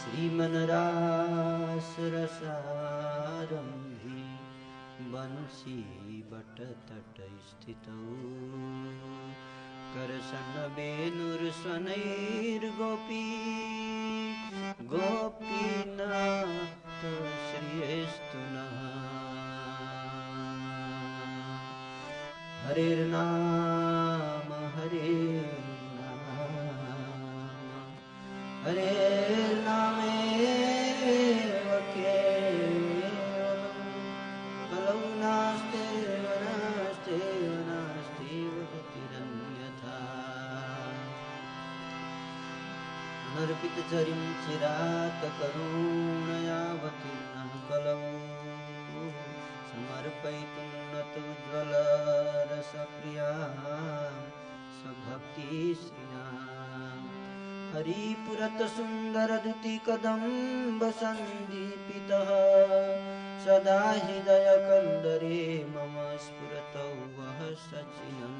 श्रीमनरासरसारम्भि वंशीपटतटस्थितौ करसन्नुरस्वनैर्गोपी गोपीनाथ श्रियस्तु नः हरिर्ना िरातकरुणयावती कलौ समर्पयितुं न तु ज्वलरसप्रिया सभक्तिशिया हरिपुरतसुन्दरदुतिकदम्बसन्दीपितः सदा हृदयकन्दरे मम स्फुरतौ वः सचिनम्।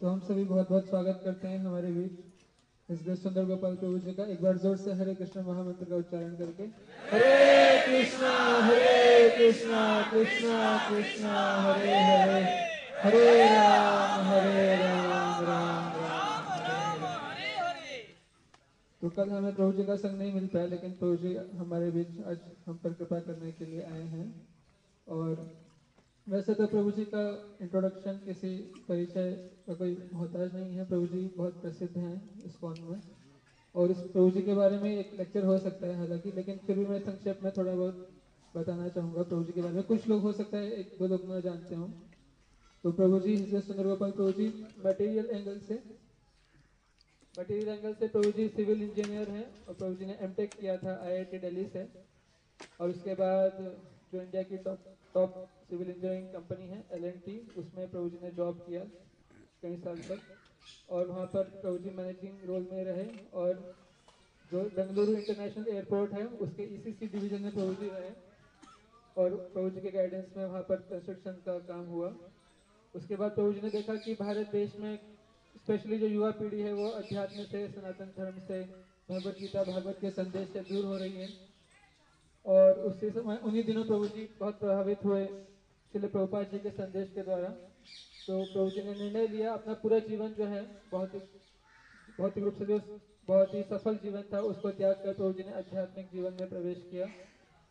तो हम सभी बहुत बहुत स्वागत करते हैं हमारे बीच इस देश सुंदर गोपाल प्रभु जी का। एक बार ज़ोर से हरे कृष्ण महामंत्र का उच्चारण करके। हरे कृष्णा हरे कृष्णा कृष्णा कृष्णा हरे हरे। हरे राम हरे राम राम राम। हरे हरे तो कल हमें प्रभु जी का संग नहीं मिल पाया लेकिन प्रभु जी हमारे बीच आज हम पर कृपा करने के लिए आए हैं। और वैसे तो प्रभु जी का इंट्रोडक्शन किसी परिचय का कोई मोहताज नहीं है। प्रभु जी बहुत प्रसिद्ध हैं इस कौन में। और इस प्रभु जी के बारे में एक लेक्चर हो सकता है हालाँकि, लेकिन फिर भी मैं संक्षेप में थोड़ा बहुत बताना चाहूँगा प्रभु जी के बारे में। कुछ लोग हो सकता है, एक दो लोग मैं जानते हूँ। तो प्रभु जी सुंदर गोपाल प्रभु जी मटेरियल एंगल से मटेरियल एंगल से प्रभु जी सिविल इंजीनियर हैं और प्रभु जी ने एमटेक किया था आईआईटी दिल्ली से। और उसके बाद जो इंडिया की top top civil engineering company है एल उसमें प्रभु जी ने जॉब किया कई साल तक। और वहाँ पर प्रभु जी मैनेजिंग रोल में रहे और जो बेंगलुरु इंटरनेशनल एयरपोर्ट है, उसके ईसीसी डिवीज़न में प्रभु जी रहे। और प्रभु जी के गाइडेंस में वहाँ पर कंस्ट्रक्शन का काम हुआ। उसके बाद प्रभु जी ने देखा कि भारत देश में स्पेशली जो युवा पीढ़ी है, वो अध्यात्म से, सनातन धर्म से, भगवत गीता, भागवत के संदेश से दूर हो रही है। और उसी समय, उन्हीं दिनों प्रभु जी बहुत प्रभावित हुए। श्री प्रभुपाद जी के संदेश के द्वारा। तो प्रभु जी ने निर्णय लिया, अपना पूरा जीवन जो है, बहुत ही भौतिक रूप से जो बहुत ही सफल जीवन था, उसको त्याग कर प्रभु जी ने आध्यात्मिक जीवन में प्रवेश किया।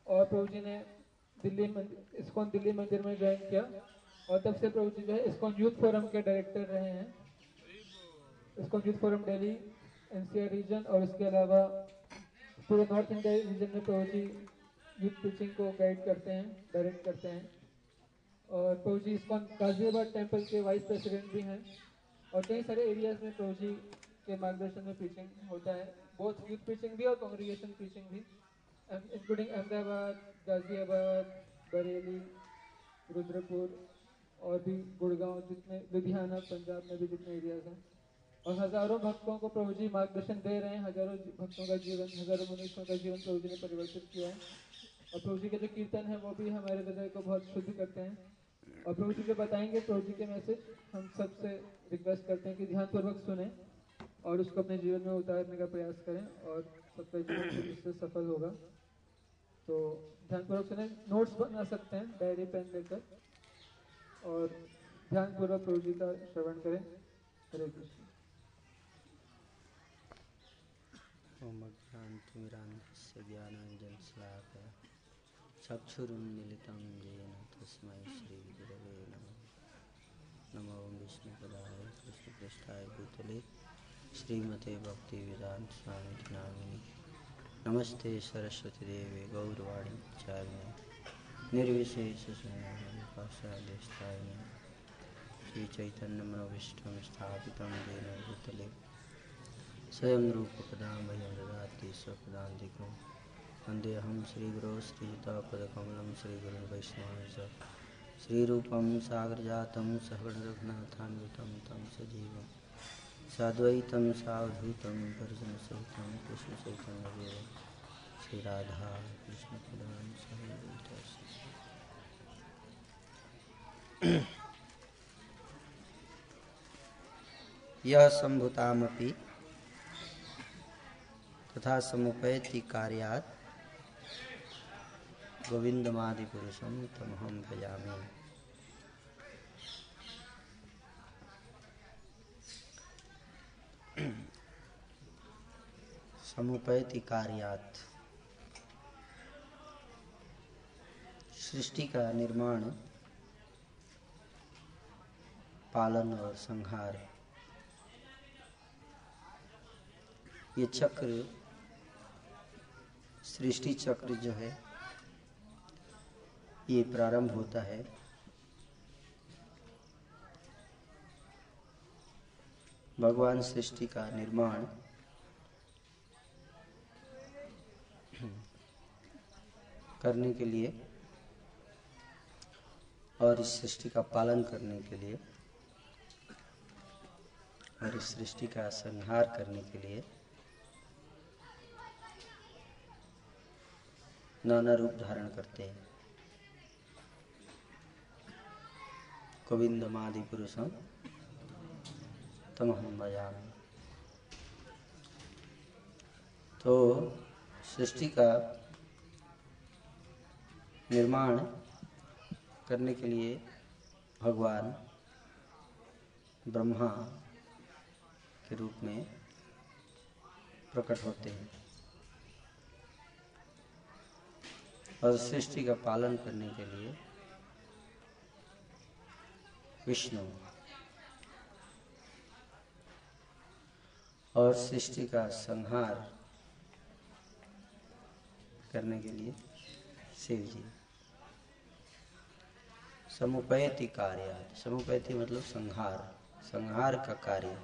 और प्रभु जी ने दिल्ली मंदिर इस्कॉन दिल्ली मंदिर में ज्वाइन किया। और तब से प्रभु जी जो है, इस्कॉन यूथ फोरम के डायरेक्टर रहे हैं। ISKCON youth forum Delhi, NCR region और इसके अलावा पूरे नॉर्थ इंडिया रीजन में प्रभु जी यूथ टीचिंग को गाइड करते हैं डायरेक्ट करते हैं। और प्रभु जी इस्कॉन गाजियाबाद टेंपल के वाइस प्रेसिडेंट भी हैं। और कई सारे एरियाज़ में प्रभु जी के मार्गदर्शन में प्रीचिंग होता है। बहुत यूथ प्रीचिंग भी और कांग्रीगेशन प्रीचिंग भी। इंक्लूडिंग अहमदाबाद गाजियाबाद बरेली रुद्रपुर और भी गुड़गांव जितने लुधियाना पंजाब में भी जितने एरियाज़ हैं। और हज़ारों भक्तों को प्रभु जी मार्गदर्शन दे रहे हैं। हज़ारों भक्तों का जीवन, हज़ारों मनुष्यों का जीवन प्रभु जी ने परिवर्तित किया है। और प्रभु जी के जो कीर्तन है, वो भी हमारे हृदय को बहुत शुद्ध करते हैं। और प्रभु जी जो बताएँगे, प्रभु जी के मैसेज हम सबसे रिक्वेस्ट करते हैं कि ध्यानपूर्वक सुने और उसको अपने जीवन में उतारने का प्रयास करें और सबका जीवन इससे सफल होगा। तो ध्यानपूर्वक सुने नोट्स बना सकते हैं डायरी पेन लेकर और ध्यानपूर्वक प्रभु जी का श्रवण करें। हरे कृष्ण। ॐ अज्ञानतिमिरान्धस्य ज्ञानाञ्जनशलाकया चक्षुरुन्मिलितं येन तस्मै नमः। नमो विष्णुपदाय कृष्णपृष्ठाय भूतले, श्रीमते भक्तिवेदान्तस्वामिति नामिनि नमस्ते सरस्वतीदेवे, गौरवाणी चारिणे। निर्विशेषशून्यपाशादेष्टाय श्रीचैतन्यमनोभीष्टं स्थापितं येन भूतले। स्वयं रूपपदां मह्यं ददाति स्वपदान्तिकं। वन्देऽहं श्रीगुरो श्रीयुतापदकमलं श्रीगुरुं वैष्णवां श्रीरूपं सागरजातं सहगणरघुनाथान्वितं तं सजीवं। साद्वैतं सावधूतं परिजनसहितं कृष्णचैतन्यदेवं श्रीराधा कृष्णपदां यह सम्भुतामपि तथा समुपैति कार्यात् गोविंदमादिपुरुषं तमहं भजामि। समुपैति कार्यात् सृष्टि का निर्माण, पालन और संहार ये चक्र, सृष्टि चक्र जो है ये प्रारंभ होता है। भगवान सृष्टि का निर्माण। करने के लिए और इस सृष्टि का पालन करने के लिए और इस सृष्टि का संहार करने के लिए नाना रूप धारण करते हैं। गोविंद मादि पुरुषम तमहम भजामि। तो सृष्टि का निर्माण करने के लिए भगवान ब्रह्मा के रूप में प्रकट होते हैं। और सृष्टि का पालन करने के लिए विष्णु। और सृष्टि का संहार करने के लिए शिव जी। समुपयति कार्य समुपयति मतलब संहार संहार का कार्य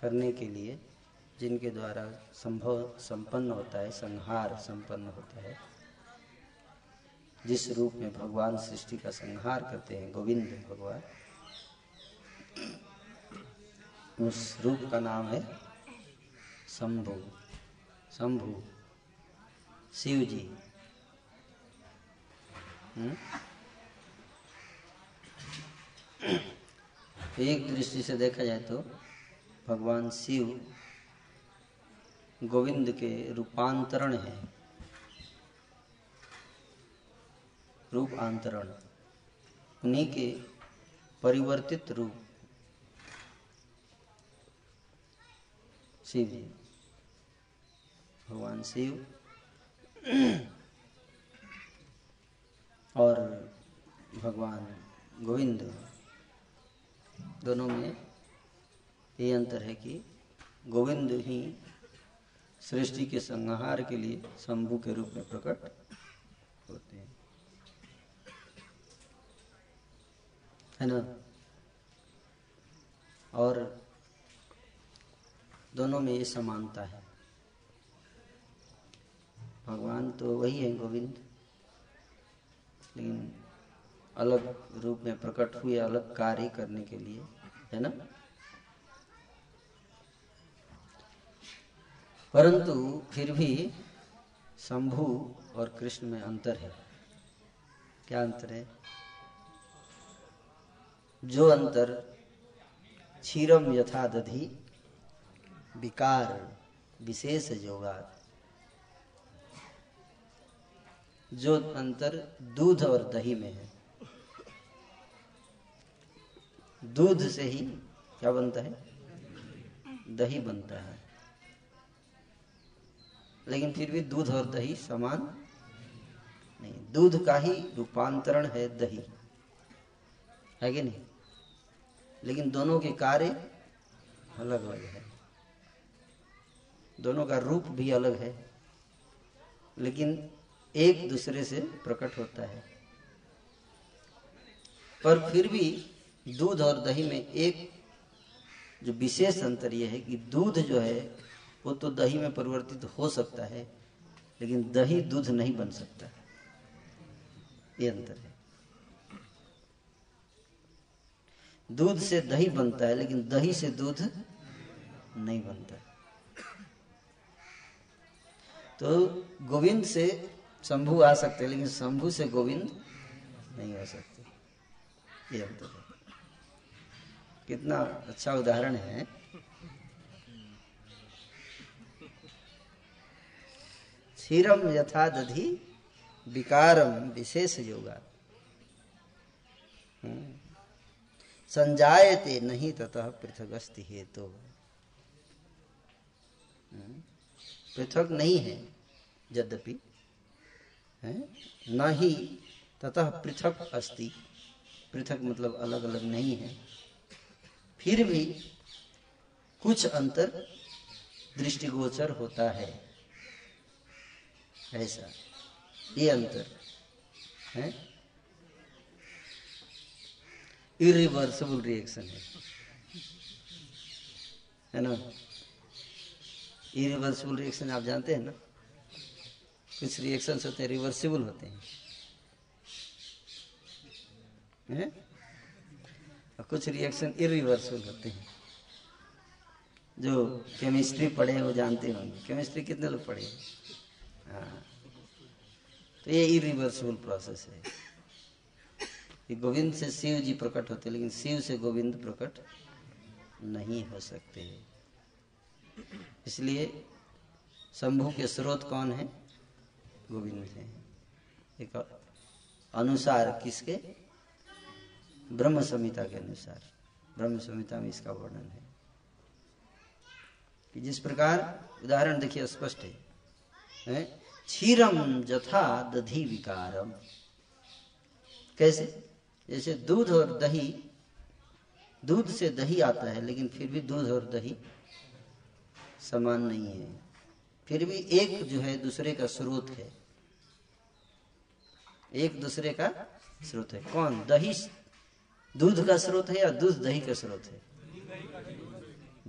करने के लिए जिनके द्वारा संभव, संपन्न होता है, संहार संपन्न होता है जिस रूप में भगवान सृष्टि का संहार करते हैं, गोविंद भगवान, उस रूप का नाम है शंभु। शंभु शिव जी हम्म? एक दृष्टि से देखा जाए तो भगवान शिव गोविंद के रूपांतरण है। रूपांतरण उन्हीं के परिवर्तित रूप। शिव जी, भगवान शिव। और भगवान गोविंद, दोनों में ये अंतर है कि गोविंद ही सृष्टि के संहार के लिए शंभु के रूप में प्रकट होते हैं। है ना? और दोनों में ये समानता है। भगवान तो वही है, गोविंद। लेकिन अलग रूप में प्रकट हुए, अलग कार्य करने के लिए, है ना? परंतु फिर भी शंभु और कृष्ण में अंतर है। क्या अंतर है? जो अंतर क्षीरम यथा दधि विकार विशेष जोगात जो अंतर दूध और दही में है। दूध से ही क्या बनता है? दही बनता है। लेकिन फिर भी दूध और दही समान नहीं। दूध का ही रूपांतरण है दही। है कि नहीं? लेकिन दोनों के कार्य अलग अलग है। दोनों का रूप भी अलग है, लेकिन एक दूसरे से प्रकट होता है। पर फिर भी दूध और दही में एक जो विशेष अंतर यह है कि दूध जो है, वो तो दही में परिवर्तित हो सकता है, लेकिन दही दूध नहीं बन सकता। ये अंतर है। दूध से दही बनता है, लेकिन दही से दूध नहीं बनता तो गोविंद से शंभु आ सकते हैं, लेकिन शंभु से गोविंद नहीं हो सकते। ये अंतर है कितना अच्छा उदाहरण है। क्षीरम यथा दधि विकारम विशेष योगा। हम्म। संजायते, नहीं ततः पृथक हेतु। हम्म। पृथक नहीं है, यद्यपि। न ही ततः पृथक अस्ति। पृथक मतलब अलग अलग नहीं है। फिर भी कुछ अंतर दृष्टिगोचर होता है। ऐसा। ये अंतर। है इरिवर्सिबल रिएक्शन है है ना? इरिवर्सिबल रिएक्शन आप जानते हैं ना? कुछ रिएक्शंस होते हैं रिवर्सिबल होते हैं। हैं? और कुछ रिएक्शन इरिवर्सिबल होते हैं। जो केमिस्ट्री पढ़े वो जानते होंगे। केमिस्ट्री कितने लोग पढ़े हाँ? तो ये इरिवर्सिबल प्रोसेस है। ये गोविंद से शिव जी प्रकट होते लेकिन शिव से गोविंद प्रकट नहीं हो सकते। इसलिए शंभु के स्रोत कौन है? गोविंद है। एक अनुसार किसके? ब्रह्म संहिता के अनुसार। ब्रह्म संहिता में इसका वर्णन है। कि जिस प्रकार, उदाहरण देखिए, स्पष्ट है? क्षीरम जथा दधि विकारम। कैसे? जैसे दूध और दही, दूध से दही आता है, लेकिन फिर भी दूध और दही समान नहीं है। फिर भी एक जो है दूसरे का स्रोत है। एक दूसरे का स्रोत है। कौन? दही दूध का स्रोत है या दूध दही का स्रोत है?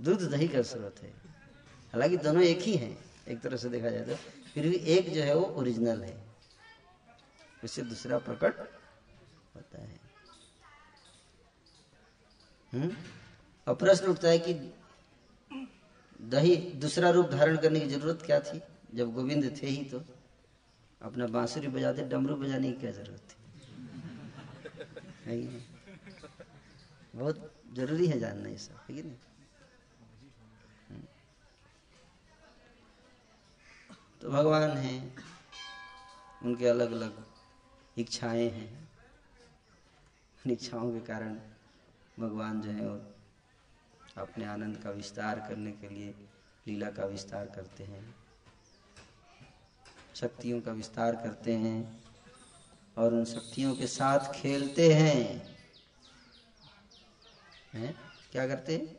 दूध दही का स्रोत है। हालाँकि दोनों एक ही हैं, एक तरह से देखा जाए तो। फिर भी एक जो है वो ओरिजिनल है। उससे दूसरा प्रकट होता है। हम्म? और प्रश्न उठता है कि दही दूसरा रूप धारण करने की ज़रूरत क्या थी? जब गोविंद थे ही तो अपना बांसुरी बजाते, डमरू बजाने की क्या ज़रूरत थी? बहुत ज़रूरी है जानना ये सब, है कि नहीं? तो भगवान हैं, उनके अलग अलग इच्छाएँ हैं। इच्छाओं के कारण भगवान जो है अपने आनंद का विस्तार करने के लिए, लीला का विस्तार करते हैं। शक्तियों का विस्तार करते हैं और उन शक्तियों के साथ खेलते हैं। हैं? क्या करते? हैं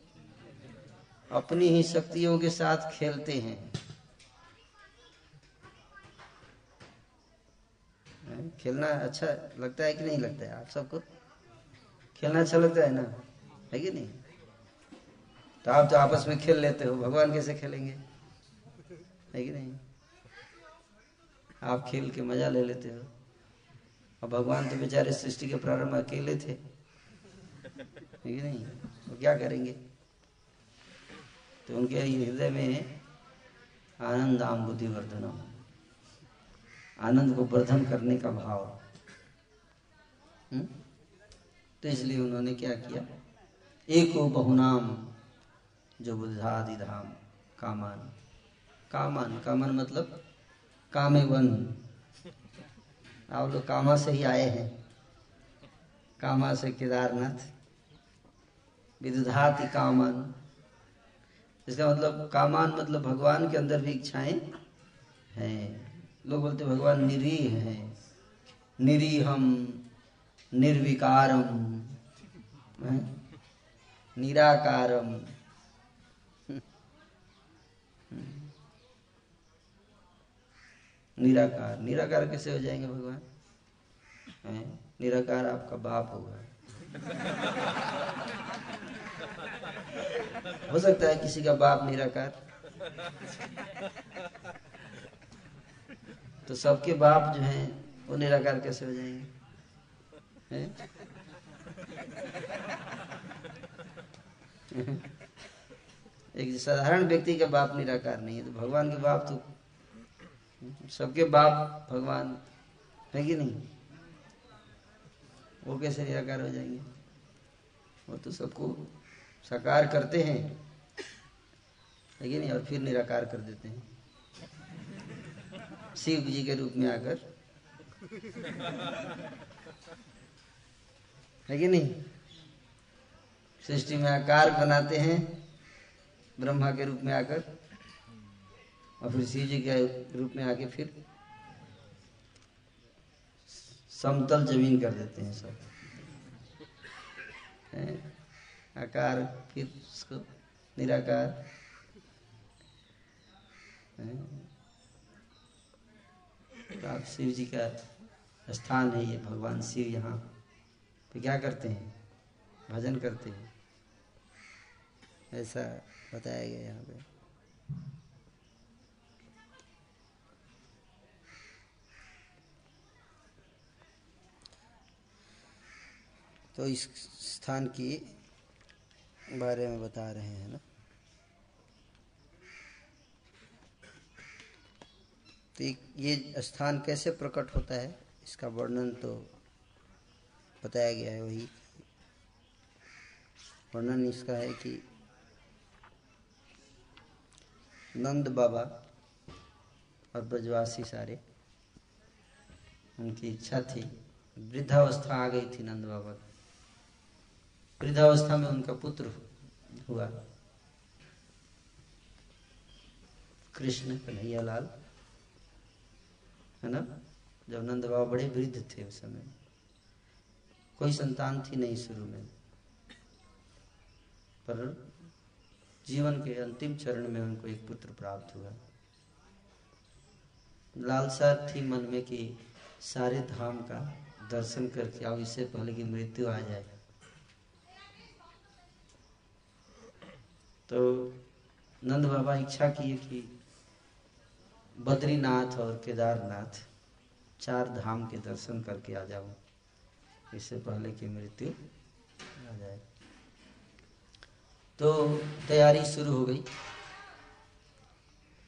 अपनी ही शक्तियों के साथ खेलते हैं? खेलना अच्छा लगता है कि नहीं लगता है आप सबको? खेलना अच्छा लगता है ना। है कि नहीं? तो आप तो आपस में खेल लेते हो, भगवान कैसे खेलेंगे? है कि नहीं? आप खेल के मज़ा ले लेते हो। और भगवान तो बेचारे सृष्टि के प्रारंभ अकेले थे। है कि नहीं? वो क्या करेंगे? तो उनके हृदय में आनंद आम बुद्धिवर्धनम। आनंद को वर्धन करने का भाव। हुँ? तो इसलिए उन्होंने क्या किया? एको बहुनाम, जो बुद्धादि धाम, कामान। कामान कामान मतलब कामे वन आप लोग कामा से ही आए हैं। कामा से केदारनाथ, विदुधाति कामान। इसका मतलब कामान मतलब भगवान के अंदर भी इच्छाएँ हैं। लोग बोलते भगवान निरीह है। निरीहम। निर्विकारम। निराकारम। निराकार। निराकार कैसे हो जाएँगे भगवान? निराकार आपका बाप होगा। हो सकता है किसी का बाप निराकार। तो सबके बाप जो हैं, वो निराकार कैसे हो जाएँगे? एक साधारण व्यक्ति का बाप निराकार नहीं है तो भगवान के बाप तो सबके बाप भगवान है कि नहीं? वो कैसे निराकार हो जाएँगे? वो तो सबको साकार करते हैं, है कि नहीं? और फिर निराकार कर देते हैं। शिव जी के रूप में आकर। है कि नहीं? सृष्टि में आकार बनाते हैं, ब्रह्मा के रूप में आकर, और फिर शिव जी के रूप में आके फिर समतल ज़मीन कर देते हैं सब। आकार, फिर उसको निराकार। तो आप शिव जी का स्थान है ये, भगवान शिव यहाँ पे क्या करते हैं? भजन करते हैं। ऐसा बताया गया यहाँ पे। तो इस स्थान की बारे में बता रहे हैं ना? तो ये स्थान कैसे प्रकट होता है? इसका वर्णन तो बताया गया है वही। वर्णन इसका है कि नंद बाबा और ब्रजवासी सारे, उनकी इच्छा थी। वृद्धावस्था आ गई थी नंद बाबा वृद्धावस्था में उनका पुत्र हुआ कृष्ण कन्हैया लाल है ना? जब नंद बाबा बड़े वृद्ध थे उस समय। कोई संतान थी नहीं शुरू में। पर जीवन के अंतिम चरण में उनको एक पुत्र प्राप्त हुआ। लालसा थी मन में कि सारे धाम का दर्शन करके आओ, इससे पहले की मृत्यु आ जाए। तो नंद बाबा इच्छा किए कि बद्रीनाथ और केदारनाथ चार धाम के दर्शन करके आ जाऊँ। इससे पहले की मृत्यु आ जाए। तो तैयारी शुरू हो गई।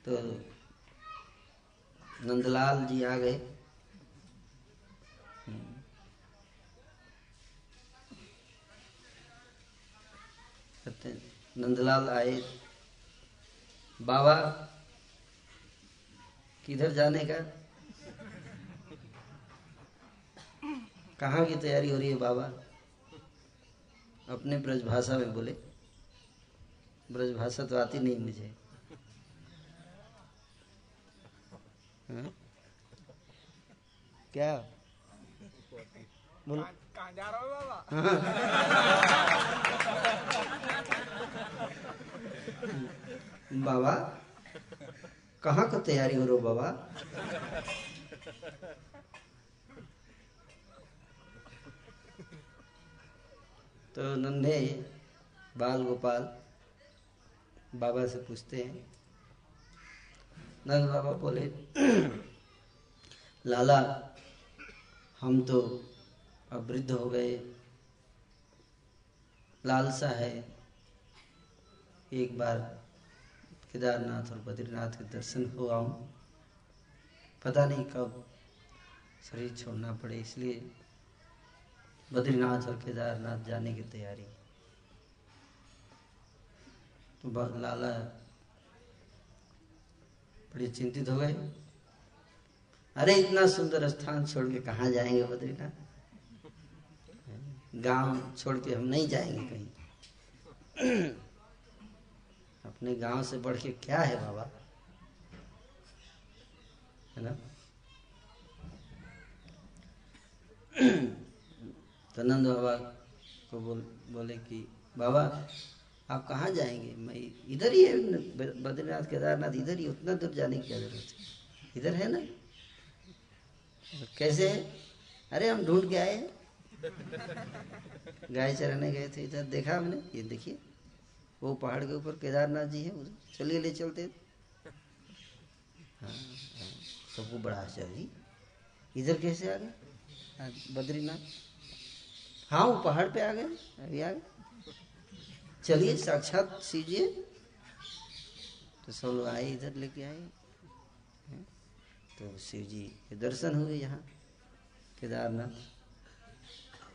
तो नंदलाल जी आ गए। नंदलाल आए। बाबा, किधर जाने का? कहाँ की तैयारी हो रही है बाबा? अपने ब्रजभाषा में बोले। ब्रजभाषा तो आती नहीं मुझे। हाँ? क्या? हो। बाबा बाबा कहाँ को तैयारी हो रो बाबा? तो नन्हे बाल गोपाल बाबा से पूछते हैं। नंद बाबा बोले, लाला, हम तो अब वृद्ध हो गए। लालसा है। एक बार केदारनाथ और बद्रीनाथ के दर्शन हो आऊँ। पता नहीं कब शरीर छोड़ना पड़े, इसलिए बद्रीनाथ और केदारनाथ जाने की तैयारी। तो लाला बड़े चिंतित हो गए। अरे, इतना सुंदर स्थान छोड़ के कहाँ जाएँगे बद्रीनाथ? गाँव छोड़ के हम नहीं जाएँगे कहीं। अपने गाँव से बढ़ के क्या है बाबा? है ना? तो नंद बाबा को बोल बोले कि बाबा आप कहाँ जाएँगे? मैं इधर ही है बद्रीनाथ केदारनाथ इधर ही उतना दूर जाने की क्या ज़रूरत है? इधर है ना? कैसे है? अरे हम ढूंढ के आए हैं। गाय चराने गए थे इधर देखा हमने ये देखिए वो पहाड़ के ऊपर केदारनाथ जी है उधर। चलिए ले चलते हाँ, हाँ, सबको बड़ा आश्चर्य। इधर कैसे आ गए? बद्रीनाथ। हाँ वो पहाड़ पे आ गए। अभी आ गए। चलिए, साक्षात सीजिए तो सब लोग आए, इधर लेके आए। तो शिव जी के दर्शन हुए यहाँ, केदारनाथ,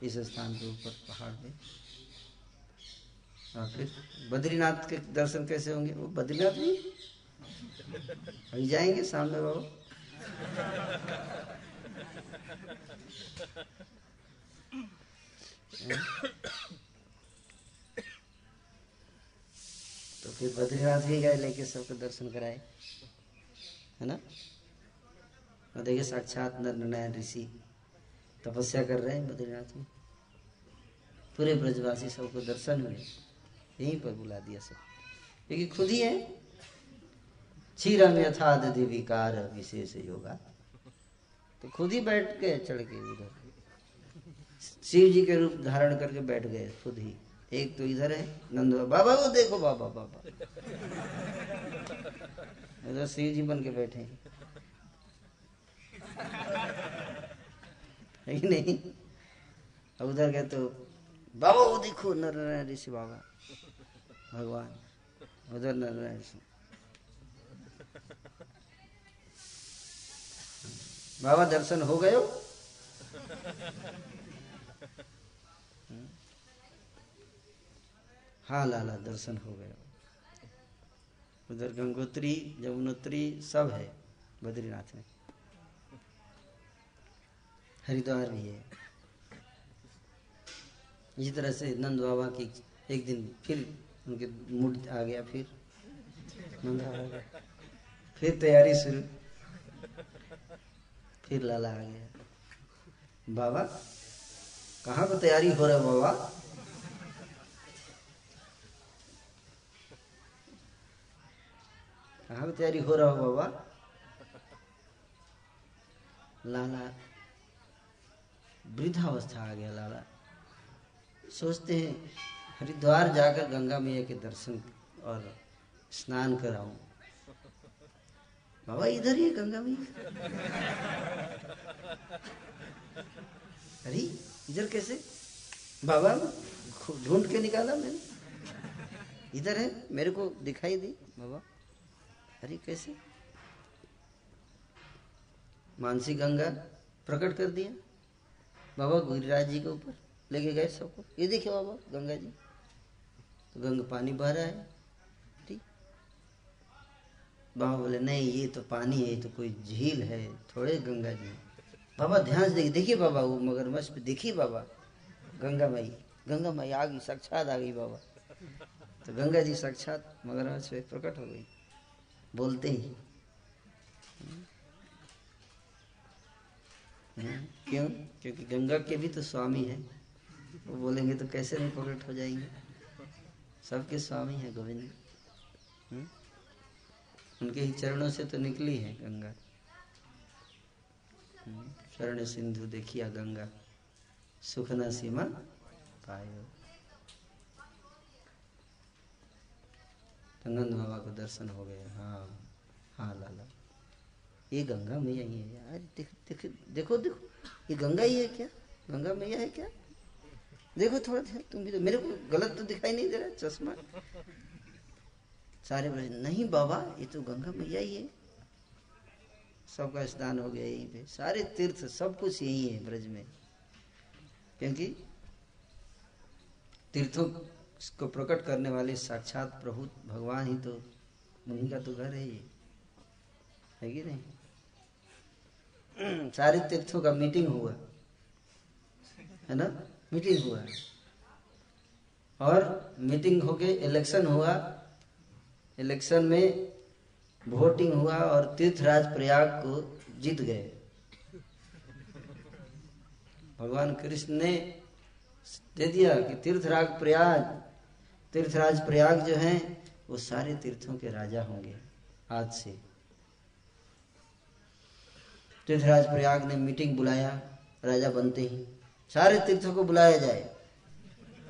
इस स्थान के ऊपर, पहाड़ पे। और फिर बद्रीनाथ के दर्शन कैसे होंगे? वो बद्रीनाथ भी अभी जाएँगे सामने बाबा तो फिर बद्रीनाथ भी गए लेके सबको दर्शन कराए, है ना? और देखिए साक्षात नर नारायण ऋषि तपस्या कर रहे हैं बद्रीनाथ में। पूरे ब्रजवासी सबको दर्शन हुए, यहीं पर बुला दिया सब। क्योंकि खुद ही है। क्षीरम यथा दधि विकार विशेष योगा। तो खुद ही बैठ के चढ़ के उधर। शिव जी के रूप धारण करके बैठ गए खुद ही। एक तो इधर है, नंद बाबा वो देखो, बाबा बाबा। उधर शिव जी बन के बैठे हैं। कि नहीं? अब उधर गए तो बाबा, वो देखो नर नारायण ऋषि बाबा, भगवान, उधर नर नारायण ऋषि। बाबा, दर्शन हो गए हाँ लाला, दर्शन हो गया। उधर गंगोत्री, यमुनोत्री, सब है, बद्रीनाथ में। हरिद्वार भी है। इसी तरह से नंद बाबा की एक दिन फिर उनके मूड आ गया, फिर नंद बाबा फिर तैयारी शुरू। फिर लाला आ गया। बाबा, कहाँ को तैयारी हो रहा है बाबा? कहाँ तैयारी हो रहा हो बाबा। लाला, वृद्धावस्था आ गया लाला। सोचते हैं, हरिद्वार जाकर गंगा मैया के दर्शन और स्नान कराऊं। बाबा, इधर ही गंगा मैया। अरे, इधर कैसे? बाबा, ढूंढ के निकाला मैंने। इधर है, मेरे को दिखाई दी, बाबा। अरे कैसे? मानसी गंगा प्रकट कर दिया। बाबा गिरिराज जी के ऊपर लेके गए सबको। ये देखिए बाबा गंगा जी। तो गंगा पानी बह रहा है। ठीक। बाबा बोले, नहीं, ये तो पानी है, ये तो कोई झील है, थोड़े गंगा जी बाबा ध्यान से देखिए बाबा, वो मगरमच्छ पे देखिए बाबा। गंगा माई गंगा माई आ गई साक्षात आ गई बाबा। तो गंगा जी साक्षात मगरमच्छ पे प्रकट हो गई। बोलते ही। क्यों? क्योंकि गंगा के भी तो स्वामी है। वो बोलेंगे तो कैसे नहीं प्रकट हो जाएँगे? सबके स्वामी है गोविंद? उनके ही चरणों से तो निकली है गंगा? शरण सिंधु देखिया गंगा। सुख न सीमा पायो। नंद बाबा का दर्शन हो गया। हाँ हाँ लाला। ये गंगा मैया ही है यार देख, देख, देखो देखो। ये गंगा ही है क्या? गंगा मैया है क्या? देखो थोड़ा ध्यान तुम भी तो मेरे को गलत तो दिखाई नहीं दे रहा चश्मा। सारे बोले नहीं बाबा ये तो गंगा मैया ही है। सबका स्नान हो गया यहीं पे। सारे तीर्थ सब कुछ यही है ब्रज में। क्योंकि तीर्थों को प्रकट करने वाले साक्षात प्रभु भगवान ही तो उन्हीं का तो घर है ये। है कि नहीं? सारे तीर्थों का मीटिंग हुआ। है ना? मीटिंग हुआ। और मीटिंग होके इलेक्शन हुआ। इलेक्शन में वोटिंग हुआ और तीर्थराज प्रयाग को जीत गए। भगवान कृष्ण ने दे दिया कि तीर्थराज प्रयाग तीर्थराज प्रयाग जो हैं, वो सारे तीर्थों के राजा होंगे आज से। तीर्थराज प्रयाग ने मीटिंग बुलाया, राजा बनते ही। सारे तीर्थों को बुलाया जाए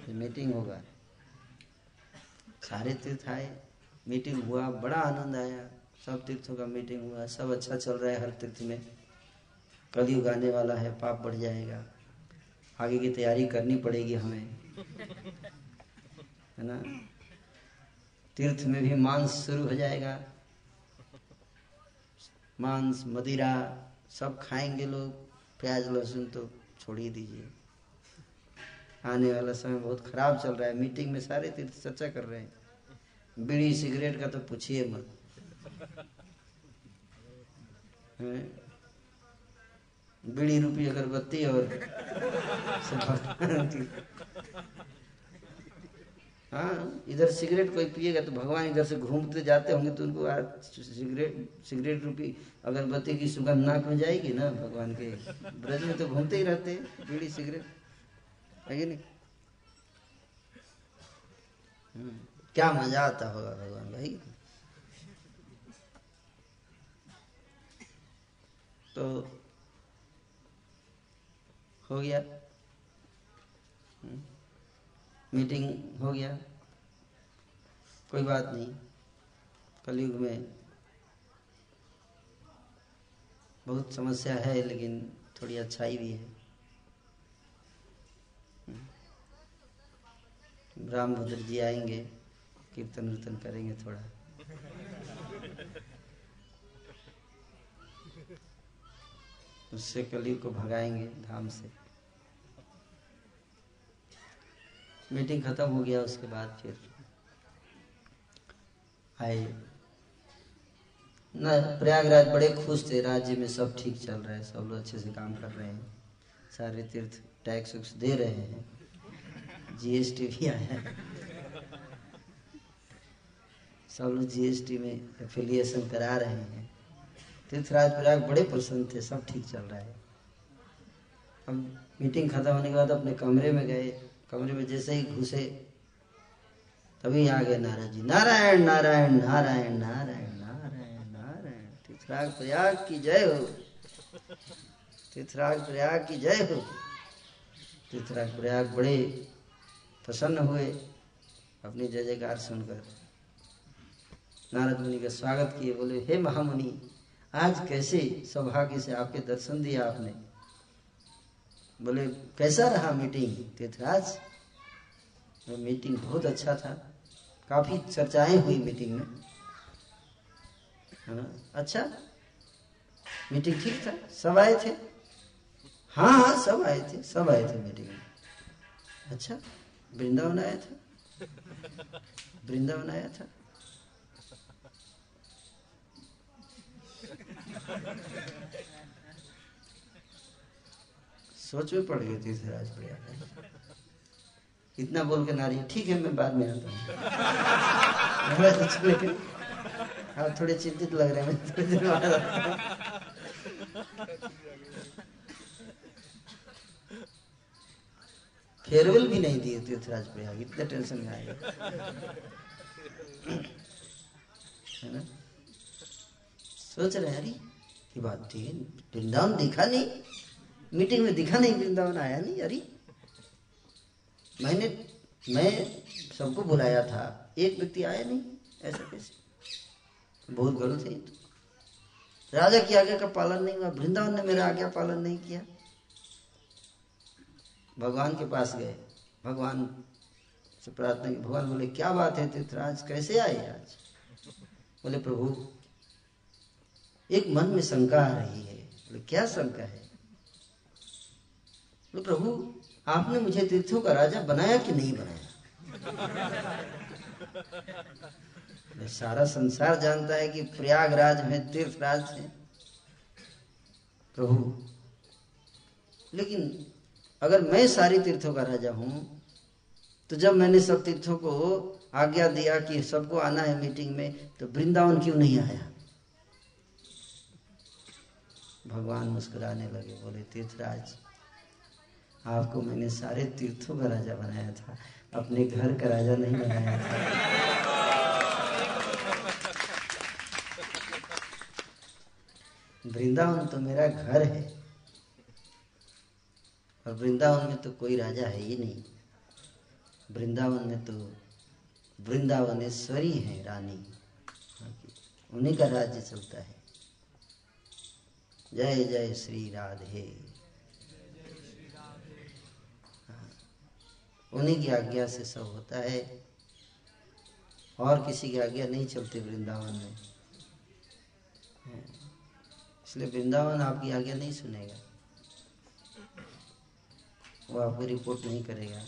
मीटिंग होगा। सारे तीर्थ आए, मीटिंग हुआ, बड़ा आनंद आया। सब तीर्थों का मीटिंग हुआ, सब अच्छा चल रहा है हर तीर्थ में। कलयुग आने वाला है, पाप बढ़ जाएगा। आगे की तैयारी करनी पड़ेगी हमें। है ना? तीर्थ में भी मांस शुरू हो जाएगा। मांस, मदिरा सब खाएँगे लोग। प्याज, लहसुन तो छोड़ ही दीजिए। आने वाला समय बहुत खराब चल रहा है। मीटिंग में सारे तीर्थ चर्चा कर रहे हैं। बीड़ी, सिगरेट का तो पूछिए मत। बीड़ी रूपी अगरबत्ती और हाँ। इधर सिगरेट कोई पिएगा तो भगवान इधर से घूमते जाते होंगे तो उनको सिगरेट सिगरेट रूपी अगरबत्ती की सुगंध नाक में जाएगी ना भगवान के ब्रज में तो घूमते ही रहते हैं बीड़ी सिगरेट। है नहीं? क्या मज़ा आता होगा भगवान भाई। तो हो गया। मीटिंग हो गया। कोई बात नहीं। कलयुग में बहुत समस्या है, लेकिन थोड़ी अच्छाई भी है। हम्म। रामभद्र जी आएँगे, कीर्तन वीर्तन करेंगे थोड़ा। उससे कलयुग को भगाएँगे धाम से। मीटिंग खत्म हो गया, उसके बाद फिर आए। ना, प्रयागराज बड़े खुश थे, राज्य में सब ठीक चल रहा है, सब लोग अच्छे से काम कर रहे हैं। सारे तीर्थ टैक्स उक्स दे रहे हैं। जीएसटी भी आया है। सब लोग जीएसटी में एफिलिएशन करा रहे हैं। तीर्थराज प्रयाग बड़े प्रसन्न थे, सब ठीक चल रहा है। अब मीटिंग खत्म होने के बाद अपने कमरे में गए। कमरे में जैसे ही घुसे, तभी आ गए नारायण जी, नारायण नारायण नारायण नारायण नारायण नारायण तीर्थराज प्रयाग की जय हो। तीर्थराज प्रयाग की जय हो। तीर्थराज प्रयाग बड़े प्रसन्न हुए अपनी जय जयकार सुनकर। नारद मुनि का स्वागत किए, बोले, हे महामुनि, आज कैसे सौभाग्य से आपके दर्शन दिया आपने? बोले, कैसा रहा मीटिंग तीर्थराज वो मीटिंग बहुत अच्छा था। काफ़ी चर्चाएँ हुई मीटिंग में। है ना अच्छा? मीटिंग ठीक था? सब आए थे? हाँ हाँ सब आए थे, सब आए थे मीटिंग में। अच्छा? वृंदावन आया था? वृंदावन आया था? सोच में पड़ गई थी राज प्रयाग इतना बोल के नारी, ठीक है, मैं बाद में आता हूँ। आप थोड़े चिंतित लग रहे हैं थोड़ी देर बाद फेयरवेल भी नहीं दिए तीर्थराज प्रयाग इतने टेंशन में आ गए है ना? सोच रहे हैं, अरे की बात थी वृंदावन दिखा नहीं? मीटिंग में दिखा नहीं, वृंदावन आया नहीं, अरे। मैंने, मैं सबको बुलाया था, एक व्यक्ति आया नहीं, ऐसा कैसे? बहुत गलत है तो। राजा की आज्ञा का पालन नहीं हुआ, वृंदावन ने मेरा आज्ञा पालन नहीं किया। भगवान के पास गए, भगवान से प्रार्थना की, भगवान बोले, क्या बात है तीर्थराज, कैसे आए आज? बोले, प्रभु, एक मन में शंका आ रही है। बोले, क्या शंका है? बोले प्रभु, आपने मुझे तीर्थों का राजा बनाया कि नहीं बनाया? सारा संसार जानता है कि प्रयागराज में तीर्थराज है प्रभु, लेकिन अगर मैं सारी तीर्थों का राजा हूँ तो जब मैंने सब तीर्थों को आज्ञा दिया कि सबको आना है मीटिंग में तो वृंदावन क्यों नहीं आया? भगवान मुस्कुराने लगे, बोले, तीर्थराज आपको मैंने सारे तीर्थों का राजा बनाया था। अपने घर का राजा नहीं बनाया था। वृंदावन तो मेरा घर है। और वृंदावन में तो कोई राजा है ही नहीं। वृंदावन में तो वृंदावनेश्वरी है रानी। उन्हीं का राज्य चलता है। जय जय श्री राधे। उन्हीं की आज्ञा से सब होता है। और किसी की आज्ञा नहीं चलती वृंदावन में। इसलिए वृंदावन आपकी आज्ञा नहीं सुनेगा। वो आपको रिपोर्ट नहीं करेगा।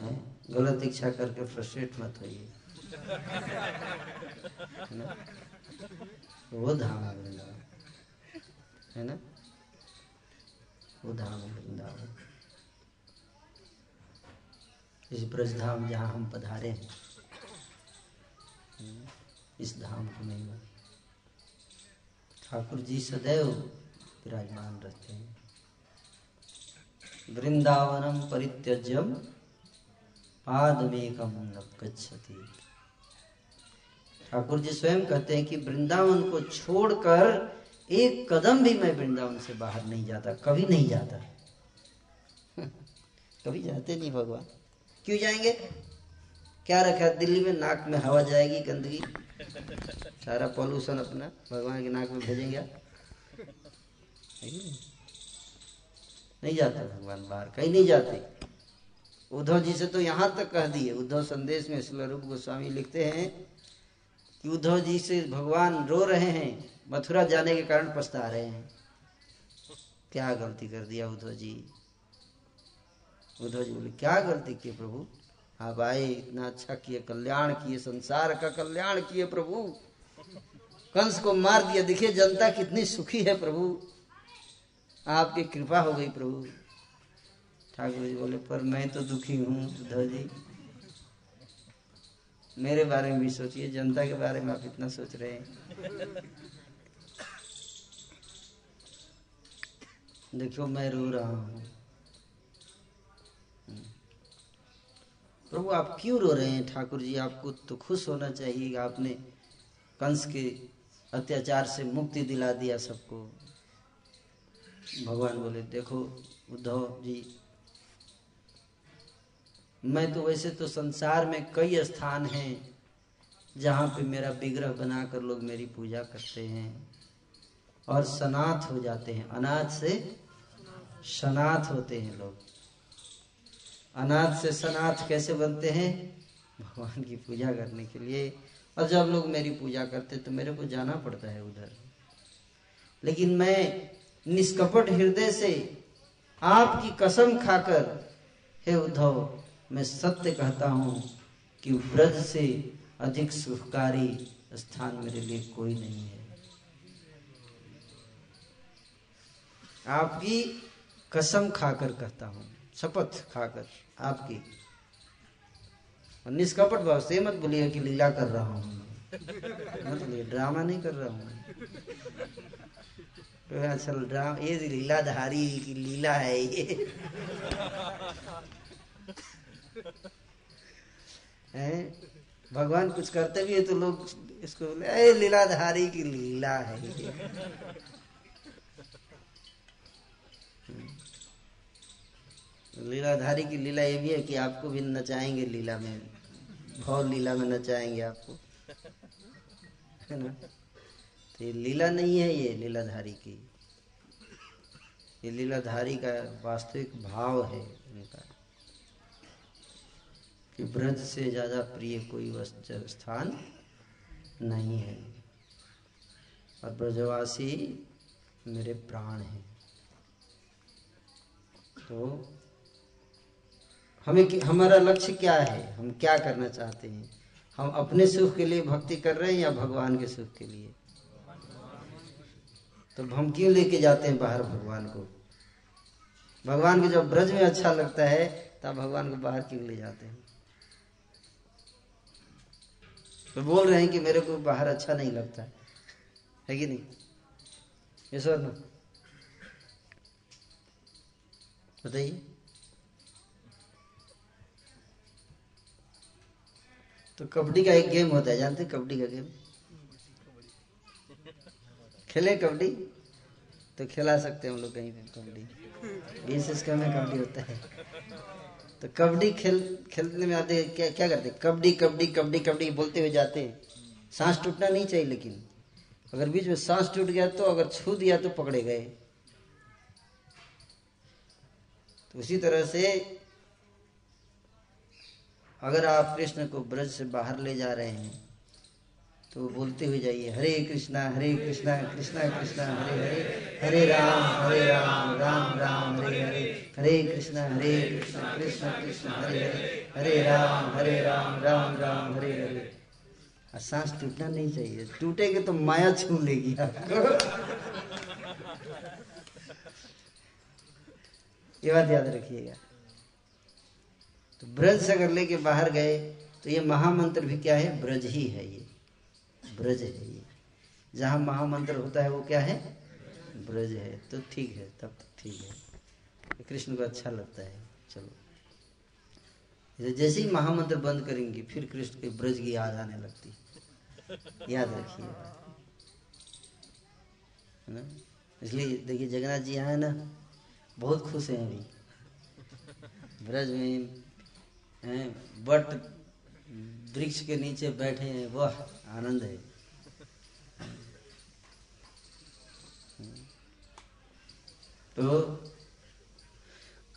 हैं? गलत इच्छा करके फ्रस्ट्रेट मत होइए। वो धाम है वृंदावन। है ना? वो धाम है वृंदावन। इस ब्रज धाम जहाँ हम पधारे हैं। इस धाम की महिमा ठाकुर जी सदैव विराजमान रहते हैं। वृंदावनम परित्यज्यम पादमेकम न गच्छति। ठाकुर जी स्वयं कहते हैं कि वृंदावन को छोड़कर एक कदम भी मैं वृंदावन से बाहर नहीं जाता, कभी नहीं जाता। कभी जाते नहीं भगवान। क्यों जाएँगे? क्या रखा? है दिल्ली में नाक में हवा जाएगी, गंदगी। सारा पॉल्यूशन अपना। भगवान के नाक में भेजेंगे आप। नहीं? जाते भगवान बाहर। कहीं नहीं जाते। उद्धव जी से तो यहाँ तक कह दिए। उद्धव संदेश में रूप गोस्वामी लिखते हैं कि उद्धव जी से भगवान रो रहे हैं, मथुरा जाने के कारण पछता रहे हैं। क्या गलती कर दिया उद्धव जी? उद्धव जी बोले, क्या गलती किए प्रभु? आप आए इतना अच्छा किए, कल्याण किए, संसार का कल्याण किए प्रभु। कंस को मार दिया। देखिए, जनता कितनी सुखी है प्रभु। आपकी कृपा हो गई प्रभु। ठाकुर जी बोले, पर मैं तो दुखी हूँ उद्धव जी। मेरे बारे में भी सोचिए, जनता के बारे में आप इतना सोच रहे हैं। देखो, मैं रो रहा हूँ। प्रभु, आप क्यों रो रहे हैं? ठाकुर जी, आपको तो खुश होना चाहिए आपने कंस के अत्याचार से मुक्ति दिला दिया सबको। भगवान बोले, देखो उद्धव जी, मैं तो वैसे तो संसार में कई स्थान हैं जहाँ पे मेरा विग्रह बनाकर लोग मेरी पूजा करते हैं और सनाथ हो जाते हैं। अनाथ से सनाथ होते हैं लोग। अनाथ से सनाथ कैसे बनते हैं? भगवान की पूजा करने के लिए। और जब लोग मेरी पूजा करते तो मेरे को जाना पड़ता है उधर। लेकिन मैं निष्कपट हृदय से आपकी कसम खाकर, हे उद्धव, मैं सत्य कहता हूँ कि ब्रज से अधिक सुखकारी स्थान मेरे लिए कोई नहीं है। आपकी कसम खाकर कहता हूँ, शपथ खाकर। आपकी। निष्कपट भाव से मत बोलिए कि लीला कर रहा हूँ। मत बोलिए, ड्रामा नहीं कर रहा हूँ। तो असल ड्रामा, ये लीलाधारी की लीला है ये। है? भगवान कुछ करते भी है तो लोग इसको बोले, अरे लीलाधारी की लीला है ये। लीलाधारी की लीला ये भी है कि आपको भी नचाएँगे लीला में। भाव लीला में नचाएँगे आपको। है ना? तो ये लीला नहीं है ये लीलाधारी की। ये लीलाधारी का वास्तविक भाव है उनका कि ब्रज से ज़्यादा प्रिय कोई स्थान नहीं है। और ब्रजवासी मेरे प्राण हैं। तो हमें हमारा लक्ष्य क्या है? हम क्या करना चाहते हैं? हम अपने सुख के लिए भक्ति कर रहे हैं या भगवान के सुख के लिए? तो हम क्यों लेके जाते हैं बाहर भगवान को? भगवान को जब ब्रज में अच्छा लगता है, तब भगवान को बाहर क्यों ले जाते हैं? तो बोल रहे हैं कि मेरे को बाहर अच्छा नहीं लगता। है है कि नहीं? ना बताइए। तो कबड्डी का एक गेम होता है, जानते कबड्डी का गेम? खेले कबड्डी? तो खिला सकते हैं हम लोग कहीं पे कबड्डी। बीस इसका में कबड्डी होता है। तो कबड्डी खेल, खेलने में आते क्या क्या करते कबड्डी कबड्डी कबड्डी कबड्डी बोलते हुए जाते हैं। सांस टूटना नहीं चाहिए लेकिन। अगर बीच में सांस टूट गया तो अगर छू दिया तो पकड़े गए। तो उसी तरह से अगर आप कृष्ण को ब्रज से बाहर ले जा रहे हैं तो बोलते हुए जाइए, हरे कृष्णा हरे कृष्णा कृष्णा कृष्णा, हरे हरे हरे राम हरे राम राम राम, हरे हरे हरे कृष्णा हरे कृष्णा कृष्णा कृष्णा, हरे हरे हरे राम हरे राम राम राम, हरे हरे। सांस टूटना नहीं चाहिए। टूटेगे तो माया छू लेगी ये बात याद रखिएगा। तो ब्रज से अगर लेके बाहर गए तो ये महामंत्र भी क्या है? ब्रज ही है ये। ब्रज है ये। जहाँ महामंत्र होता है, वो क्या है? ब्रज है। तो ठीक है, तब तो ठीक है। कृष्ण को अच्छा लगता है। चलो। जैसे ही महामंत्र बंद करेंगे, फिर कृष्ण के ब्रज की याद आने लगती याद रखिए। है ना? इसलिए देखिए जगन्नाथ जी आए ना, बहुत खुश हैं अभी। ब्रज में बट वृक्ष के नीचे बैठे हैं, वह आनंद है। तो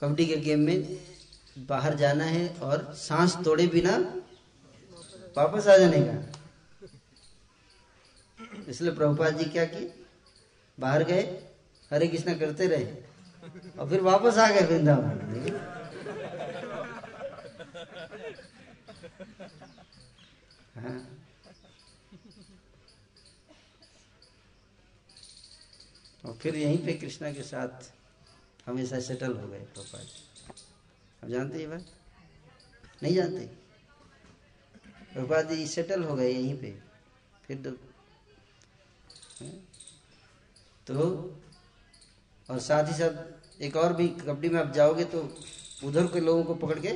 कबड्डी के गेम में बाहर जाना है और सांस तोड़े बिना वापस आ जाने का। इसलिए प्रभुपाद जी क्या किए? बाहर गए, हरे कृष्णा करते रहे और फिर वापस आ गए वृंदावन। हाँ। और फिर यहीं पे कृष्णा के साथ हमेशा सेटल हो गए प्रभुपाद आप जानते ये बात? नहीं जानते? प्रभुपाद जी सेटल हो गए यहीं पे। फिर तो, तो और साथ ही साथ एक और भी कबड्डी में आप जाओगे तो उधर के लोगों को पकड़ के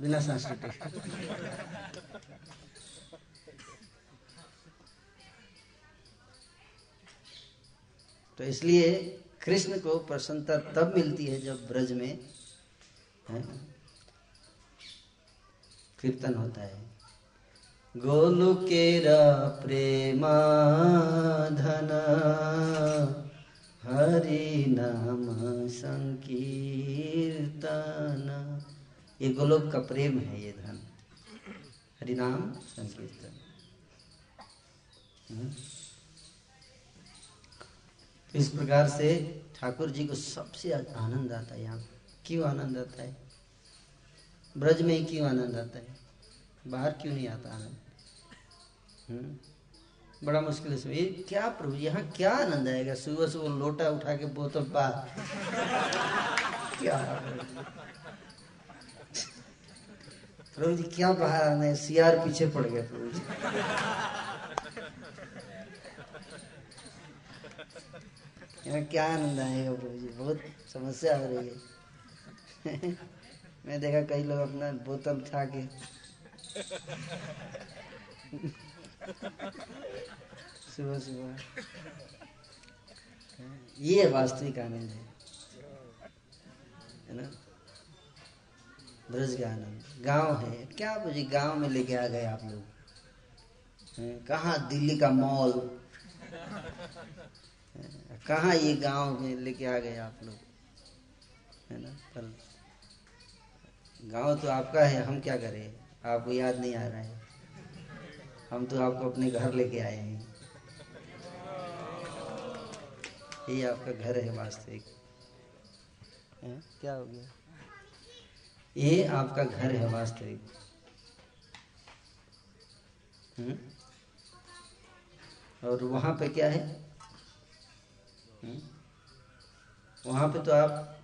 बिना सांस टूटे तो इसलिए कृष्ण को प्रसन्नता तब मिलती है जब ब्रज में कीर्तन होता है। गोलुकेरा प्रेमा धन हरि नाम संकीर्तन। ये गोलोक का प्रेम है ये धन। हरिनाम संकीर्तन। हम्म। तो इस प्रकार से ठाकुर जी को सबसे आनंद आता है यहाँ। क्यों आनंद आता है? ब्रज में ही क्यों आनंद आता है? बाहर क्यों नहीं आता आनंद। बड़ा मुश्किल है ये क्या प्रभु, यहाँ क्या आनंद आएगा? सुबह सुबह लोटा उठा के बोतल पा। क्या प्रभु जी, क्या बाहर आना है? सियार पीछे पड़ गया प्रभु जी। यहाँ क्या आनंद आएगा प्रभु जी? बहुत समस्या हो रही है। मैं देखा कई लोग अपना बोतल उठा के सुबह सुबह। ये वास्तविक आनंद है। ना? ब्रज का आनंद। गाँव है। क्या बुझी गाँव में लेके आ गए आप लोग? कहा दिल्ली का मॉल? कहा ये गाँव में लेके आ गए आप लोग? है ना? पर गाँव तो आपका है। हम क्या करें? आपको याद नहीं आ रहा है। हम तो आपको अपने घर लेके आए हैं। ये आपका घर है वास्तविक। क्या हो गया? ये आपका घर है वास्तविक? और वहाँ पे क्या है? हम्म? वहाँ पे तो आप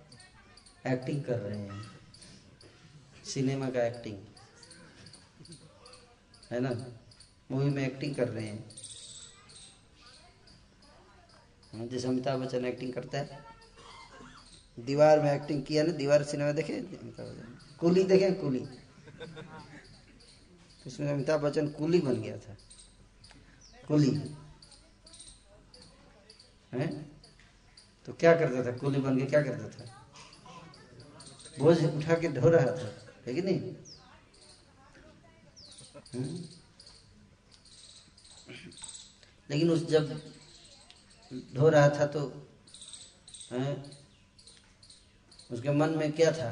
एक्टिंग कर रहे हैं। सिनेमा का एक्टिंग है ना? मूवी में एक्टिंग कर रहे हैं। हाँ, जैसे अमिताभ बच्चन एक्टिंग करता है। दीवार में एक्टिंग किया ना दीवार सिनेमा देखे? कुली देखे? कुली। उसमें अमिताभ बच्चन कुली बन गया था। कुली। है? तो क्या करता था? कुली बन के क्या करता था? बोझ उठा के ढो रहा था है कि नहीं? हम्म? लेकिन उस जब धो रहा था तो है, उसके मन में क्या था?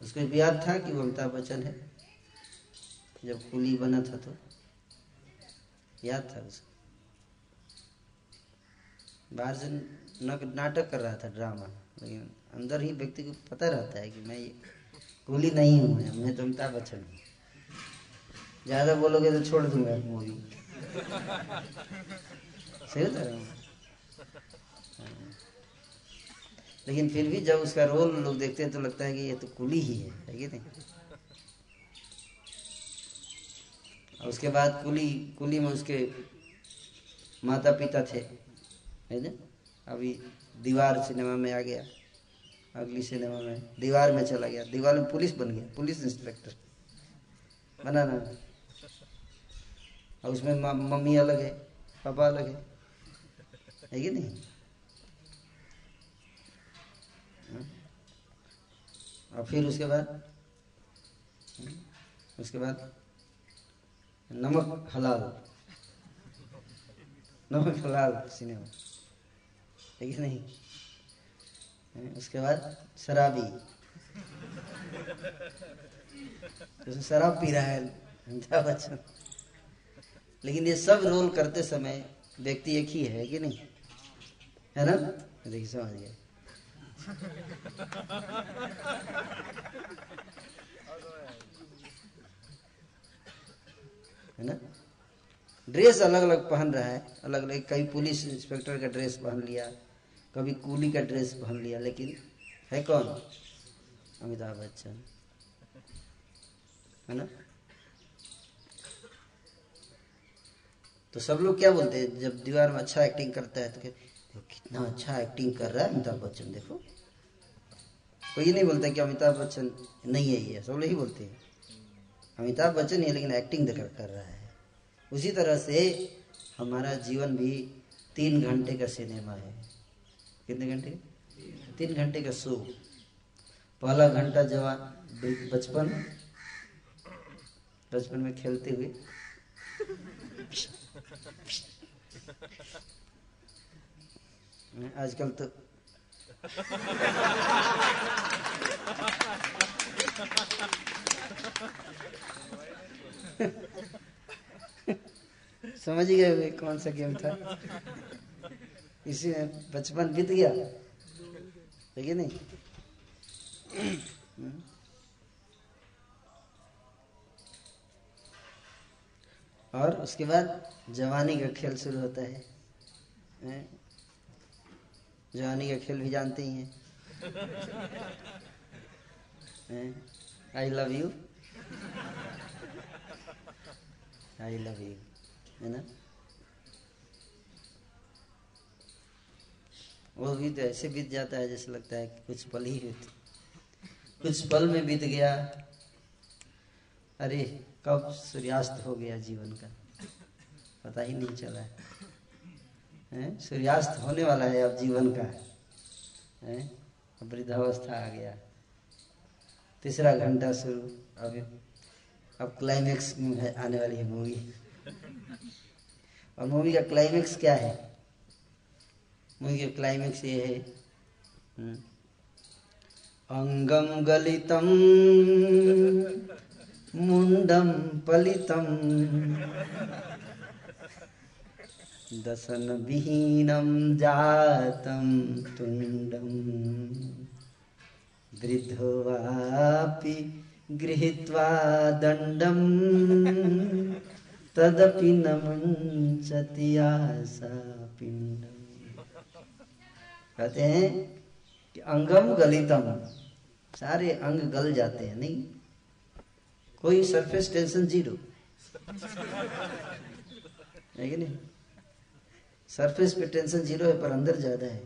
उसको याद था कि वो अमिताभ बच्चन है? जब कुली बना था तो? याद था उसको बाहर से नाटक कर रहा था ड्रामा, लेकिन अंदर ही व्यक्ति को पता रहता है कि मैं कुली नहीं हूँ, मैं तो अमिताभ बच्चन हूँ। ज़्यादा बोलोगे तो छोड़ दूँगा मूवी। सही होता है। लेकिन फिर भी जब उसका रोल लोग देखते हैं तो लगता है कि ये तो कुली ही है है कि नहीं? उसके बाद कुली कुली में उसके माता पिता थे, है ना? अभी दीवार सिनेमा में आ गया, अगली सिनेमा में, दीवार में चला गया, दीवार में पुलिस बन गया, पुलिस इंस्पेक्टर बना और उसमें मम्मी अलग है, पापा अलग है। है कि नहीं? हाँ? और फिर उसके बाद? उसके बाद? नमक हलाल। नमक हलाल सिनेमा। है कि नहीं? हाँ? उसके बाद शराबी। शराब पी रहा है, अमिताभ बच्चन। लेकिन ये सब रोल करते समय व्यक्ति एक ही है कि नहीं? है ना? देखिए, समझ गए। है ना? ड्रेस अलग अलग पहन रहा है। अलग अलग कभी पुलिस इंस्पेक्टर का ड्रेस पहन लिया, कभी कूली का ड्रेस पहन लिया, लेकिन है कौन? अमिताभ बच्चन। है ना? तो सब लोग क्या बोलते हैं? जब दीवार में अच्छा एक्टिंग करता है तो देखो कितना अच्छा एक्टिंग कर रहा है अमिताभ बच्चन, देखो। कोई नहीं बोलता कि अमिताभ बच्चन नहीं है ये, सब लोग ही बोलते हैं। अमिताभ बच्चन है लेकिन एक्टिंग कर कर रहा है। उसी तरह से हमारा जीवन भी तीन घंटे का सिनेमा है। कितने घंटे? तीन घंटे का शो। पहला घंटा जवान बचपन बचपन में खेलते हुए आजकल तो समझ गए कौन सा गेम था। इसी में बचपन बीत गया। है कि नहीं? और उसके बाद जवानी का खेल शुरू होता है। जवानी का खेल भी जानते ही हैं। I love you I love you है ना? वो भी तो ऐसे बीत जाता है जैसे लगता है कि कुछ पल ही कुछ पल में बीत गया। अरे कब सूर्यास्त हो गया जीवन का? पता ही नहीं चला। है? सूर्यास्त होने वाला है अब जीवन का। है? वृद्धावस्था आ गया। तीसरा घंटा शुरू। अब अब क्लाइमेक्स में आने वाली है मूवी और मूवी का क्लाइमेक्स क्या है? मूवी का क्लाइमेक्स ये है हम्म, अंगम गलितम। मुंडम पलितम दसन विहीनम जातम तुंडम वृद्धवापि गृहीत्वा दंडम तदपि न मुंचति आशा पिंडम कहते हैं कि अंगम गलितम। सारे अंग गल जाते हैं, नहीं? कोई सरफेस टेंशन ज़ीरो है कि नहीं? सरफेस पे टेंशन ज़ीरो है, पर अंदर ज़्यादा है।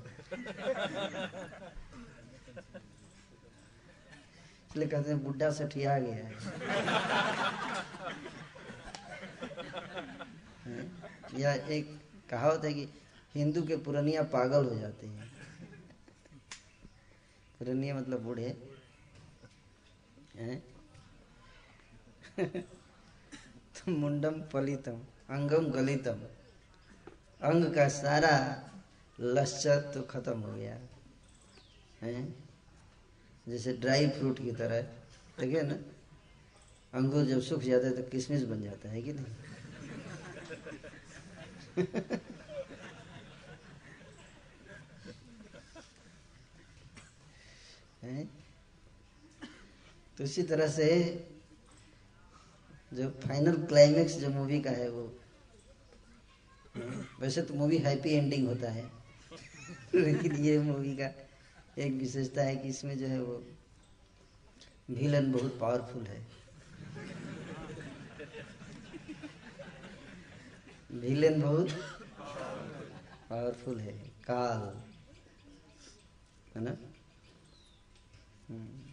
इसलिए कहते हैं, बुढ़ा सठिया गया है। या एक कहावत है कि हिंदू के पुरनिया पागल हो जाते हैं। पुरनिया मतलब बूढ़े। हैं? तो मुंडम पलितम अंगम गलितम। अंग का सारा लश्चर तो खत्म हो गया। है? जैसे ड्राई फ्रूट की तरह देखिए ना? अंगूर जब सूख जाता है तो किशमिश बन जाता है कि नहीं? तो इसी तरह से जो फाइनल क्लाइमेक्स जो मूवी का है वो। वैसे तो मूवी हैप्पी एंडिंग होता है। लेकिन ये मूवी का एक विशेषता है कि इसमें जो है वो विलन बहुत पावरफुल है। विलेन बहुत पावरफुल है। काल। है ना? हम्म।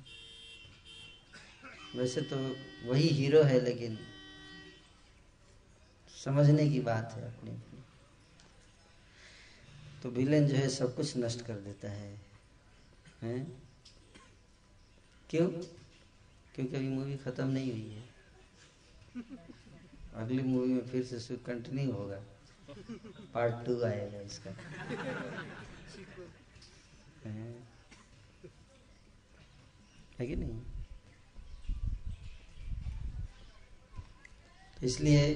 वैसे तो वही हीरो है, लेकिन समझने की बात है अपनी तो विलेन जो है, सब कुछ नष्ट कर देता है। हैं? क्यों? क्योंकि अभी मूवी खत्म नहीं हुई है। अगली मूवी में फिर से कंटिन्यू होगा। पार्ट टू आएगा इसका। है कि नहीं? इसलिए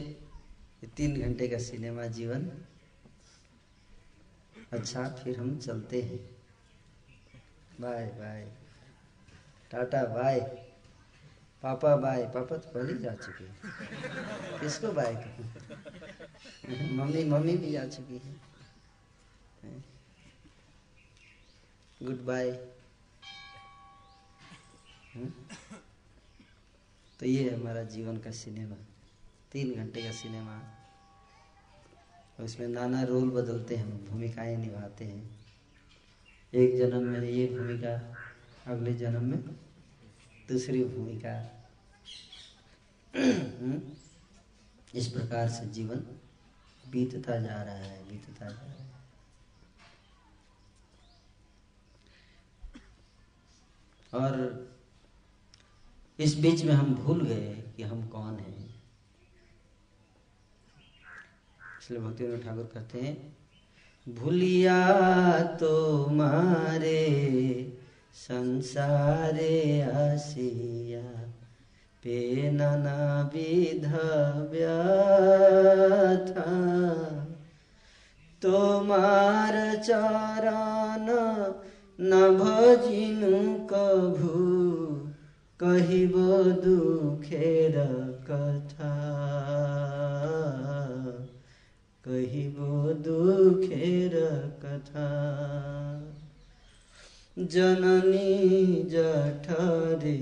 तीन घंटे का सिनेमा जीवन। अच्छा फिर हम चलते हैं। Bye bye. टाटा, बाय। पापा बाय। पापा तो पहले जा चुके हैं। किसको बाय मम्मी मम्मी भी जा चुकी है। गुड बाय तो ये है हमारा जीवन का सिनेमा। तीन घंटे का सिनेमा। इसमें नाना रोल बदलते हैं, भूमिकाएँ निभाते हैं। एक जन्म में ये भूमिका, अगले जन्म में दूसरी भूमिका? इस प्रकार से जीवन बीतता जा रहा है, बीतता जा रहा है। और इस बीच में हम भूल गए कि हम कौन हैं। इसलिए भक्ति ठाकुर कहते हैं भूलिया तो मारे संसारे आसिया पे नाना विध व्यथा তোমার চরণ न भजिनु कभु कहिब दुखेर कथा কহিব দুঃখের কথা। জননী জঠরে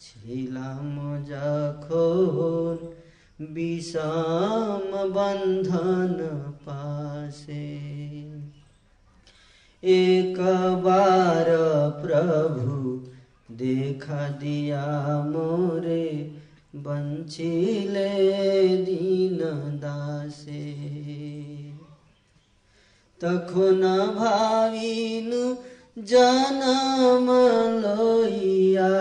ছিলাম যখন বিষম বন্ধন পাশে। একবার প্রভু দেখা দিয়া মোরে বঞ্চিলে দিন দাসে তখন ভাবিন জনম লইয়া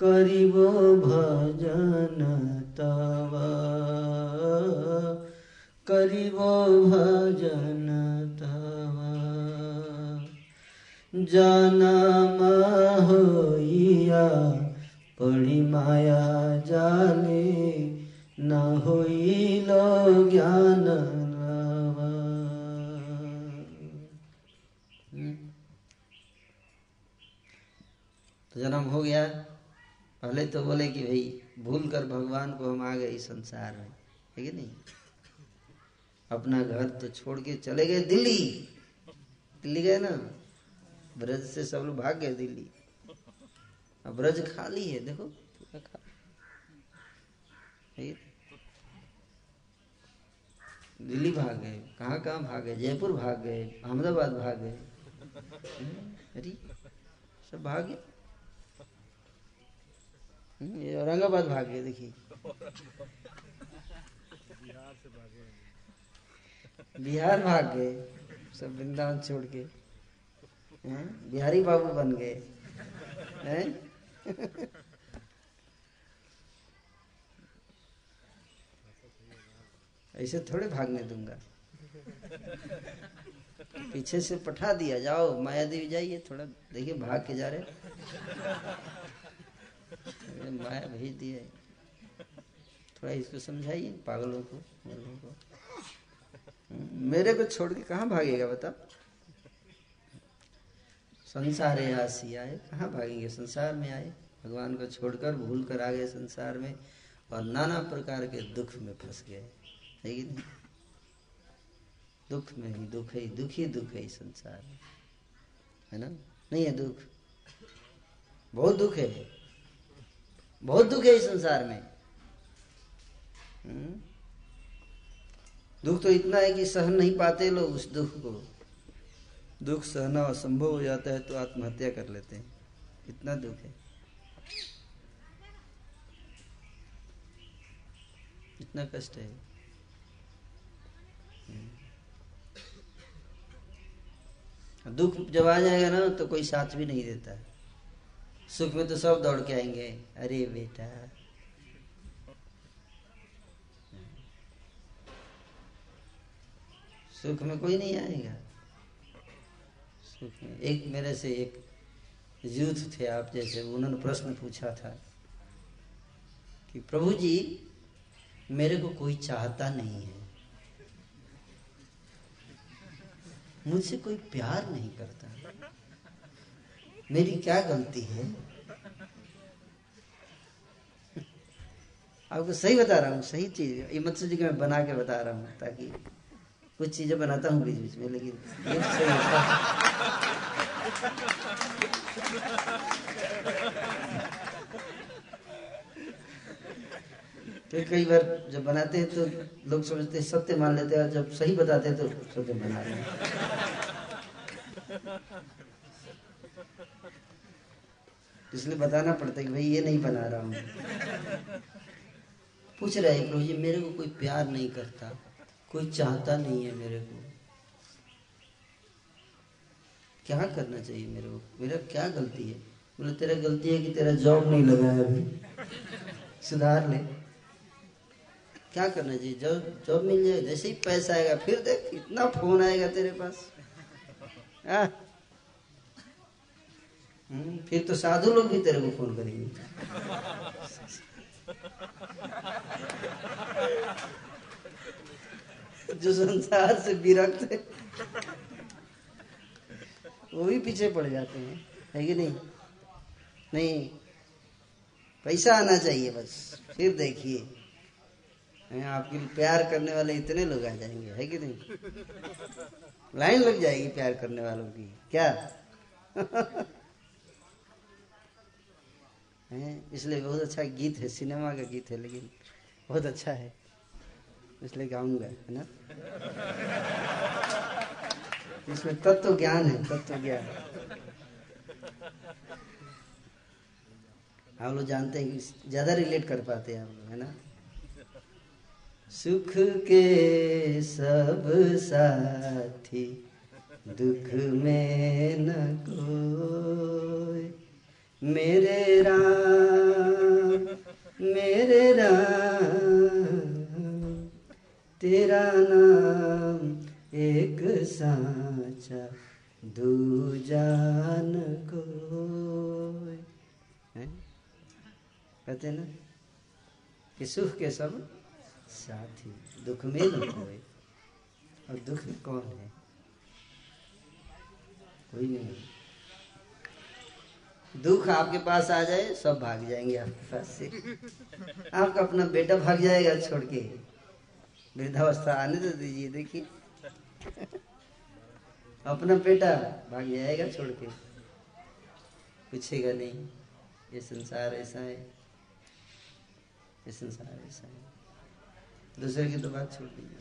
করিব ভজন তব। করিব ভজন তব। জনম হইয়া পড়ি মায়া জালে না হইল জ্ঞান লাভ। तो जन्म हो गया पहले तो बोले कि भाई भूल कर भगवान को हम आ गए इस संसार में है कि नहीं अपना घर तो छोड़ के चले गए दिल्ली दिल्ली गए ना ब्रज से सब लोग भाग गए दिल्ली अब ब्रज खाली है देखो। पूरा खाली? दिल्ली भाग गए कहाँ कहाँ भाग गए? जयपुर भाग गए अहमदाबाद भाग गए। हम्म, अरे सब भाग हम्म, ये औरंगाबाद भाग गए देखिए। बिहार भाग गए सब वृंदावन छोड़ के। बिहारी बाबू बन गए। हैं? ऐसे थोड़े भागने दूँगा। पीछे से पठा दिया, जाओ, माया देवी जाइए, थोड़ा देखिए भाग के जा रहे माया भेज दिया थोड़ा इसको समझाइए, पागलों को को। मेरे को छोड़ के कहाँ भागेगा बता संसार है आसी आए, कहाँ भागेंगे? संसार में आए। भगवान को छोड़कर भूल कर आ गए संसार में और नाना प्रकार के दुख में फंस गए। है नहीं? दुख में ही दुख है, दुख ही दुख है संसार में। है ना? नहीं है दुख? बहुत दुख है। बहुत दुख है इस संसार में। हम्म? दुख तो इतना है कि सहन नहीं पाते लोग उस दुख को। दुख सहना असंभव हो जाता है तो आत्महत्या कर लेते हैं। इतना दुख है। इतना कष्ट है। हम्म। दुख जब आ जाएगा ना तो कोई साथ भी नहीं देता। सुख में तो सब दौड़ के आएँगे। अरे बेटा। सुख में कोई नहीं आएगा। एक मेरे से एक यूथ थे आप जैसे उन्होंने प्रश्न पूछा था कि प्रभु जी, मेरे को कोई चाहता नहीं है। मुझसे कोई प्यार नहीं करता। मेरी क्या गलती है? आपको सही बता रहा हूँ, सही चीज़, ये मत सोचिए मैं बना के बता रहा हूँ ताकि कुछ चीज़ें बनाता हूँ बीच बीच में, लेकिन तो कई बार जब बनाते हैं तो लोग समझते हैं, सत्य मान लेते हैं जब सही बताते हैं तो सत्य बना रहे हैं। इसलिए बताना पड़ता है कि भाई, ये नहीं बना रहा हूँ। पूछ रहे प्रभु जी मेरे को कोई प्यार नहीं करता। कोई चाहता नहीं है मेरे को। क्या करना चाहिए मेरे को? मेरा क्या गलती है? बोले तेरा गलती है कि तेरा जॉब नहीं लगा है अभी। सुधार ले। क्या करना चाहिए? जॉब जॉब मिल जाए जैसे ही पैसा आएगा फिर देख इतना फ़ोन आएगा तेरे पास। आ? हम्म, फिर तो साधु लोग भी तेरे को फ़ोन करेंगे। जो संसार से विरक्त है। वो भी पीछे पड़ जाते हैं। है कि नहीं? नहीं। पैसा आना चाहिए बस। फिर देखिए। आपके प्यार करने वाले इतने लोग आ जाएँगे। है कि नहीं? लाइन लग जाएगी प्यार करने वालों की। क्या? है? इसलिए बहुत अच्छा गीत है। सिनेमा का गीत है, लेकिन बहुत अच्छा है। इसलिए गाऊँगा, है ना? इसमें तत्व ज्ञान है, तत्व ज्ञान। हम लोग जानते हैं कि ज़्यादा रिलेट कर पाते हैं हम लोग, है ना? सुख के सब साथी, दुख में न कोई। मेरे राम मेरे राम तेरा नाम एक साचा दूजान को कहते ना, कि सुख के सब साथी, दुख में न कोई। और दुख में कौन है? कोई नहीं। दुख आपके पास आ जाए, सब भाग जाएँगे आपके पास से। आपका अपना बेटा भाग जाएगा छोड़ के। वृद्धावस्था आने तो दीजिए, देखिए। अपना बेटा भाग जाएगा छोड़ के। पूछेगा नहीं, ये संसार ऐसा है। ये संसार ऐसा है। दूसरे की तो बात छोड़ दीजिए।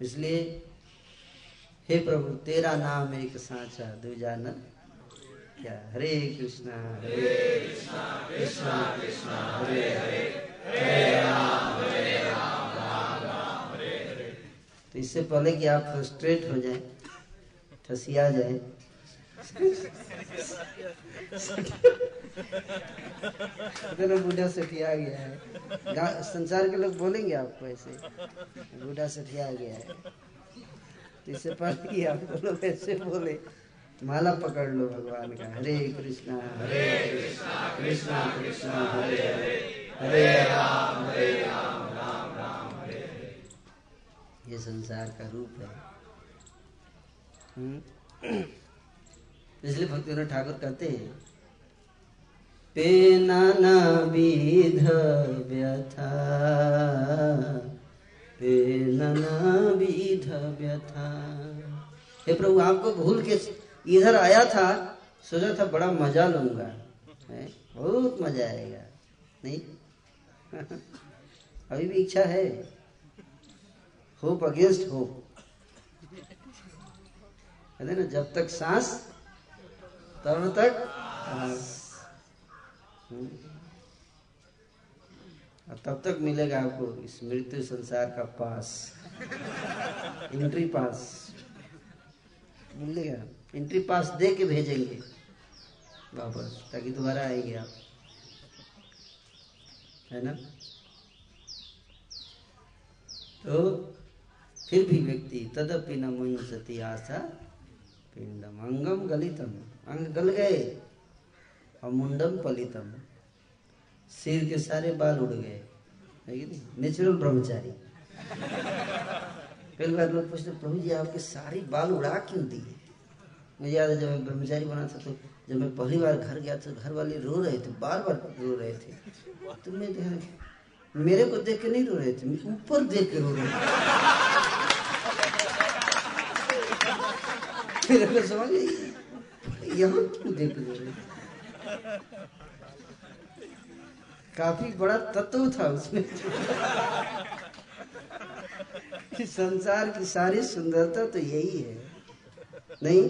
इसलिए, हे प्रभु, तेरा नाम एक साचा दूजा न क्या? हरे कृष्णा। हरे कृष्णा कृष्णा कृष्णा हरे हरे हरे राम हरे राम राम राम हरे हरे तो इससे पहले कि आप फ्रस्ट्रेट हो जाए ठसिया जाए, इतना बूढ़ा सठिया गया है। संसार के लोग बोलेंगे आपको ऐसे, बूढ़ा सठिया गया है। तो इससे पहले कि आप लोग ऐसे बोले माला पकड़ लो भगवान का। हरे कृष्णा हरे कृष्णा कृष्णा कृष्णा, हरे हरे। हरे राम हरे राम राम राम, हरे हरे। ये संसार का रूप है। इसलिए भक्ति ठाकुर कहते हैं, पे नाना विध व्यथा, पे नाना विध व्यथा। हे प्रभु, आपको भूल के इधर आया था, सोचा था बड़ा मज़ा लूँगा। बहुत मज़ा आएगा, नहीं? अभी भी इच्छा है। होप अगेंस्ट होप कहते ना, जब तक सांस, तब तक और तब तक मिलेगा आपको इस मृत्यु संसार का पास। एंट्री पास मिलेगा। एंट्री पास दे के भेजेंगे। वापस, ताकि दोबारा आएँगे आप है ना? तो फिर भी व्यक्ति तदपि न मुंसति आशा पिंडम। अंगम गलितम। अंग गल गए और मुंडम पलितम सिर के सारे बाल उड़ गए। नेचुरल ब्रह्मचारी। पहली बार लोग पूछते प्रभु जी, आपके सारे बाल उड़ा क्यों दिए? मुझे याद है जब मैं ब्रह्मचारी बना था तो जब मैं पहली बार घर गया तो घर वाले रो रहे थे बार बार रो रहे थे। तो मैं देखा मेरे को देख के नहीं रो रहे थे, मैं ऊपर देख के रो रहे थे। मेरे को समझ नहीं यहाँ क्यों देख के रो काफ़ी बड़ा तत्व था उसमें। संसार की सारी सुंदरता तो यही है। नहीं?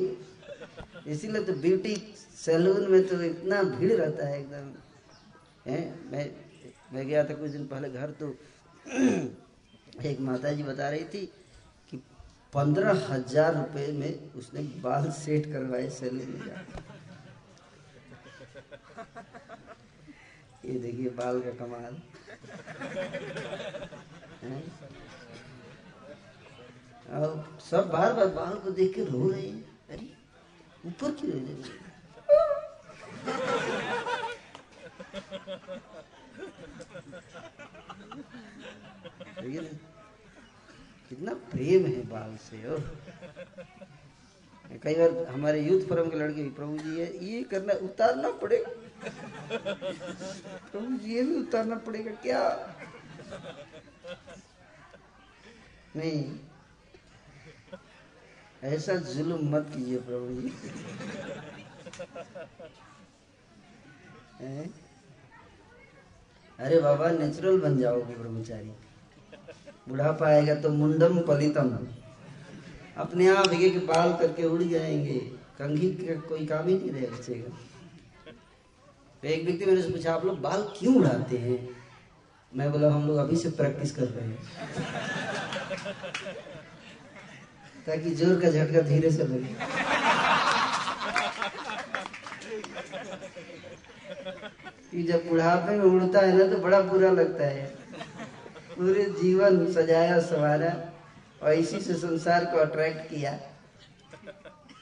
इसीलिए तो ब्यूटी सैलून में तो इतना भीड़ रहता है एकदम। है? मैं मैं गया था कुछ दिन पहले घर तो एक माता जी बता रही थी कि पंद्रह हज़ार रुपये में उसने बाल सेट करवाए सैलून में ये देखिए बाल का कमाल। और सब बार बार बाल को देख के रो रहे हैं। ऊपर क्यों ना, कितना प्रेम है बाल से और कई बार हमारे यूथ फोरम के लड़के प्रभु जी ये ये करना उतारना पड़ेगा। प्रभु जी ये भी उतारना पड़ेगा क्या? नहीं ऐसा जुल्म मत कीजिए प्रभु जी। अरे बाबा नेचुरल बन जाओगे ब्रह्मचारी। बुढ़ापा आएगा तो मुंडम पलितम। अपने आप एक एक बाल करके उड़ जाएँगे। कंघी का कोई काम ही नहीं रह बचेगा तो एक व्यक्ति मेरे से पूछा, आप लोग बाल क्यों उड़ाते हैं? मैं बोला, हम लोग अभी से प्रैक्टिस कर रहे हैं। ताकि ज़ोर का झटका धीरे से लगे। जब बुढ़ापे में उड़ता है ना तो बड़ा बुरा लगता है। पूरे जीवन सजाया, सवारा, और इसी से संसार को अट्रैक्ट किया।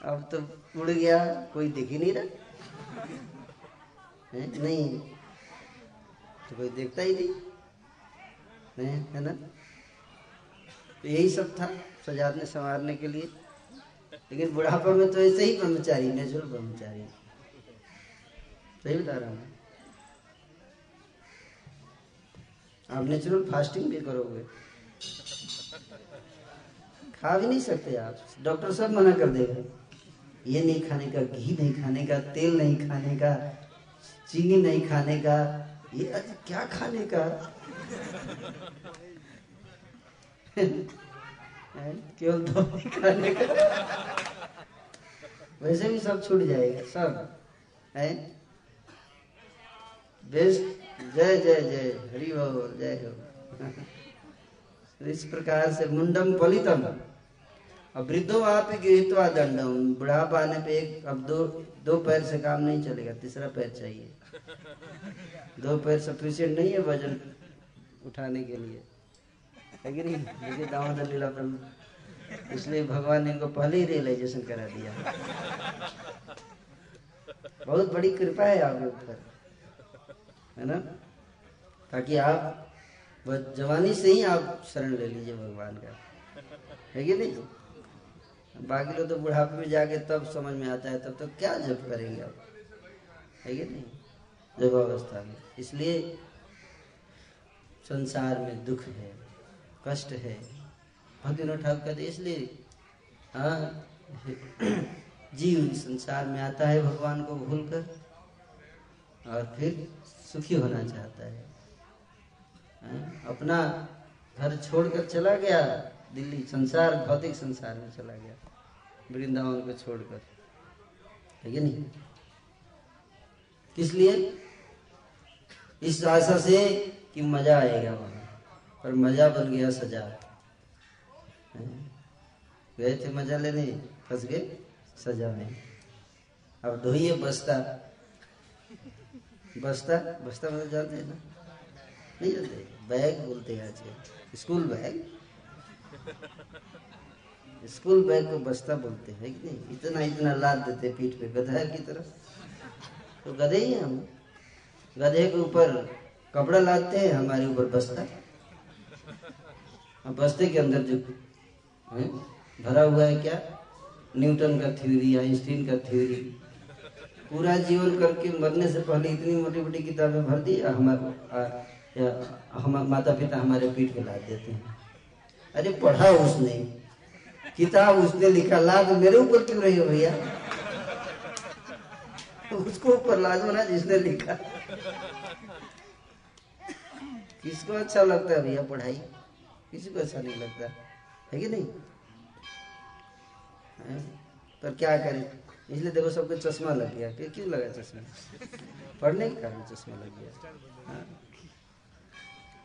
अब तो उड़ गया, कोई दिख ही नहीं रहा। है? नहीं। तो कोई देखता ही नहीं। नहीं है ना? तो यही सब था। सजाने, संवारने के लिए। लेकिन बुढ़ापा में तो ऐसे ही ब्रह्मचारी, नेचुरल ब्रह्मचारी। सही बता रहा हूँ आप नेचुरल फास्टिंग भी करोगे। खा भी नहीं सकते आप। डॉक्टर सब मना कर देगा ये नहीं खाने का, घी नहीं खाने का, तेल नहीं खाने का, चीनी नहीं खाने का, ये क्या खाने का? केवल दो नहीं खाने का। वैसे भी सब छूट जाएगा, सब। है बेस्ट जय जय जय, हरि बोल, जय हो। इस प्रकार से मुंडम पलितम और वृद्धो आप गृहत्वा दंडम बुढ़ापा आने पे एक, अब दो दो पैर से काम नहीं चलेगा, तीसरा पैर चाहिए। दो पैर सफिशियंट नहीं है वज़न उठाने के लिए। है दामोदर लीला प्रभु। इसलिए भगवान ने इनको पहले ही रियलाइजेशन करा दिया। बहुत बड़ी कृपा है आपके ऊपर, है ना? ताकि आप जवानी से ही आप शरण ले लीजिए भगवान का। है कि नहीं? बाकी लोग तो बुढ़ापे में जाके तब समझ में आता है, तब तो क्या जब करेंगे आप? है कि नहीं? जब अवस्था में। इसलिए संसार में दुख है। कष्ट है। भक्तिनाथ ठाकुर कहते इसलिए हाँ जीव संसार में आता है भगवान को भूल कर और फिर सुखी होना चाहता है। हाँ, अपना घर छोड़कर चला गया दिल्ली संसार भौतिक संसार में चला गया वृंदावन को छोड़कर। है कि नहीं? किस लिए? इस आशा से कि मज़ा आएगा वहाँ। पर मज़ा बन गया सजा। गए थे मज़ा लेने? फंस गए सजा में। अब ढोइए बस्ता। बस्ता? बस्ता मतलब जानते हैं ना? नहीं जानते? बैग बोलते हैं आज स्कूल बैग? स्कूल बैग को बस्ता बोलते हैं कि नहीं? इतना इतना लाद देते पीठ पे गधा की तरह तो गधे ही हम। गधे के ऊपर कपड़ा लादते हैं, हमारे ऊपर बस्ता। अब बस्ते के अंदर जो है, भरा हुआ है क्या? न्यूटन का थ्योरी आइंस्टीन का थ्योरी। पूरा जीवन करके मरने से पहले इतनी मोटी मोटी किताबें भर दी हमारे हम माता पिता हमारे पीठ पे लाद देते हैं। अरे पढ़ा उसने। किताब उसने लिखा लाद मेरे ऊपर क्यों रही हो भैया? उसको ऊपर लाद बना जिसने लिखा। किसको अच्छा लगता है भैया पढ़ाई? किसी को ऐसा नहीं लगता। है कि नहीं? है? पर क्या करें? इसलिए देखो सबको चश्मा लग गया। कि क्यों लगा चश्मा? पढ़ने के कारण चश्मा लग गया। हाँ?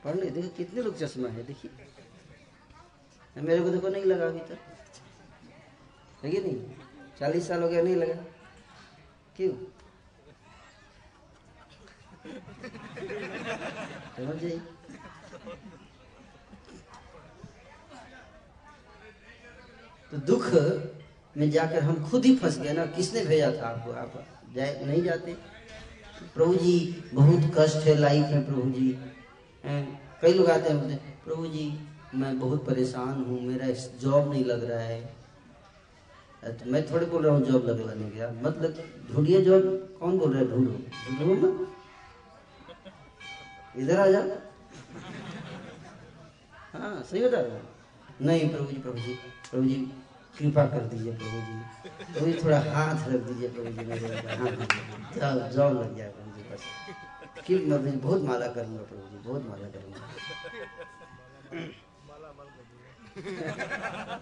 पढ़ने देखो कितने लोग चश्मा है, देखिए। मेरे को देखो नहीं लगा अभी तक। है कि नहीं? चालीस साल हो गया नहीं लगा। क्यों? समझ जाइए तो दुख में जाकर हम खुद ही फंस गए ना, किसने भेजा था आपको? आप जाए नहीं जाते? प्रभु जी, बहुत कष्ट है लाइफ में प्रभु जी। कई लोग आते हैं प्रभु जी, मैं बहुत परेशान हूँ, मेरा जॉब नहीं लग रहा है। तो मैं थोड़े बोल रहा हूँ, जॉब लगवाने का मतलब ढूंढिए जॉब। कौन बोल रहा है, ढूंढो। इधर आ जाओ हाँ सही बता रहा हूँ। नहीं, प्रभु जी प्रभु जी प्रभु जी, कृपा कर दीजिए प्रभु जी। प्रभु जी, थोड़ा हाथ रख दीजिए प्रभु जी मेरे ऊपर हाँ जाओ लग जाए प्रभु जी बस। कि मैं प्रभु जी बहुत माला करूँगा प्रभु जी, बहुत माला करूँगा।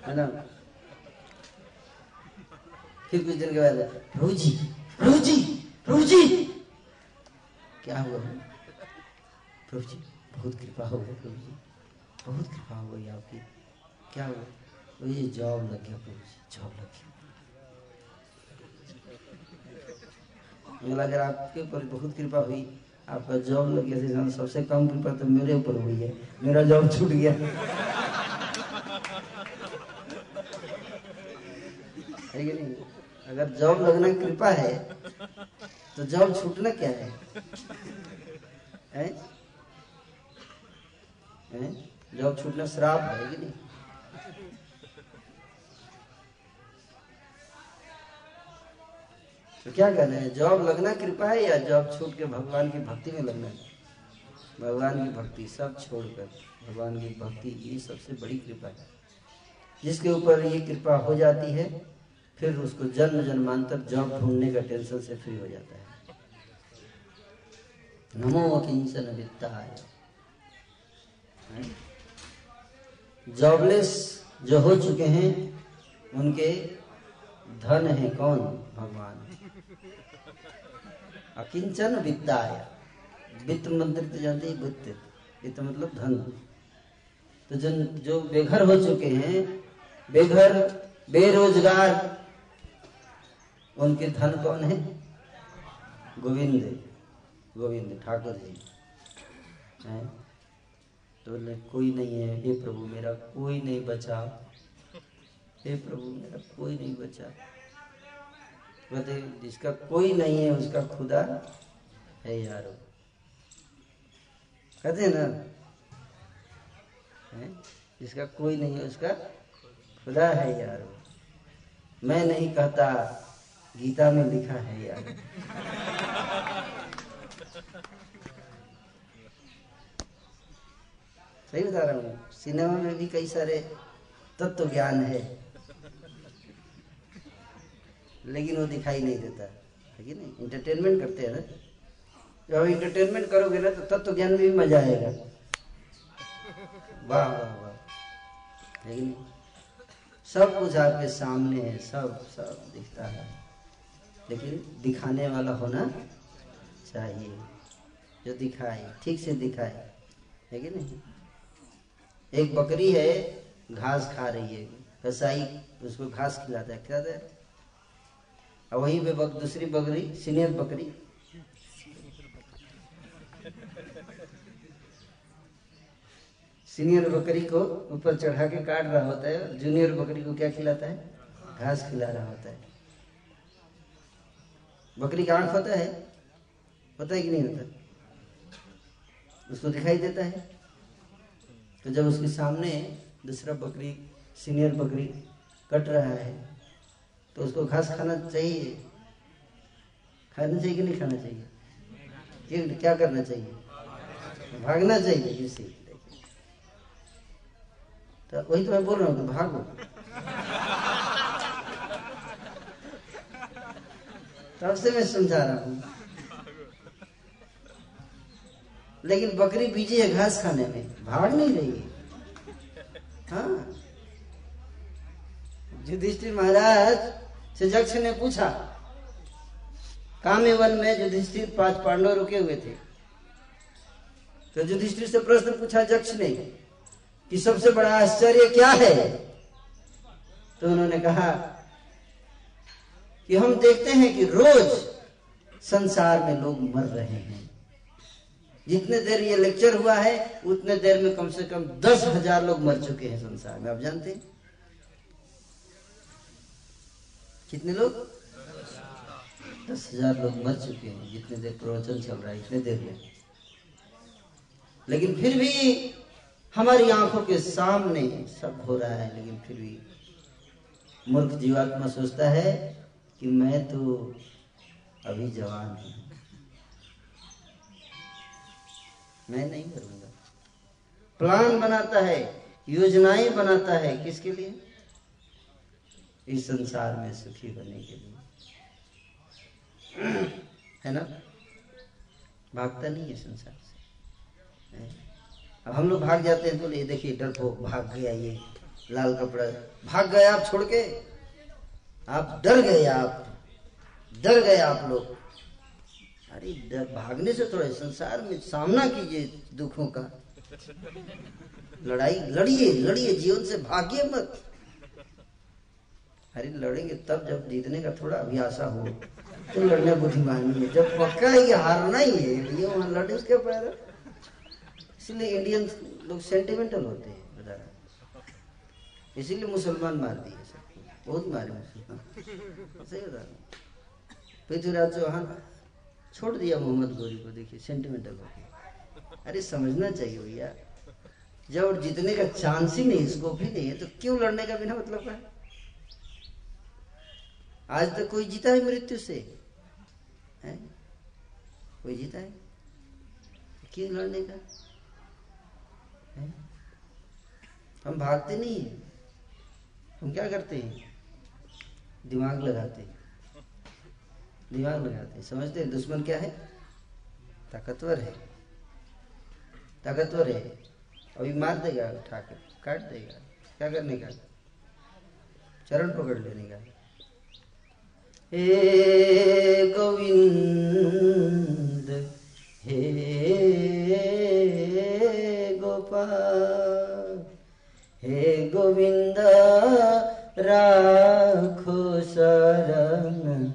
है ना? फिर कुछ दिन के बाद, प्रभु जी प्रभु जी प्रभु जी! क्या हुआ? प्रभु जी, बहुत कृपा हो गई प्रभु जी, बहुत कृपा हो गई आपकी। क्या हुआ? तो ये जॉब लग गया प्रभु जी जॉब लग गया। मतलब अगर आपके ऊपर बहुत कृपा हुई, आपका जॉब लग गया सबसे कम कृपा तो मेरे ऊपर हुई है। मेरा जॉब छूट गया। है कि नहीं? अगर जॉब लगना कृपा है तो जॉब छूटना क्या है? हैं? हैं? जॉब छूटना श्राप है कि नहीं? तो क्या कहना है? जॉब लगना कृपा है या जॉब छूट के भगवान की भक्ति में लगना है? भगवान की भक्ति सब छोड़कर, भगवान की भक्ति ये सबसे बड़ी कृपा है। जिसके ऊपर ये कृपा हो जाती है, फिर उसको जन्म जन्मांतर जॉब ढूँढने का टेंशन से फ्री हो जाता है। नमो अकिंचन वित्ताय। जॉबलेस जो हो चुके हैं, उनके धन है कौन? भगवान। अकिंचन वित्ताय वित्त मंत्र तो जानते ही वित्त। वित्त मतलब धन। तो जो जो बेघर हो चुके हैं, बेघर, बेरोजगार, उनके धन कौन है? गोविंद। गोविंद ठाकुर जी। हैं? तो कोई नहीं है। हे प्रभु, मेरा कोई नहीं बचा। हे प्रभु, मेरा कोई नहीं बचा। कहते जिसका कोई नहीं है, उसका खुदा है यारो। कहते ना? जिसका कोई नहीं है, उसका खुदा है यारो। मैं नहीं कहता, गीता में लिखा है यार। सही बता रहा हूँ, सिनेमा में भी कई सारे तत्व ज्ञान है। लेकिन वो दिखाई नहीं देता। है कि नहीं? इंटरटेनमेंट करते हैं ना। जब इंटरटेनमेंट करोगे ना तो तत्व तो ज्ञान में भी मज़ा आएगा। वाह वाह वाह। लेकिन सब कुछ आपके सामने है, सब सब दिखता है। लेकिन दिखाने वाला होना चाहिए। जो दिखाए, ठीक से दिखाए। है कि नहीं? एक बकरी है, घास खा रही है। कसाई उसको घास खिलाता है। खिलाता है? और वहीं पे दूसरी बकरी सीनियर बकरी। सीनियर बकरी को ऊपर चढ़ा के काट रहा होता है, जूनियर बकरी को क्या खिलाता है? घास खिला रहा होता है। बकरी का आँख होता है? होता है कि नहीं होता? उसको दिखाई देता है। तो जब उसके सामने दूसरा बकरी, सीनियर बकरी कट रहा है तो उसको घास खाना चाहिए। खाना चाहिए कि नहीं खाना चाहिए? कि क्या करना चाहिए? भागना चाहिए इसी तो वही तो मैं बोल रहा हूँ कि भागो। तब से मैं समझा रहा हूँ। लेकिन बकरी बीजी है घास खाने में, भाग नहीं रही है। हाँ। युधिष्ठिर महाराज से जक्ष ने पूछा काम्य वन में युधिष्ठिर पाँच पांडव रुके हुए थे? तो युधिष्ठिर से प्रश्न पूछा, जक्ष ने, कि सबसे बड़ा आश्चर्य क्या है? तो उन्होंने कहा, कि हम देखते हैं कि रोज संसार में लोग मर रहे हैं। जितने देर ये लेक्चर हुआ है, उतने देर में कम से कम दस हज़ार लोग मर चुके हैं संसार में। आप जानते हैं? कितने लोग? दस हज़ार लोग मर चुके हैं जितने देर प्रवचन चल रहा है, इतने देर में। लेकिन फिर भी हमारी आँखों के सामने सब हो रहा है, लेकिन फिर भी मूर्ख जीवात्मा सोचता है कि मैं तो अभी जवान हूँ। मैं नहीं करूँगा प्लान बनाता है, योजनाएँ बनाता है, किसके लिए? इस संसार में सुखी होने के लिए। है ना? भागता नहीं है संसार से? अब हम लोग भाग जाते हैं तो ये देखिए डरपोक भाग गया ये लाल कपड़ा। भाग गए आप छोड़ के? आप डर गए आप। डर गए आप लोग। अरे, डर, भागने से थोड़ा संसार में सामना कीजिए दुखों का। लड़ाई लड़िए लड़िए, जीवन से भागिए मत। अरे लड़ेंगे तब जब जीतने का थोड़ा अभ्यासा हो। तो लड़ना बुद्धिमानी है। जब पक्का है हारना ही है, ये वहाँ लड़े उसके पैदा इसलिए इंडियन लोग सेंटिमेंटल होते हैं इसीलिए मुसलमान मार दिए बहुत मारे मुसलमान। सही बता पृथ्वीराज चौहान, छोड़ दिया मोहम्मद गोरी को, देखिए सेंटिमेंटल हो गया। अरे समझना चाहिए भैया। जब जीतने का चांस ही नहीं स्कोप ही नहीं है तो क्यों लड़ने का बिना मतलब है? आज तक कोई जीता है मृत्यु से? है? कोई जीता है? क्यों लड़ने का? है? हम भागते नहीं है। हम क्या करते हैं? दिमाग लगाते हैं। दिमाग लगाते हैं। समझते हैं? दुश्मन क्या है? ताकतवर है। ताकतवर है। अभी मार देगा, उठा के, काट देगा। क्या करने का? चरण पकड़ लेने का। हे गोविंद, हे गोपाल, हे गोविंद, राखो शरण,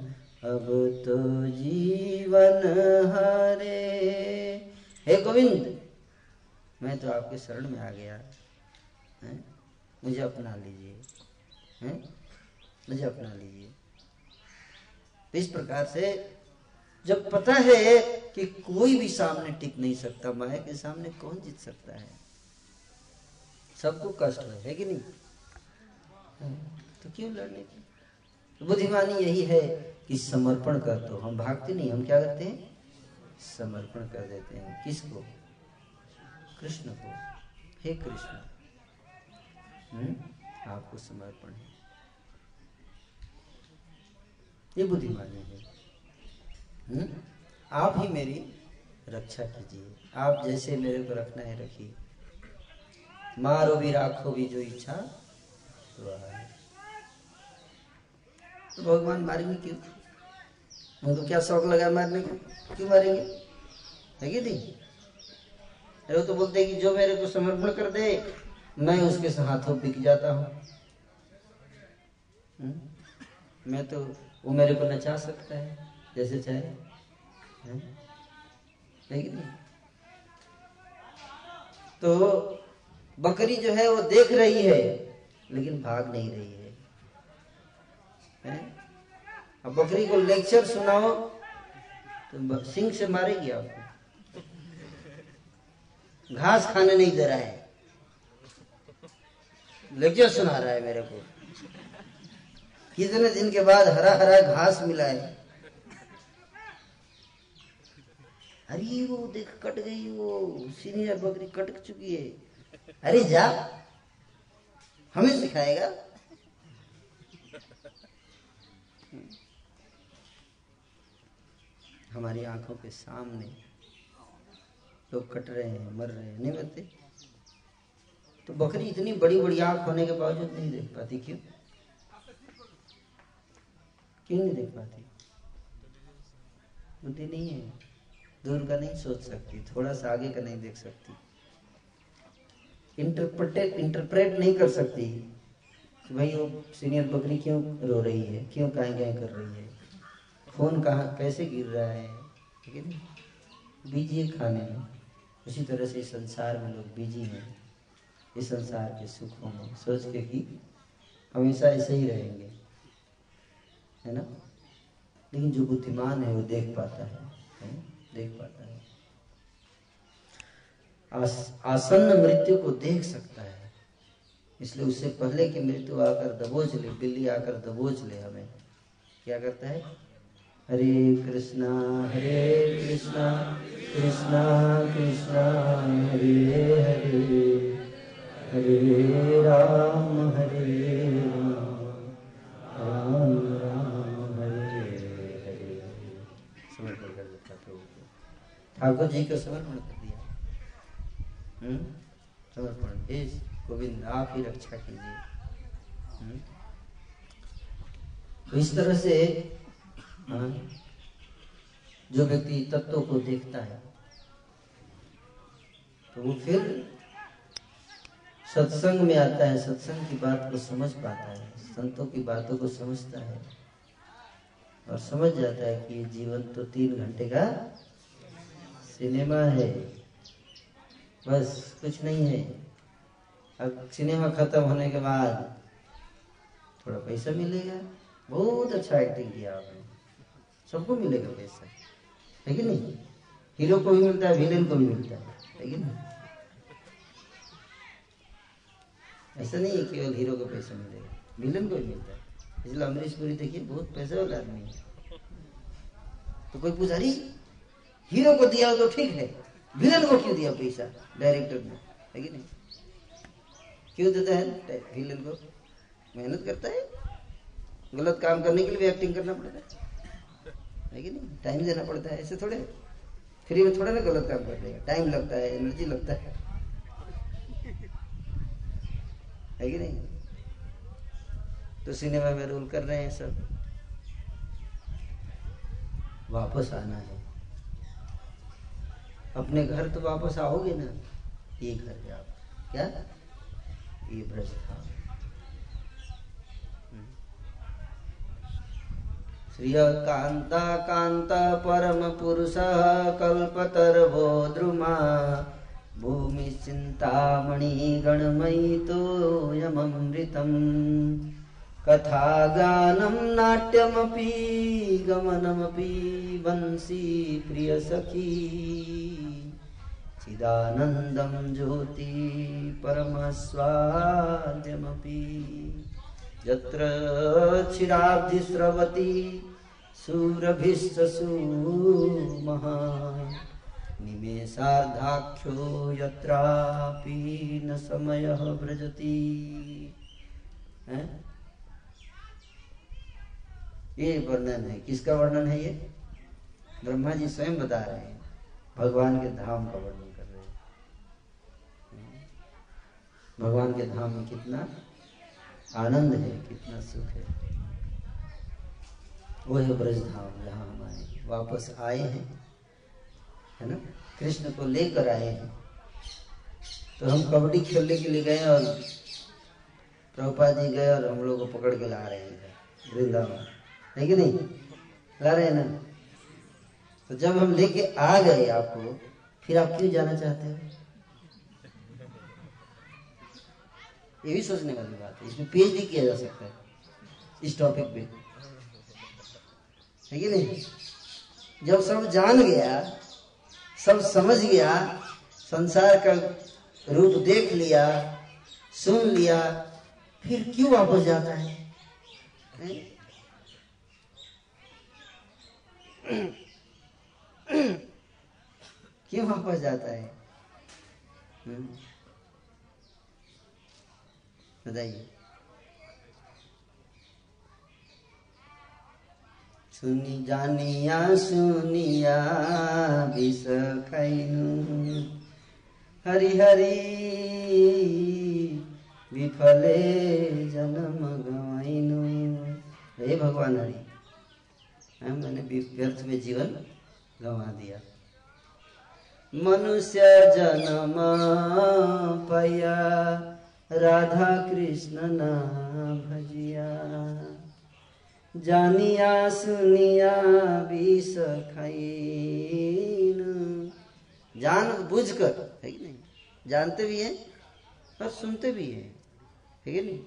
अब तो जीवन हरे। हे गोविंद, मैं तो आपके शरण में आ गया। है? मुझे अपना लीजिए। मुझे अपना लीजिए। इस प्रकार से जब पता है कि कोई भी सामने टिक नहीं सकता माया के सामने कौन जीत सकता है? सबको कष्ट है, है कि नहीं? तो क्यों लड़ने की? तो बुद्धिमानी यही है कि समर्पण कर दो। हम भागते नहीं हम क्या करते हैं? समर्पण कर देते हैं। किसको? कृष्ण को। हे कृष्ण। हम्म? आपको समर्पण है। ये बुद्धिमानी है। हम्म? आप ही मेरी रक्षा कीजिए। आप जैसे मेरे को रखना है, रखिए। मारो भी, राखो भी जो इच्छा तो भगवान मारेंगे क्यों? उनको क्या शौक लगा मारने का? क्यों मारेंगे? है कि नहीं? अरे वो तो बोलते कि जो मेरे को समर्पण कर दे, मैं उसके हाथों बिक जाता हूँ। हम्म? मैं तो वो मेरे को नचा सकता है जैसे चाहे लेकिन तो बकरी जो है वो देख रही है लेकिन भाग नहीं रही है, है? अब बकरी को लेक्चर सुनाओ तो सिंह से मारेगी आपको। घास खाने नहीं दे रहा है। लेक्चर सुना रहा है मेरे को। कितने दिन के बाद हरा हरा घास मिला है? अरे वो देख, कट गई वो। सीनियर बकरी कट चुकी है। अरे जा, हमें सिखाएगा? हमारी आँखों के सामने लोग कट रहे हैं, मर रहे हैं, नहीं मरते? तो बकरी इतनी बड़ी बड़ी आँख होने के बावजूद नहीं देख पाती क्यों? क्यों नहीं देख पाती? बुद्धि नहीं है। दूर का नहीं सोच सकती, थोड़ा सा आगे का नहीं देख सकती। इंटरप्रेट इंटरप्रेट नहीं कर सकती। कि भाई वो सीनियर बकरी क्यों रो रही है? क्यों कहीं कहीं कर रही है? फ़ोन कहाँ, कैसे गिर रहा है? ठीक है ना बिज़ी है खाने में। उसी तरह से इस संसार में लोग बिज़ी हैं। इस संसार के सुखों में सोच के कि हमेशा ऐसे ही रहेंगे। है ना? लेकिन जो बुद्धिमान है वो देख पाता है, है? देख पाता है। आस, आसन्न मृत्यु को देख सकता है। इसलिए उससे पहले कि मृत्यु आकर दबोच ले बिल्ली आकर दबोच ले हमें क्या करता है? हरे कृष्णा हरे कृष्णा कृष्णा कृष्णा हरे हरे हरे राम हरे राम राम राम हरे हरे समर्पण कर देता प्रभु को ठाकुर जी को समर्पण कर दिया हम्म? समर्पण हे गोविंद आप ही रक्षा कीजिए हम्म? तो इस तरह से हाँ, जो व्यक्ति तत्वों को देखता है तो वो फिर सत्संग में आता है सत्संग की बात को समझ पाता है संतों की बातों को समझता है और समझ जाता है कि जीवन तो तीन घंटे का सिनेमा है। बस कुछ नहीं है। अब सिनेमा खत्म होने के बाद थोड़ा पैसा मिलेगा। बहुत अच्छा एक्टिंग किया आपने। सबको मिलेगा पैसा। है कि नहीं? हीरो को भी मिलता है विलेन को भी मिलता है। है कि नहीं? ऐसा नहीं है केवल हीरो को पैसा मिलेगा। विलन को भी मिलता है। इसलिए अमरीश पुरी देखिए, बहुत पैसे वाला आदमी है। तो कोई पूछा रही हीरो को दिया तो ठीक है विलन को क्यों दिया पैसा? डायरेक्टर ने, है कि नहीं? क्यों देता है विलन को? मेहनत करता है। गलत काम करने के लिए भी एक्टिंग करना पड़ता है। है कि नहीं? टाइम देना पड़ता है ऐसे थोड़े। फ्री में थोड़ा ना गलत काम कर देगा टाइम लगता है एनर्जी लगता है। है कि नहीं? तो सिनेमा में रोल कर रहे हैं सब। वापस आना है। अपने घर तो वापस आओगे ना? ये घर जाओ क्या? ये ब्रज था श्रियकान्ता कान्त परमपुरुषः कल्पतर्वो द्रुमा भूमिश्चिन्तामणिगणमयितोऽयममृतम् कथागानं नाट्यमपि, गमनमपि वंशी प्रियसखी। चिदानन्दं ज्योति परमस्वाद्यमपि। यत्र क्षीराब्धिस्रवति सुरभिश्चसूमः निमेषार्धाख्यो यत्रापि न समयः व्रजति। ये वर्णन है। किसका वर्णन है ये? ब्रह्मा जी स्वयं बता रहे हैं। भगवान के धाम का वर्णन कर रहे हैं भगवान के धाम में कितना आनंद है, कितना सुख है। वो है ब्रज धाम जहाँ हम आए वापस आए हैं, है ना? कृष्ण को लेकर आए हैं। तो हम कबड्डी खेलने के लिए गए और प्रभुपा जी गए और हम लोग को पकड़ के ला रहे हैं वृंदावन। है कि नहीं? ला रहे हैं ना? तो जब हम लेके आ गए आपको, फिर आप क्यों जाना चाहते हो? ये भी सोचने वाली बात है इसमें पीएचडी किया जा सकता है, इस टॉपिक पे है कि नहीं जब सब जान गया, सब समझ गया, संसार का रूप देख लिया, सुन लिया, फिर क्यों वापस जाता है? क्यों वापस जाता है? बताइए। सुनी जानिया, सुनिया विष खैनु। हरि हरि विफले जन्म गवाइनु। हे भगवान हरि मैंने व्यर्थ में जीवन गंवा दिया। मनुष्य जन्म पया। राधा कृष्ण ना भजिया। जानिया सुनिया विष खाइन जान बुझ कर है नहीं? जानते भी हैं और सुनते भी हैं, है नहीं?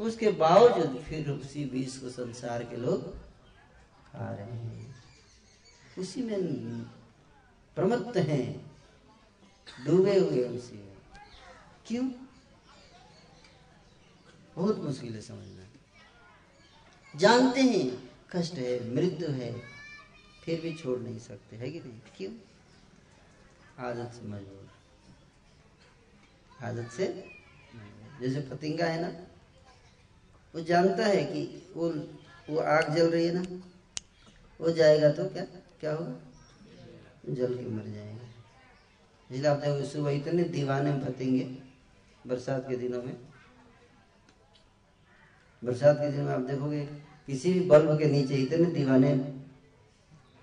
उसके बावजूद फिर उसी विष को संसार के लोग खा रहे हैं। उसी में प्रमत्त हैं, डूबे हुए उसी में। क्यों? बहुत मुश्किल है समझना। जानते हैं, कष्ट है, मृत्यु है, फिर भी छोड़ नहीं सकते, है कि नहीं? क्यों? आदत से मजबूर आदत से? जैसे पतिंगा है ना, वो जानता है कि वो वो आग जल रही है ना, वो जाएगा तो क्या क्या होगा? जल के मर जाएगा। इसलिए आप देखो सुबह इतने दीवाने फतेंगे बरसात के दिनों में। बरसात के दिन में आप देखोगे, किसी भी बल्ब के नीचे इतने दीवाने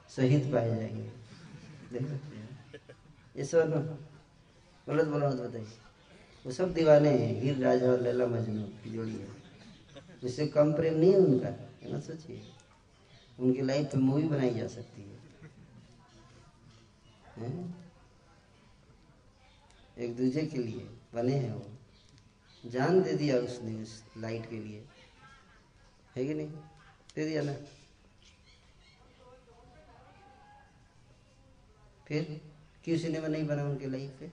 शहीद पाए जाएँगे। देख सकते हैं। ये सब गलत बोला मत बताइए वो सब दीवाने हैं हीर राजा और लैला मजनू की जोड़ी है। उससे कम प्रेम नहीं है उनका, ये मत सोचिए। उनकी लाइफ पे मूवी बनाई जा सकती है। हैं? एक दूसरे के लिए बने हैं वो। जान दे दिया उसने उस लाइट के लिए। है कि नहीं? दे दिया ना। फिर? क्यों सिनेमा नहीं बना उनके लाइफ पे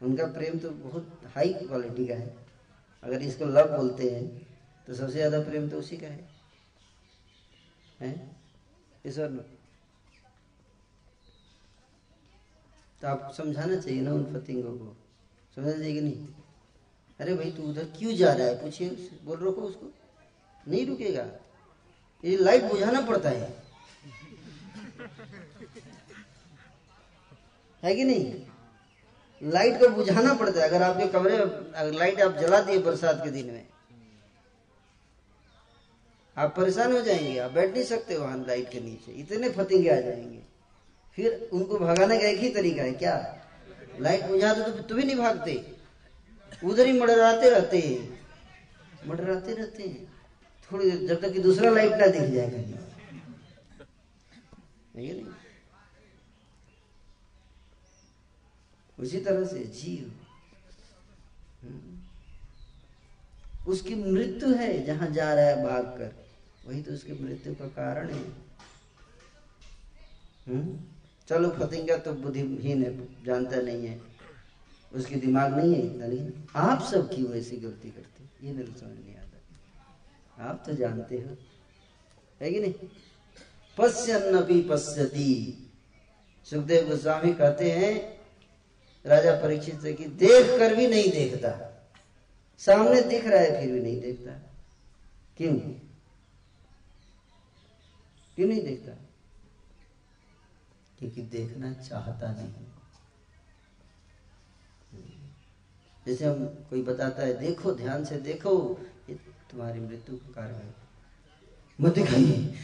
उनका प्रेम तो बहुत हाई क्वालिटी का है। अगर इसको लव बोलते हैं तो सबसे ज़्यादा प्रेम तो उसी का है। हैं? ईश्वर तो आप समझाना चाहिए ना उन फतिंगों को? समझना चाहिए कि नहीं? अरे भाई, तू उधर क्यों जा रहा है? पूछिए बोल, रोको उसको। नहीं रुकेगा। ये लाइट बुझाना पड़ता है। है कि नहीं? लाइट को बुझाना पड़ता है। अगर आपके कमरे में लाइट आप जला दिए बरसात के दिन में, आप परेशान हो जाएँगे। आप बैठ नहीं सकते वहाँ लाइट के नीचे। इतने फतिंगे आ जाएँगे। फिर उनको भगाने का एक ही तरीका है। क्या? लाइट बुझा दो तो तुम भी नहीं भागते। उधर ही मडराते रहते हैं। मडराते रहते हैं। थोड़ी देर, जब तक कि दूसरा लाइट ना दिख जाए कहीं नहीं नहीं? उसी तरह से जीव। हम्म। उसकी मृत्यु है, जहाँ जा रहा है भाग कर। वही तो उसकी मृत्यु का कारण है। हम्म? चलो फतिंगा तो बुद्धिहीन है, जानता नहीं है। उसकी दिमाग नहीं है इतना नहीं आप सब क्यों ऐसी गलती करते ये मेरे समझ नहीं आता। आप तो जानते हो। है कि नहीं? पश्यन भी पश्यती। सुखदेव गोस्वामी कहते हैं, राजा परीक्षित से कि देख कर भी नहीं देखता। सामने दिख रहा है, फिर भी नहीं देखता। क्यों? क्यों नहीं देखता? क्योंकि देखना चाहता नहीं। जैसे हम कोई बताता है, देखो, ध्यान से देखो, ये तुम्हारी मृत्यु का कारण है। मत दिखाइए।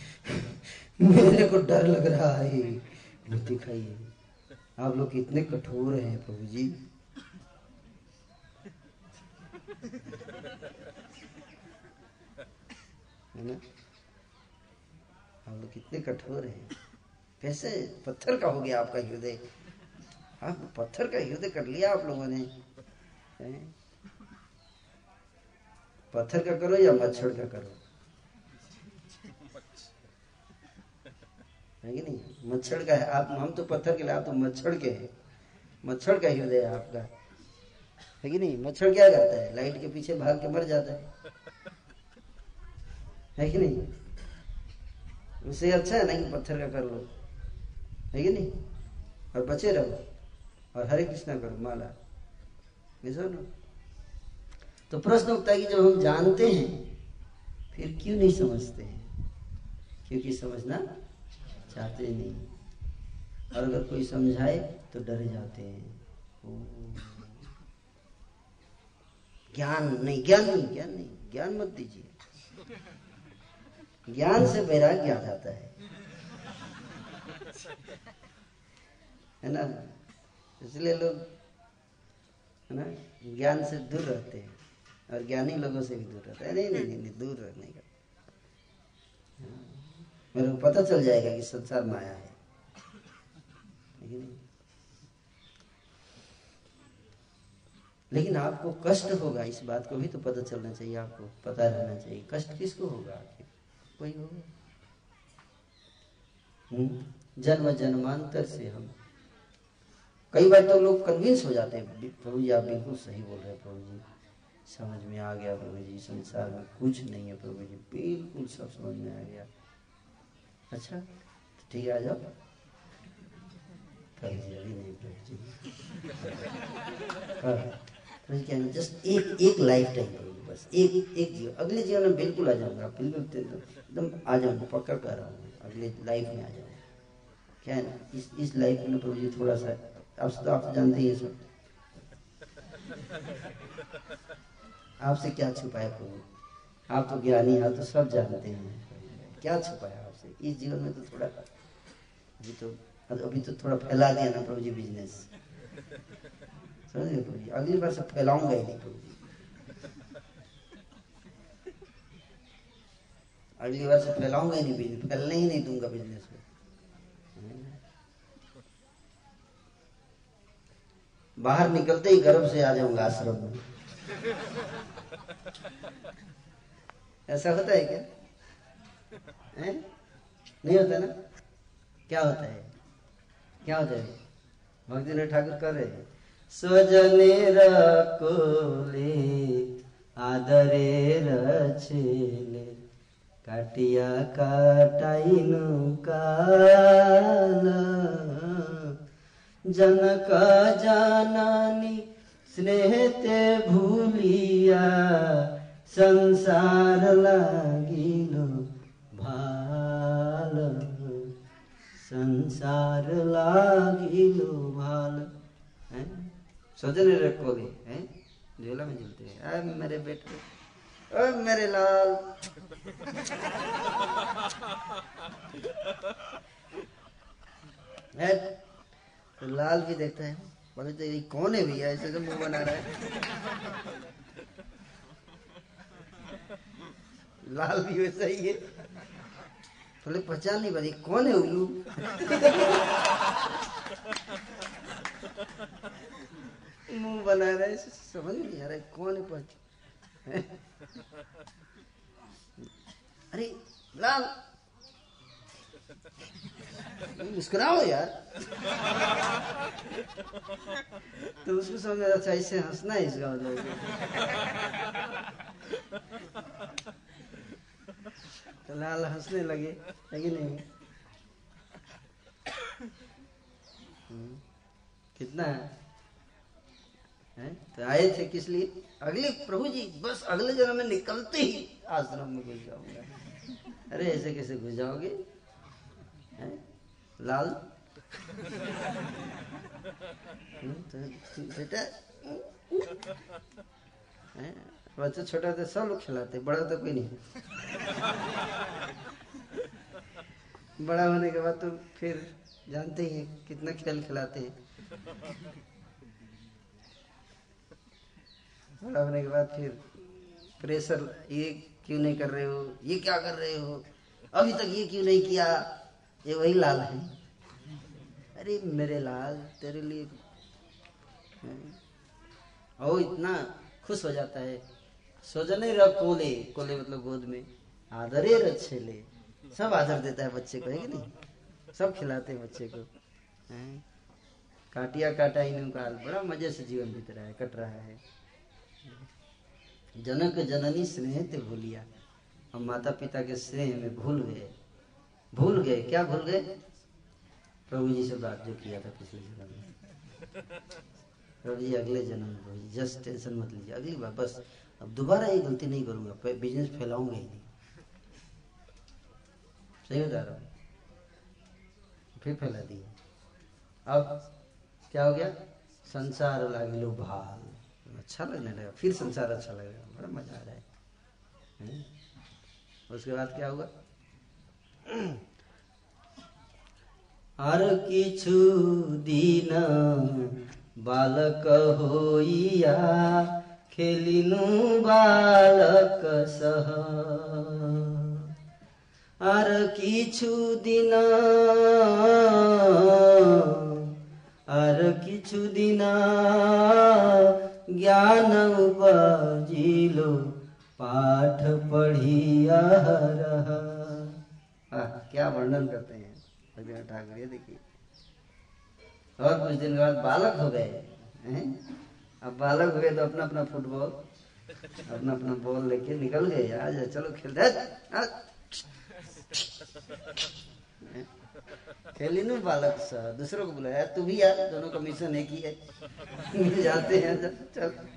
मेरे को डर लग रहा है। मत दिखाइए। आप लोग इतने कठोर हैं प्रभु जी। है ना? आप लोग कितने कठोर हैं। कैसे पत्थर का हो गया आपका हृदय? आप पत्थर का हृदय कर लिया आप लोगों ने। हैं? पत्थर का करो या मच्छर का करो? है कि नहीं? मच्छर का है। आप, हम तो पत्थर के लिए, आप तो मच्छर के हैं। मच्छर का हृदय है आपका। है कि नहीं? मच्छर क्या करता है? लाइट के पीछे भाग के मर जाता है। है कि नहीं? उससे अच्छा है ना कि पत्थर का कर लो। है कि नहीं? और बचे रहो। और हरे कृष्णा करो, माला। तो प्रश्न उठता है कि जब हम जानते हैं, फिर क्यों नहीं समझते हैं? क्योंकि समझना चाहते नहीं। और अगर कोई समझाए तो डर जाते हैं। ज्ञान नहीं ज्ञान नहीं ज्ञान नहीं, ज्ञान मत दीजिए। ज्ञान से वैराग्य आ जाता है। है ना? इसलिए लोग है ना? ज्ञान से दूर रहते हैं और ज्ञानी लोगों से भी दूर रहते हैं। नहीं नहीं नहीं, नहीं दूर रहने का। मेरे को पता चल जाएगा कि संसार माया है? लेकिन आपको कष्ट होगा इस बात को भी तो पता चलना चाहिए आपको पता रहना चाहिए। कष्ट किसको होगा आखिर? कोई होगा। हम्म? जन्म जन्मांतर से हम कई बार तो लोग कन्विंस हो जाते हैं प्रभु जी आप बिल्कुल सही बोल रहे हैं प्रभु जी। समझ में आ गया प्रभु जी संसार में कुछ नहीं है प्रभु जी बिल्कुल सब समझ में आ गया। अच्छा तो ठीक है आ जाओ। प्रभु जी अभी नहीं प्रभु जी। हाँ, क्या जस्ट एक एक लाइफ टाइम प्रभु जी बस एक एक जीवन। अगले जीवन में बिल्कुल आ जाऊँगा बिल्कुल एकदम आ जाऊँगा पक्का कर रहा हूँ अगले लाइफ में आ जाऊँगा। क्या है ना इस इस लाइफ में प्रभु जी थोड़ा सा आप तो आप तो जानते ही सब आपसे क्या छुपाया प्रभु? आप तो ज्ञानी आप तो सब जानते हैं। क्या छुपाया आपसे इस जीवन में तो थोड़ा अभी तो अभी तो थोड़ा फैला दिया ना प्रभु जी बिज़नेस प्रभु जी? अगली बार से फैलाऊँगा ही नहीं प्रभु जी। अगली बार से फैलाऊँगा ही नहीं बिज़नेस फैलने ही नहीं दूँगा बिज़नेस को बाहर निकलते ही गर्भ से आ जाऊँगा आश्रम में। ऐसा होता है क्या? है? नहीं होता ना? क्या होता है? क्या होता है? भक्ति ठाकुर कर रहे हैं स्वजनेर कोले आदरे रछेले काटिया काटाइनु काल जनक जाननी, स्नेहते भूलिया, संसार लागिलो भाल। संसार लागिलो भाल। हैं? सोचने रखोगे हैं? झोला में झूलते हैं। अरे मेरे बेटे ओ मेरे लाल। है? तो लाल भी देखता है। बोले तो ये कौन है भैया? ऐसे तो मुँह बना रहा है। लाल भी वैसा ही है। बोले, पहचान नहीं पाती कौन है उल्लू? मुँह बना रहा है समझ नहीं आ रहा है, कौन है पहचान? अरे, लाल मुस्कुराओ यार। तो उसको समझ अच्छा इससे हंसना है इसका मतलब। तो लाल हंसने लगे लेकिन नहीं? हम्म, कितना? हैं? तो आए थे किस लिए? अगले प्रभु जी बस अगले जन्म में निकलते ही आश्रम में घुस जाऊँगा। अरे ऐसे कैसे घुस जाओगे? लाल? बच्चा छोटा तो सब लोग खिलाते, बड़ा तो कोई नहीं। बड़ा होने के बाद तो फिर जानते ही हैं कितना खेल खिलाते हैं। बड़ा होने के बाद फिर प्रेशर ये क्यों नहीं कर रहे हो, ये क्या कर रहे हो? अभी तक ये क्यों नहीं किया? ये वही लाल है। अरे मेरे लाल, तेरे लिए। और इतना खुश हो जाता है। सोजने रख कोले। कोले मतलब गोद में। आदरे रच्छे ले। सब आदर देता है बच्चे को, है कि नहीं? सब खिलाते हैं बच्चे को। हैं? काटिया काटा इन काल बड़ा मज़े से जीवन बीत रहा है, कट रहा है। जनक जननी स्नेह ते भूलिया। हम माता पिता के स्नेह में भूल गए। भूल गए, क्या भूल गए? प्रभु जी से बात जो किया था पिछले जन्म में। प्रभु जी, अगले जन्म में, प्रभु जी, जस्ट टेंशन मत लीजिए, अगली बार, बस, अब दोबारा ये गलती नहीं करूँगा बिज़नेस फैलाऊँगा ही नहीं। सही बता रहा हूँ। फिर फैला दिया। अब क्या हो गया? संसार लागिलो भाल। अच्छा लगने लगा, फिर संसार अच्छा लगेगा, बड़ा मज़ा आ रहा है? उसके बाद क्या हुआ? আর কিছু দিন বালক হইয়া খেলিনু বালক সহ। আর কিছু দিন, আর কিছু দিন জ্ঞান উপাজিল পাঠ পড়িয়া রহা क्या वर्णन करते हैं? रविन्द्र ठाकुर, ये देखिए। और कुछ दिन के बाद बालक हो गए? अब बालक हो गए तो अपना अपना फुटबॉल अपना अपना बॉल लेके निकल गए। आज चलो खेल दे खेली नु बालक सा। दूसरों को बुलाया, तू भी यार दोनों का मिशन एक ही है। जाते हैं जब चल।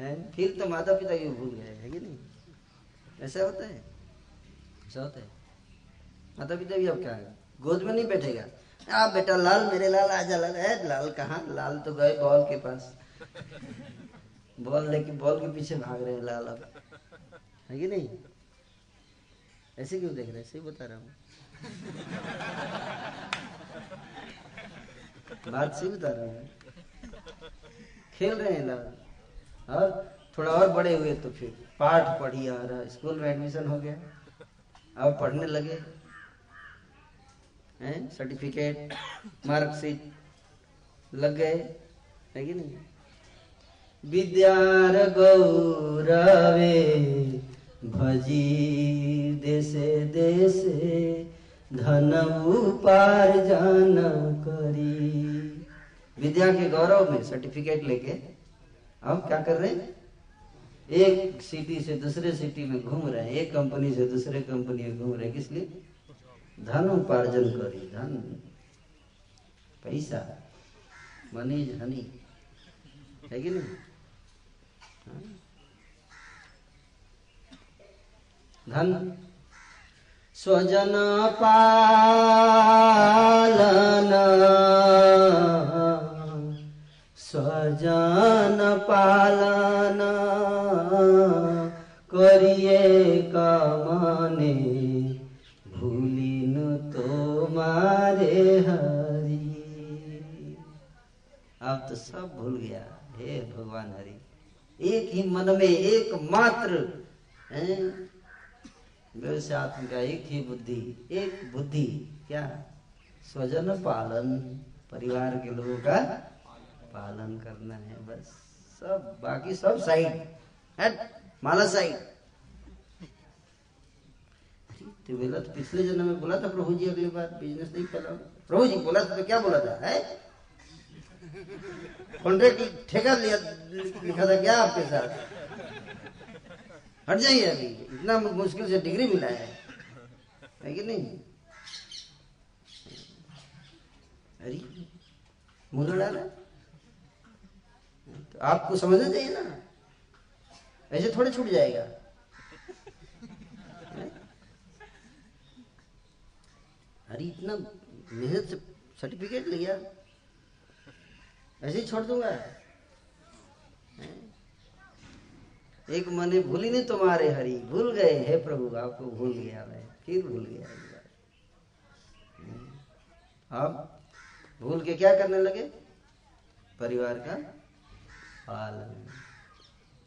हैं? फिर तो माता पिता की भूल गए, है कि नहीं? ऐसा होता है? ऐसा होता है? माता पिता भी अब क्या है गोद में नहीं बैठेगा। आ बेटा, लाल, मेरे लाल आजा लाल। है लाल कहाँ? लाल तो गए बॉल के पास। बॉल लेके बॉल के पीछे भाग रहे हैं लाल अब। है कि नहीं? ऐसे क्यों देख रहे हैं? ऐसे ही बता रहा हूँ। बात सही बता रहा हूँ। खेल रहे हैं लाल। और थोड़ा और बड़े हुए तो फिर। पाठ पढ़ी आ रहा। स्कूल में एडमिशन हो गया। अब पढ़ने लगे। हैं? सर्टिफिकेट मार्कशीट लग गए? है कि नहीं? विद्यार गौरवे भजी देशे देशे धन उपार्जन करी। विद्या के गौरव में सर्टिफिकेट लेके अब क्या कर रहे हैं? एक सिटी से दूसरे सिटी में घूम रहे हैं, एक कंपनी से दूसरे कंपनी में घूम रहे हैं, किस लिए? धन उपार्जन करी, धन, पैसा मनी हनी है कि नहीं? हाँ? धन। स्वजन पालन। स्वजन पालन। करिए कमने भूलिनु तो मारे हरि। अब तो सब भूल गया। हे भगवान हरि, एक ही मन में एक मात्र आत्म का एक ही बुद्धि, एक बुद्धि, क्या? स्वजन पालन, परिवार के लोगों का पालन करना है, बस। सब, बाकी सब साइड माला साइड तो बोला तो पिछले जन्म में बोला था प्रभु जी अगली बार? बिज़नेस नहीं फैलाओ प्रभु जी बोला था तो क्या बोला था, है? कॉन्ट्रैक्ट ठेका लिया, लिखा था क्या आपके साथ? हट जाइए अभी, इतना मुश्किल से डिग्री मिला है। है कि नहीं? अरे मुँह रहा तो आपको समझना चाहिए ना? ऐसे थोड़े छूट जाएगा। अरे इतना मेहनत से सर्टिफिकेट लिया ऐसे ही छोड़ दूँगा। एक मने भूली नहीं तुम्हारे हरि। भूल गए हे प्रभु, आपको भूल गया मैं। फिर भूल गया अब भूल के क्या करने लगे? परिवार का पालन।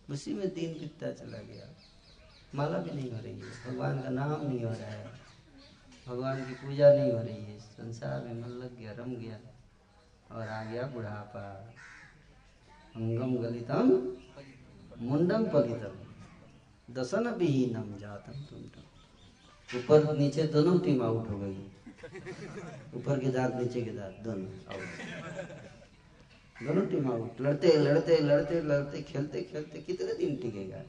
उसी में दिन बीतता चला गया। माला भी नहीं हो रही है। भगवान का नाम नहीं हो रहा है। भगवान की पूजा नहीं हो रही है। संसार में मन लग गया, रम गया, और आ गया बुढ़ापा। अंगम गलितम, मुंडम पलितम दसन विहीनम जातम तुम ऊपर नीचे दोनों टीम आउट हो गई। ऊपर के दांत, नीचे के दांत, दोनों आउट दोनों टीम आउट लड़ते लड़ते लड़ते लड़ते, खेलते खेलते कितने दिन टिकेगा?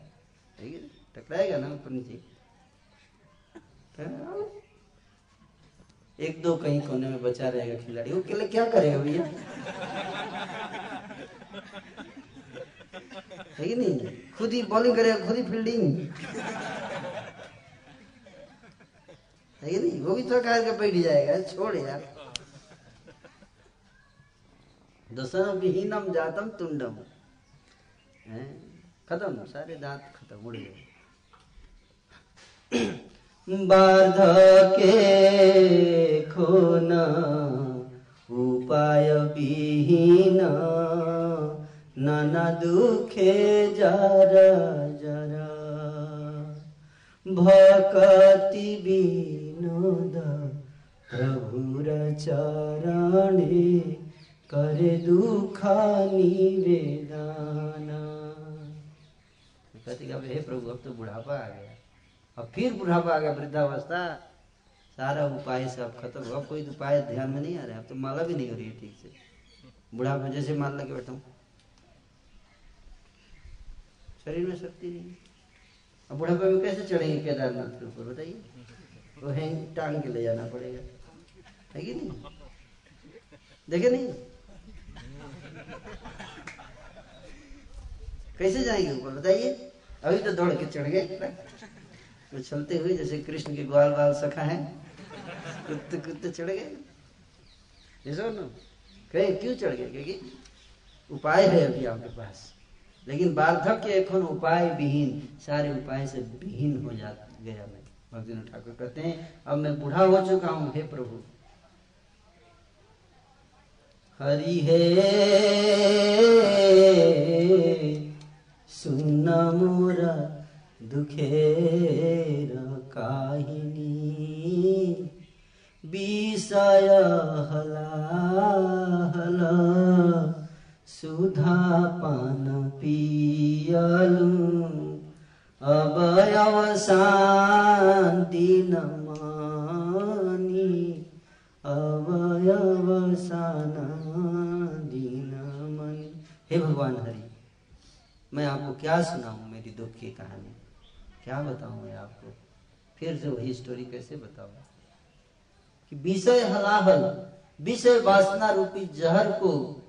ठीक है? टकराएगा ना ऊपर नीचे? एक दो कहीं कोने में बचा रहेगा खिलाड़ी। वो क्या करेगा भैया? है कि नहीं? खुद ही बॉलिंग करेगा, खुद ही फील्डिंग है कि नहीं? वो भी थोड़ा करके बैठ जाएगा। छोड़ यार। दसन विहीनम जातम तुंडम। खत्म। सारे दांत खत्म, उड़ गए। बार्धके खोन उपाय विहीन नाना दुखे जरा जरा भक्ति विनोद प्रभुर चरणे करे दुखा निवेदना कहते कि अब हे प्रभु अब तो बुढ़ापा आ गया अब फिर बुढ़ापा आ गया, वृद्धावस्था। सारा उपाय से अब खत्म हुआ। कोई उपाय ध्यान में नहीं आ रहा है। अब तो माला भी नहीं हो रही है ठीक से। बुढ़ापा जैसे माला लगे बैठा हूँ। शरीर में शक्ति नहीं अब बुढ़ापे में कैसे चढ़ेंगे केदारनाथ के ऊपर, बताइए? वो हैंग टांग के ले जाना पड़ेगा। है कि नहीं? देखे नहीं? कैसे जाएँगे ऊपर, बताइए? अभी तो दौड़ के चढ़ गए। तो चलते हुए जैसे कृष्ण के ग्वाल बाल सखा है कुत्ते कुत्ते चढ़ गए। कहे, क्यों चढ़ गए? क्योंकि उपाय है अभी आपके पास। लेकिन वार्धक्य एखन उपाय विहीन, सारे उपाय से विहीन हो जा गया मैं। भक्ति ठाकुर कहते हैं, अब मैं बूढ़ा हो चुका हूँ, हे प्रभु। हरि हे सुन मोरा दुखेर काहिनी। विषय हलाहल सुधा पान पियलु। अब अवसान दिन मानी। अब अवसान दिन मनी। हे भगवान हरि, मैं आपको क्या सुनाऊं मेरी दुख की कहानी? क्या बताऊँ मैं आपको? फिर से वही स्टोरी कैसे बताऊँ? कि विषय हलाहल, विषय वासना रूपी जहर को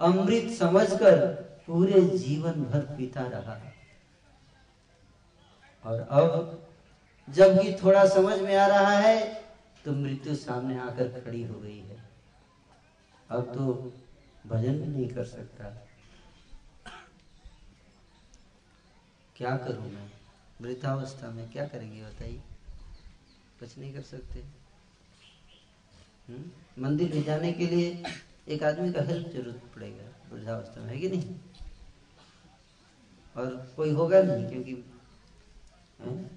अमृत समझकर पूरे जीवन भर पीता रहा। और अब जबकि थोड़ा समझ में आ रहा है तो मृत्यु सामने आकर खड़ी हो गई है। अब तो भजन भी नहीं कर सकता। क्या करूँ मैं? वृद्धावस्था में क्या करेंगे बताइए? कुछ नहीं कर सकते। हम्म? मंदिर ले जाने के लिए एक आदमी का हेल्प ज़रूरत पड़ेगा, वृद्धावस्था में, है कि नहीं? और कोई होगा नहीं, क्योंकि, है?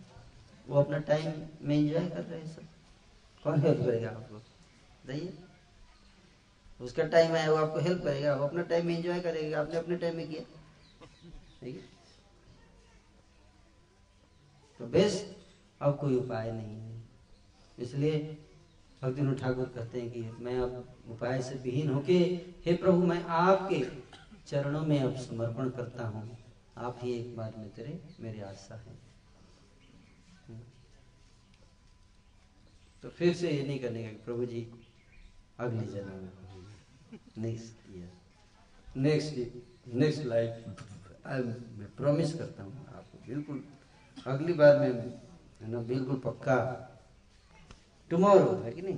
वो अपना टाइम में एंजॉय कर रहे हैं सब। कौन हेल्प करेगा आपको? बताइए। उसका टाइम आया, वो आपको हेल्प करेगा, वो अपना टाइम में एंजॉय करेगा, आपने अपने टाइम में किया। ठीक है? तो बेस, अब कोई उपाय नहीं है। इसलिए भक्ति ठाकुर कहते हैं कि मैं अब उपाय से विहीन होके, हे प्रभु, मैं आपके चरणों में अब समर्पण करता हूँ। आप ही एक बार में तेरे, मेरी आशा है। तो फिर से ये नहीं करने का प्रभु जी, अगली जन्म में next year next next life मैं प्रॉमिस करता हूँ आपको, बिल्कुल। अगली बार में है ना, बिल्कुल पक्का। टुमारो है कि नहीं?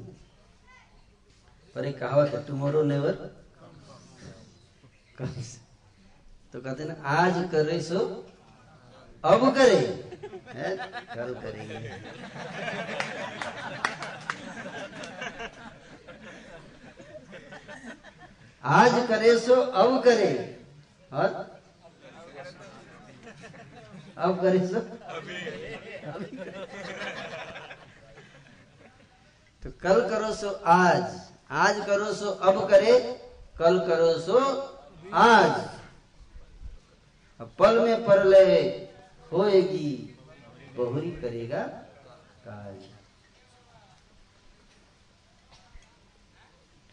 पर एक कहावत है टुमारो नेवर तो कहते ना, आज करे सो, अब करे। है? कल करेंगे। आज करे सो, अब करे। और अब करे सो तो कल करो सो आज। आज करो सो अब करे कल करो सो आज। पल में परले होएगी बहुरी करेगा काज।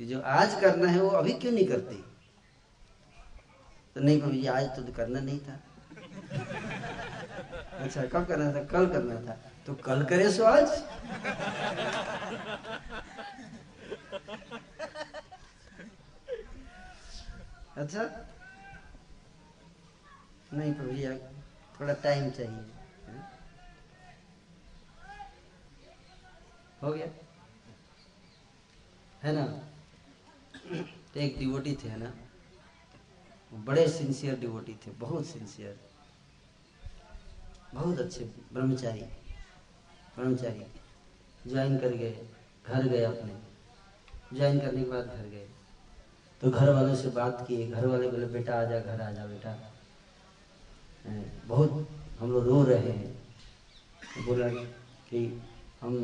कि जो आज करना है वो अभी क्यों नहीं करते? तो नहीं प्रभु जी आज तो करना नहीं था। अच्छा कब करना था? कल करना था। तो कल करे सो आज? अच्छा। नहीं प्रभु जी थोड़ा टाइम चाहिए। हो गया? है ना? तो एक डिवोटी थे, है ना? बड़े सिंसियर डिवोटी थे, बहुत सिंसियर बहुत अच्छे ब्रह्मचारी ब्रह्मचारी। ज्वाइन कर गए, घर गए अपने। ज्वाइन करने के बाद घर गए। तो घर वालों से बात किए, घर वाले बोले, बेटा आजा घर आजा बेटा। बहुत हम लोग रो रहे हैं। तो बोला कि हम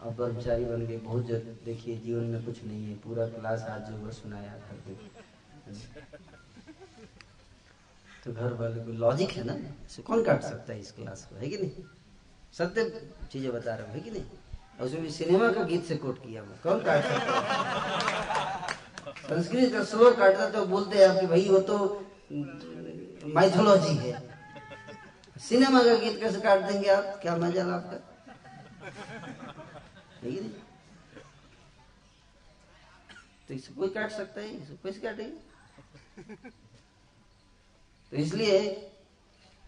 अब ब्रह्मचारी बन गए, बहुत देखिए, जीवन में कुछ नहीं है। पूरा क्लास आज जो सुनाया, घर पे। तो घर वाले को लॉजिक है ना? इसे कौन काट सकता है इस क्लास को? है कि नहीं? सत्य चीज़ें बता रहा हूँ कि नहीं? और उसमें सिनेमा का गीत से कोट किया मैं कौन काट सकता है? संस्कृत का श्लोक काटता तो बोलते हैं आपकी भाई वो तो माइथोलॉजी है। सिनेमा का गीत कैसे काट देंगे आप? क्या मज़ा आपका? नहीं? तो इसे कोई काट सकता है? इसे कैसे काटेगा? तो इसलिए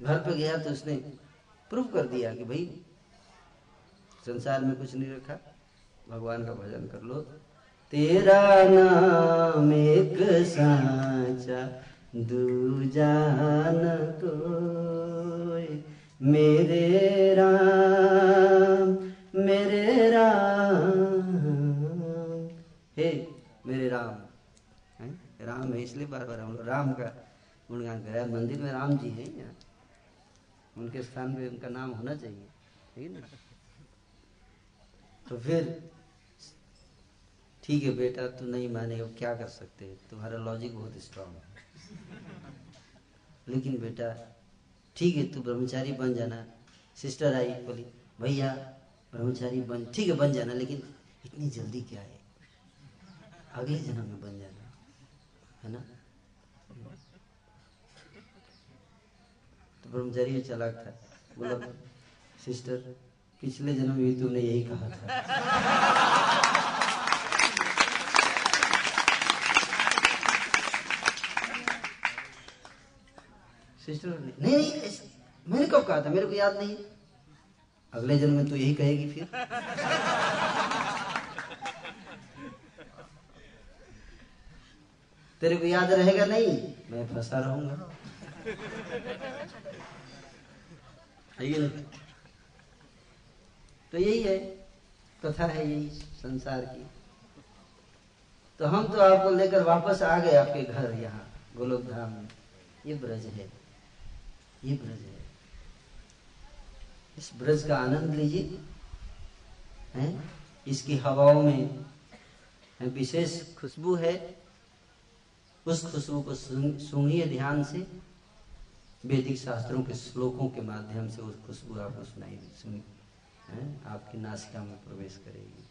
घर पे गया तो उसने प्रूव कर दिया कि भाई, संसार में कुछ नहीं रखा। भगवान का भजन कर लो। तेरा नाम एक साचा दूजान को मेरे राम मेरे राम। हे, मेरे राम। है? राम है, इसलिए बार बार हम लोग राम का गुणगान कर मंदिर में राम जी हैं यहाँ। उनके स्थान में उनका नाम होना चाहिए, ठीक है ना? तो फिर, ठीक है बेटा, तू नहीं माने अब क्या कर सकते तुम्हारा लॉजिक बहुत स्ट्रांग है। लेकिन बेटा, ठीक है, तू ब्रह्मचारी बन जाना। सिस्टर आई, बोली, भैया, ब्रह्मचारी बन, ठीक है, बन जाना, लेकिन इतनी जल्दी क्या है? अगले जन्म में बन जाना, है ना? ब्रह्मचारी चलाक था। बोला, सिस्टर, पिछले जन्म में तुमने यही कहा था। सिस्टर, नहीं नहीं मैंने कब कहा था? मेरे को याद नहीं अगले जन्म में तो यही कहेगी फिर? तेरे को याद रहेगा नहीं? मैं फंसा रहूँगा। तो यही है, कथा है यही संसार की। तो हम तो आपको लेकर वापस आ गए आपके घर यहाँ गोलोक धाम में। ये ब्रज है, ये ब्रज है। इस ब्रज का आनंद लीजिए, हैं? इसकी हवाओं में विशेष खुशबू है। उस खुशबू को सुनिए ध्यान से। वैदिक शास्त्रों के श्लोकों के माध्यम से उस खुशबू आपको सुनाई सुनी आपकी नासिका में प्रवेश करेगी।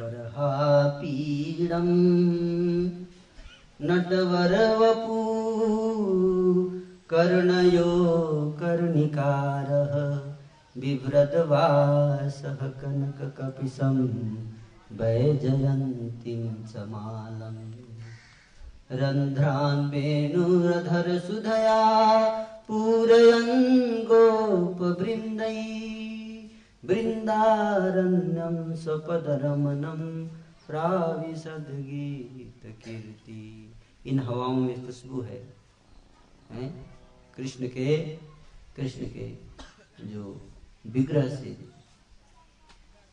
बरहा पीड़म नटवर वपू कर्णयो कर्णिकारः बिभ्रद्वासः कनककपिशं वैजयन्तीं च मालम् रन्ध्रान् वेणुरधरसुधया पूरयन् गोपवृन्दै वृन्दारण्यं स्वपदरमणं प्राविशद्गीतकीर्ति इन हवाओं में खुशबू है, हैं? कृष्ण के कृष्ण के जो विग्रह से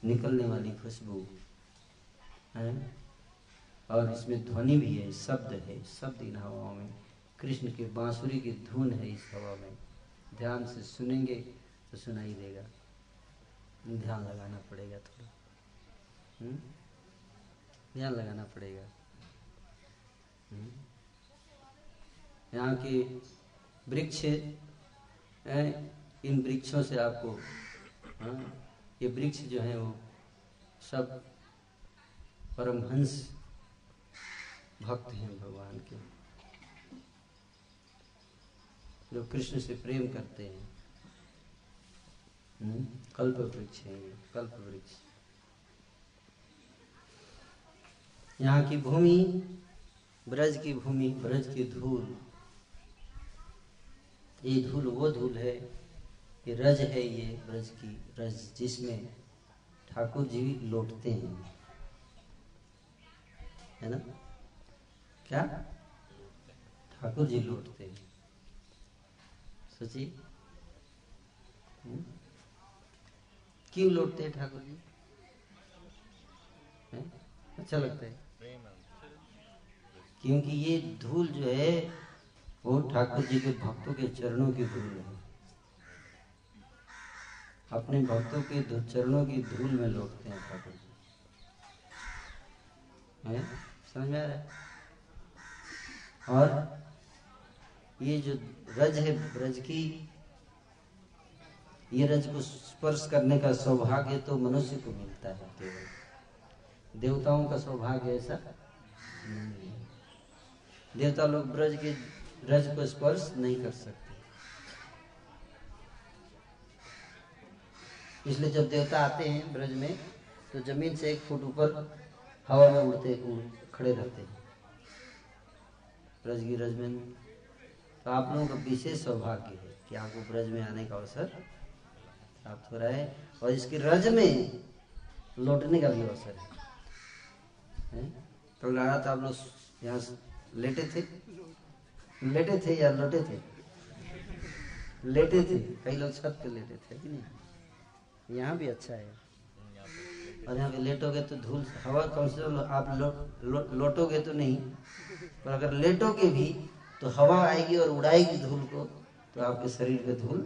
निकलने वाली खुशबू, है? और इसमें ध्वनि भी है शब्द है शब्द इन हवाओं में। कृष्ण के बांसुरी की धुन है इस हवा में। ध्यान से सुनेंगे तो सुनाई देगा। ध्यान लगाना पड़ेगा थोड़ा। हम्म? ध्यान लगाना पड़ेगा। हम्म? यहाँ के वृक्ष इन वृक्षों से आपको हाँ, ये वृक्ष जो है वो सब परमहंस भक्त हैं भगवान के। जो कृष्ण से प्रेम करते हैं। हम्म, कल्प वृक्ष है ये कल्प वृक्ष। यहाँ की भूमि ब्रज की भूमि ब्रज की धूल। ये धूल वो धूल है ये रज है ये ब्रज की रज जिसमें ठाकुर जी लौटते हैं। है ना? क्या? ठाकुर जी लौटते हैं। हम्म? क्यों लौटते हैं ठाकुर जी? हैं? अच्छा लगता है। क्योंकि ये धूल जो है, वो ठाकुर जी के भक्तों के चरणों की धूल है। अपने भक्तों के चरणों की धूल में लौटते हैं ठाकुर जी। है? समझ में आ रहा है? और ये जो रज है ब्रज की, ये रज को स्पर्श करने का सौभाग्य तो मनुष्य को मिलता है केवल। देवताओं का सौभाग्य ऐसा देवता लोग ब्रज के, रज को स्पर्श नहीं कर सकते। इसलिए जब देवता आते हैं ब्रज में तो ज़मीन से एक फुट ऊपर हवा में उड़ते खड़े रहते हैं। ब्रज की रज में तो आप लोगों का विशेष सौभाग्य है कि आपको ब्रज में आने का अवसर प्राप्त हो रहा है और इसकी रज में लौटने का भी अवसर है, है? लगा था आप लोग यहाँ लेटे थे? लेटे थे या लौटे थे? लेटे थे। कई लोग छत पे लेटे थे कि नहीं? यहाँ भी अच्छा है। और यहाँ पे लेटोगे तो धूल हवा कम से कम आप लो, लो, लौटोगे तो नहीं। पर अगर लेटोगे भी तो हवा आएगी और उड़ाएगी धूल को तो आपके शरीर पे धूल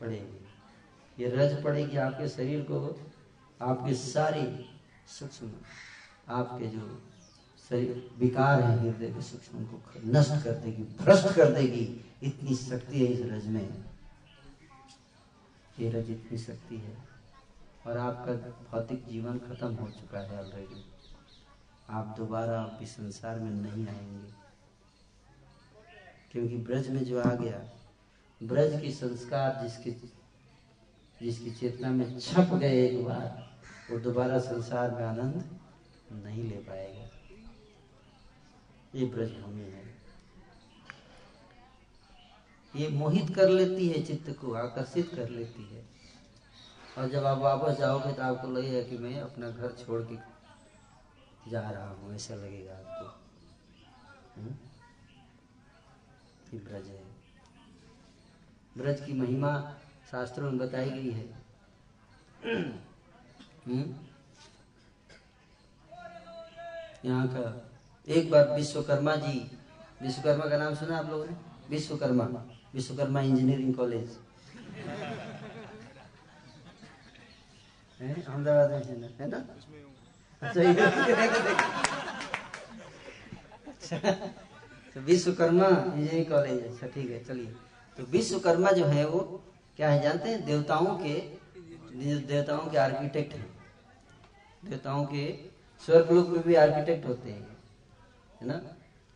पड़ेगी। ये रज पड़ेगी आपके शरीर को, आपके सारे सूक्ष्म, आपके जो शरीर विकार है, हृदय के सूक्ष्म को नष्ट कर देगी, भ्रष्ट कर देगी। इतनी शक्ति है इस रज में। ये रज इतनी शक्ति है। और आपका भौतिक जीवन खत्म हो चुका है ऑलरेडी आप दोबारा आप इस संसार में नहीं आएँगे। क्योंकि ब्रज में जो आ गया, ब्रज की संस्कार जिसके, जिसकी चेतना में छप गए एक बार, वो दोबारा संसार में आनंद नहीं ले पाएगा। ये ब्रज भूमि है। ये मोहित कर लेती है चित्त को, आकर्षित कर लेती है। और जब आप वापस जाओगे तो आपको लगेगा कि मैं अपना घर छोड़ के जा रहा हूँ, ऐसा लगेगा आपको। हम्म? ब्रज है। ब्रज की महिमा शास्त्रों में बताई गई है। हम्म? यहाँ का एक बार विश्वकर्मा जी, विश्वकर्मा का नाम सुना आप लोगों ने? Vishwakarma Vishwakarma engineering college. Ahmedabad में है ना? है ना? तो विश्वकर्मा इंजीनियरिंग कॉलेज अच्छा ठीक है, चलिए। तो विश्वकर्मा जो है वो क्या है जानते हैं? देवताओं के देवताओं के आर्किटेक्ट हैं। देवताओं के स्वर्गलोक में भी आर्किटेक्ट होते हैं। है ना?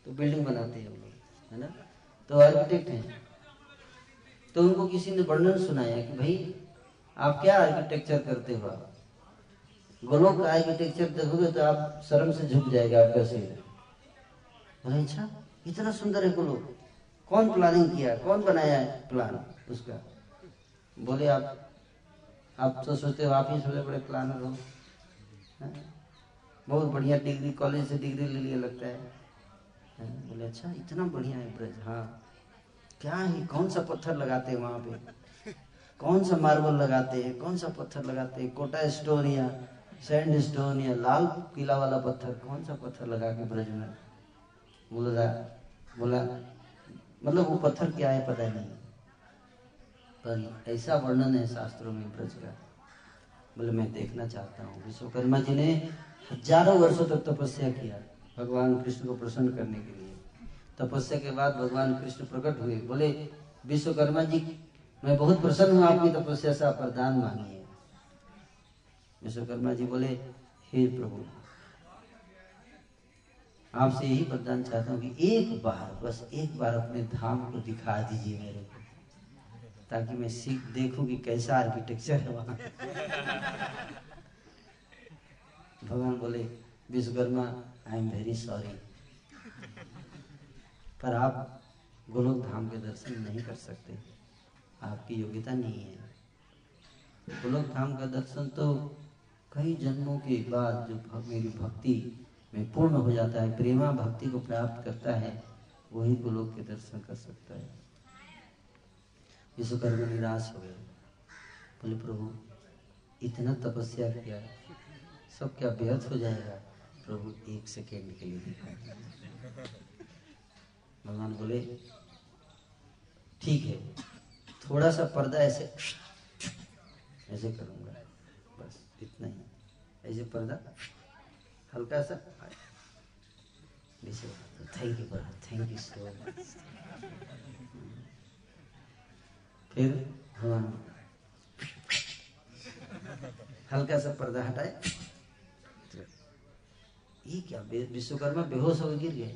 तो बिल्डिंग बनाते हैं वो लोग, है ना? तो आर्किटेक्ट हैं। तो उनको किसी ने वर्णन सुनाया कि भाई, आप क्या आर्किटेक्चर करते हो आप? गोलोक का आर्किटेक्चर देखोगे तो आप शर्म से झुक जाएगा आपका सिर। बोले अच्छा इतना सुंदर है गोलोक कौन प्लानिंग किया? कौन बनाया है प्लान उसका? बोले, आप आप तो सोचते हो, आप ही सबसे बड़े प्लानर हो। बहुत बढ़िया डिग्री कॉलेज से डिग्री ले लिया लगता है। बोले अच्छा इतना बढ़िया है ब्रज हाँ। क्या है? कौन सा पत्थर लगाते हैं वहाँ पे? कौन सा मार्बल लगाते हैं? कौन सा पत्थर लगाते हैं? कोटा स्टोन या सैंड स्टोन या लाल किला वाला पत्थर, कौन सा पत्थर लगा के ब्रज में? बोल बोला मतलब वो पत्थर क्या है पता नहीं। पर ऐसा वर्णन है शास्त्रों में ब्रज का। बोले, मैं देखना चाहता हूँ। विश्वकर्मा जी ने हज़ारों वर्षों तक तपस्या किया भगवान कृष्ण को प्रसन्न करने के लिए। तपस्या के बाद भगवान कृष्ण प्रकट हुए। बोले, विश्वकर्मा जी, मैं बहुत प्रसन्न हूँ, आपकी तपस्या से आप वरदान मांगिए। विश्वकर्मा जी बोले, हे प्रभु, आपसे यही वरदान चाहता हूँ कि एक बार, बस एक बार अपने धाम को दिखा दीजिए मेरे को, ताकि मैं सीख, देखूँ कि कैसा आर्किटेक्चर है वहाँ। भगवान बोले, Vishwakarma I am very sorry पर आप गोलोक धाम के दर्शन नहीं कर सकते। आपकी योग्यता नहीं है। गोलोक धाम का दर्शन तो कई जन्मों के बाद जो मेरी भक्ति में पूर्ण हो जाता है, प्रेमा भक्ति को प्राप्त करता है, वही गोलोक के दर्शन कर सकता है। विश्वकर्मा निराश हो गए। बोले, प्रभु, इतना तपस्या किया सब क्या व्यर्थ हो जाएगा? प्रभु, एक सेकेंड के लिए दिखा भगवान बोले, ठीक है, थोड़ा सा पर्दा ऐसे ऐसे करूँगा, बस इतना ही। ऐसे पर्दा हल्का सा। Thank you thank you so much फिर भगवान हल्का सा पर्दा हटाए। ये क्या विश्वकर्मा बेहोश होकर गिर गए?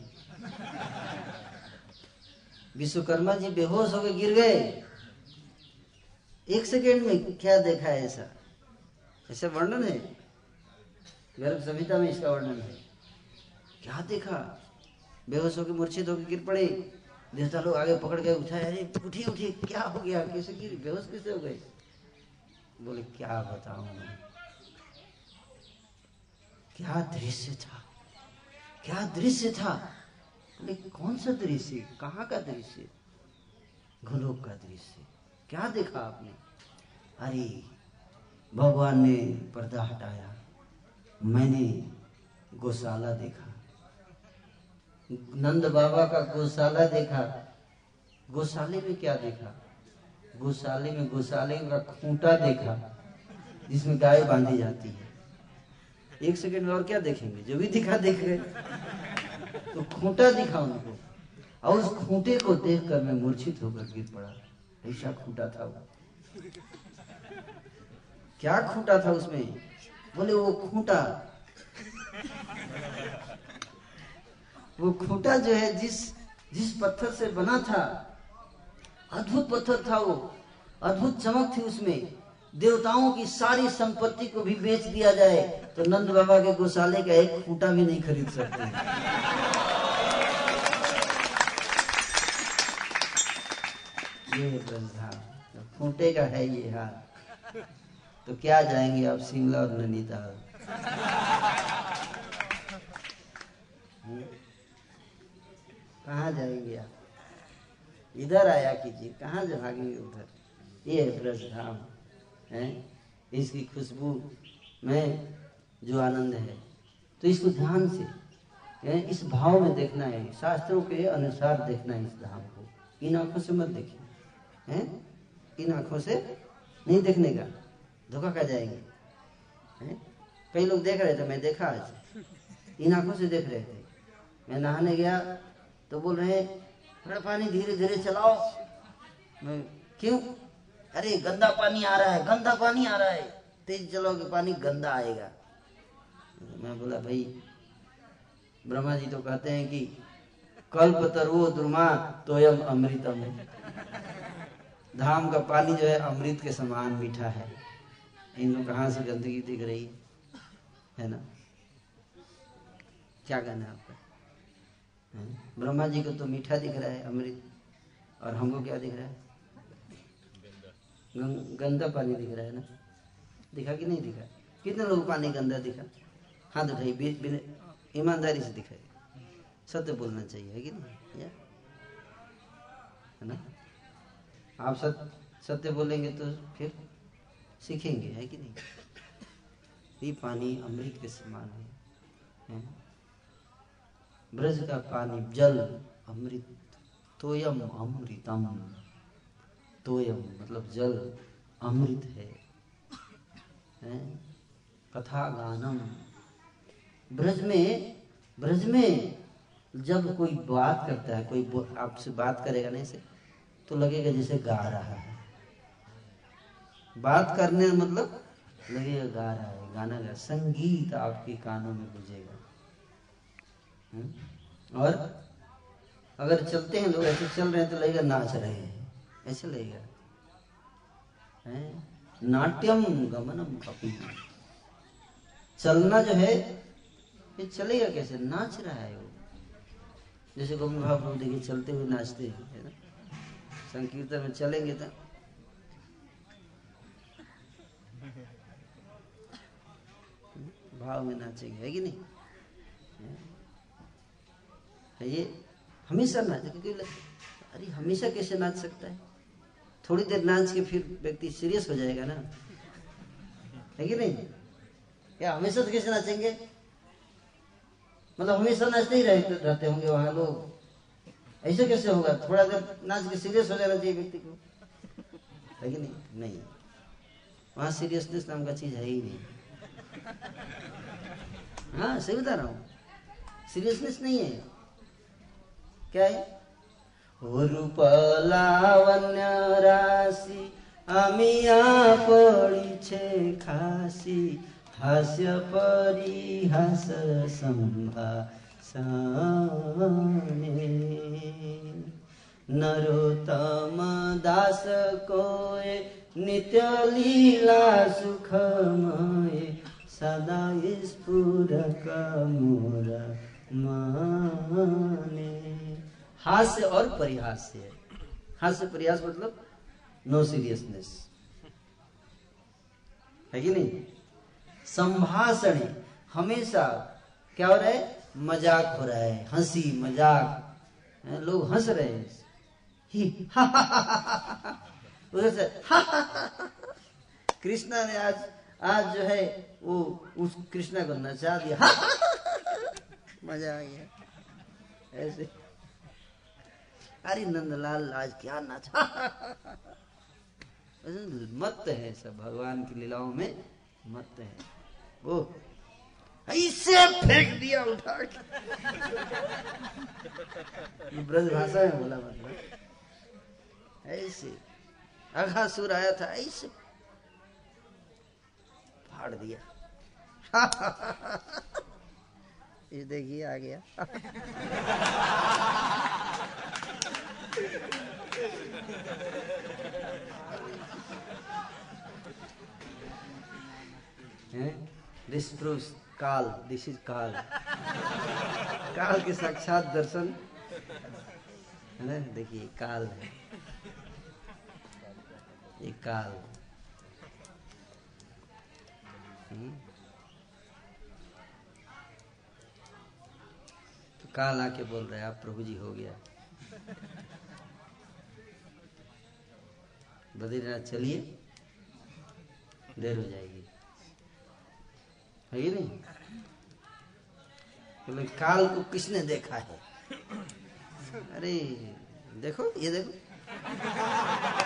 विश्वकर्मा जी बेहोश होकर गिर गए। एक सेकेंड में क्या देखा है ऐसा? ऐसा वर्णन है? गर्भ संहिता में इसका वर्णन है। क्या देखा? बेहोश होकर मूर्छित होकर गिर पड़े। देवता लोग आगे पकड़ के उठाए, अरे, उठी उठी, क्या हो गया? कैसे गिर? बेहोश कैसे हो गए? बोले, क्या बताऊँ? मैं क्या दृश्य था? क्या दृश्य था? बोले, कौन सा दृश्य? कहाँ का दृश्य? गोलोक का दृश्य। क्या देखा आपने? अरे, भगवान ने पर्दा हटाया। मैंने गौशाला देखा। नंद बाबा का गौशाला देखा। गौशाले में क्या देखा? गौशाले में गौशाले का खूंटा देखा, जिसमें गाय बांधी जाती है। एक सेकंड में और क्या देखेंगे? जो भी दिखा देख रहे तो खूंटा दिखा उनको। और उस खूंटे को देखकर मैं मूर्छित होकर गिर पड़ा। ऐसा खूंटा था वो। क्या खूंटा था उसमें? बोले, वो खूंटा। वो खूंटा जो है, जिस जिस पत्थर से बना था, अद्भुत पत्थर था वो। अद्भुत चमक थी उसमें। देवताओं की सारी संपत्ति को भी बेच दिया जाए तो नंद बाबा के गौशाले का एक खूंटा भी नहीं खरीद सकते। ये खूंटे का है ये हाल तो क्या जाएँगे आप, शिमला और नैनीताल? कहा जाएँगे आप? इधर आया कीजिए, कहाँ भागेंगे उधर? ये है ब्रज धाम है? इसकी खुशबू में जो आनंद है। तो इसको ध्यान से, है? इस भाव में देखना है। शास्त्रों के अनुसार देखना है इस धाम को। इन आँखों से मत देखिए, हैं? इन आँखों से नहीं देखने का। धोखा खा जाएँगे। कई लोग देख रहे थे, मैं देखा आज। इन आँखों से देख रहे थे। मैं नहाने गया तो बोल रहे थोड़ा पानी धीरे धीरे चलाओ। मैं, क्यों? अरे, गंदा पानी आ रहा है, गंदा पानी आ रहा है। तेज चलाओगे, पानी गंदा आएगा। मैं बोला, भाई, ब्रह्मा जी तो कहते हैं कि, कल्प तरु द्रुमा तो अमृतम। है धाम का पानी जो है, अमृत के समान मीठा है। इनको कहाँ से गंदगी दिख रही? है ना? क्या कहना है आपका? ब्रह्मा जी को तो मीठा दिख रहा है, अमृत। और हमको क्या दिख रहा है? गंदा पानी दिख रहा है ना? दिखा कि नहीं दिखा? कितने लोग पानी गंदा दिखा? हाथ उठाइए ईमानदारी से दिखाई सत्य बोलना चाहिए, है कि नहीं? या? है ना? आप सत्य सत्य बोलेंगे तो फिर? सीखेंगे, है कि नहीं ये पानी अमृत के समान है? ब्रज का पानी, जल, अमृत, तोयम अमृतम, तोयम मतलब जल, अमृत है? कथा गानम ब्रज में ब्रज में जब कोई बात करता है, कोई आपसे बात करेगा नहीं से तो लगेगा जैसे गा रहा है बात करने मतलब लगेगा गा रहा है, गाना गा, संगीत आपके कानों में गुजेगा हम्म? और अगर चलते हैं लोग, ऐसे चल रहे हैं तो लगेगा नाच रहे हैं। ऐसे लगेगा? नाट्यम गमनम कपि चलना जो है, ये चलेगा कैसे? नाच रहा है वो। जैसे गोविंद महाप्रभु देखिए चलते हुए नाचते हैं संकीर्तन में चलेंगे तो भाव में नाचेंगे, है कि नहीं? है? ये हमेशा नाचे, क्योंकि अरे हमेशा कैसे नाच सकता है? थोड़ी देर नाच के फिर व्यक्ति सीरियस हो जाएगा ना। है कि नहीं? क्या हमेशा तो कैसे नाचेंगे? मतलब हमेशा नाचते ही रहते रहते होंगे वहाँ लोग। ऐसे कैसे होगा? थोड़ा देर नाच के सीरियस हो जाना चाहिए व्यक्ति को। है कि नहीं? नहीं। वहाँ सीरियसनेस नाम का चीज़ है ही नहीं हाँ सही बता रहा हूँ सीरियसनेस नहीं है क्या है રૂપલાવન્ય રાશિ અમિયા પડી છે ખાસી હાસ્ય પરિહાસ સંભાષણે નરોતમ દાસ કોએ नित्य लीला सुखमय सदा स्फूरक मोर माने। हास्य और परिहास्य। हास्य परिहास मतलब नो सीरियसनेस है कि नहीं? संभाषण हमेशा क्या हो रहा है? मज़ाक हो रहा है। हँसी, मज़ाक। लोग हंस रहे हैं। उधर से। कृष्णा ने आज आज जो है, वो, उस कृष्णा को नचा दिया। मज़ा आ गया। ऐसे। अरे नंदलाल, आज क्या नाचा मत है सब, भगवान की लीलाओं में मत है। वो, ऐसे फेंक दिया उठा ब्रज भाषा में बोला मतलब। ऐसे। अघासुर आया था, ऐसे फाड़ दिया। ये देखिए, आ गया। दिस प्रूव्स काल दिस इज़ काल काल के साक्षात दर्शन। है ना? देखिए काल है। ये काल हम्म। तो काल आके बोल रहे आप प्रभु जी हो गया। बद्रीनाथ चलिए। देर हो जाएगी। है नहीं? बोले काल को किसने देखा है? अरे, देखो, ये देखो।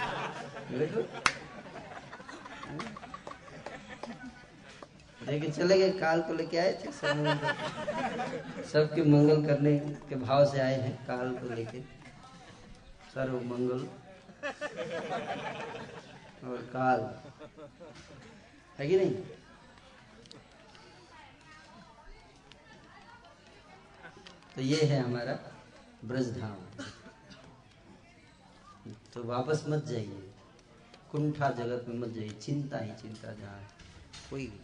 देखो लेके चले गए, काल को लेके आए थे, सब सबके मंगल करने के भाव से आए हैं, काल को लेके। सर्व मंगल और काल। है कि नहीं? तो ये है हमारा ब्रजधाम तो वापस मत जाइए। कुंठा जगत में मत जाइए, चिंता ही चिंता, जहाँ कोई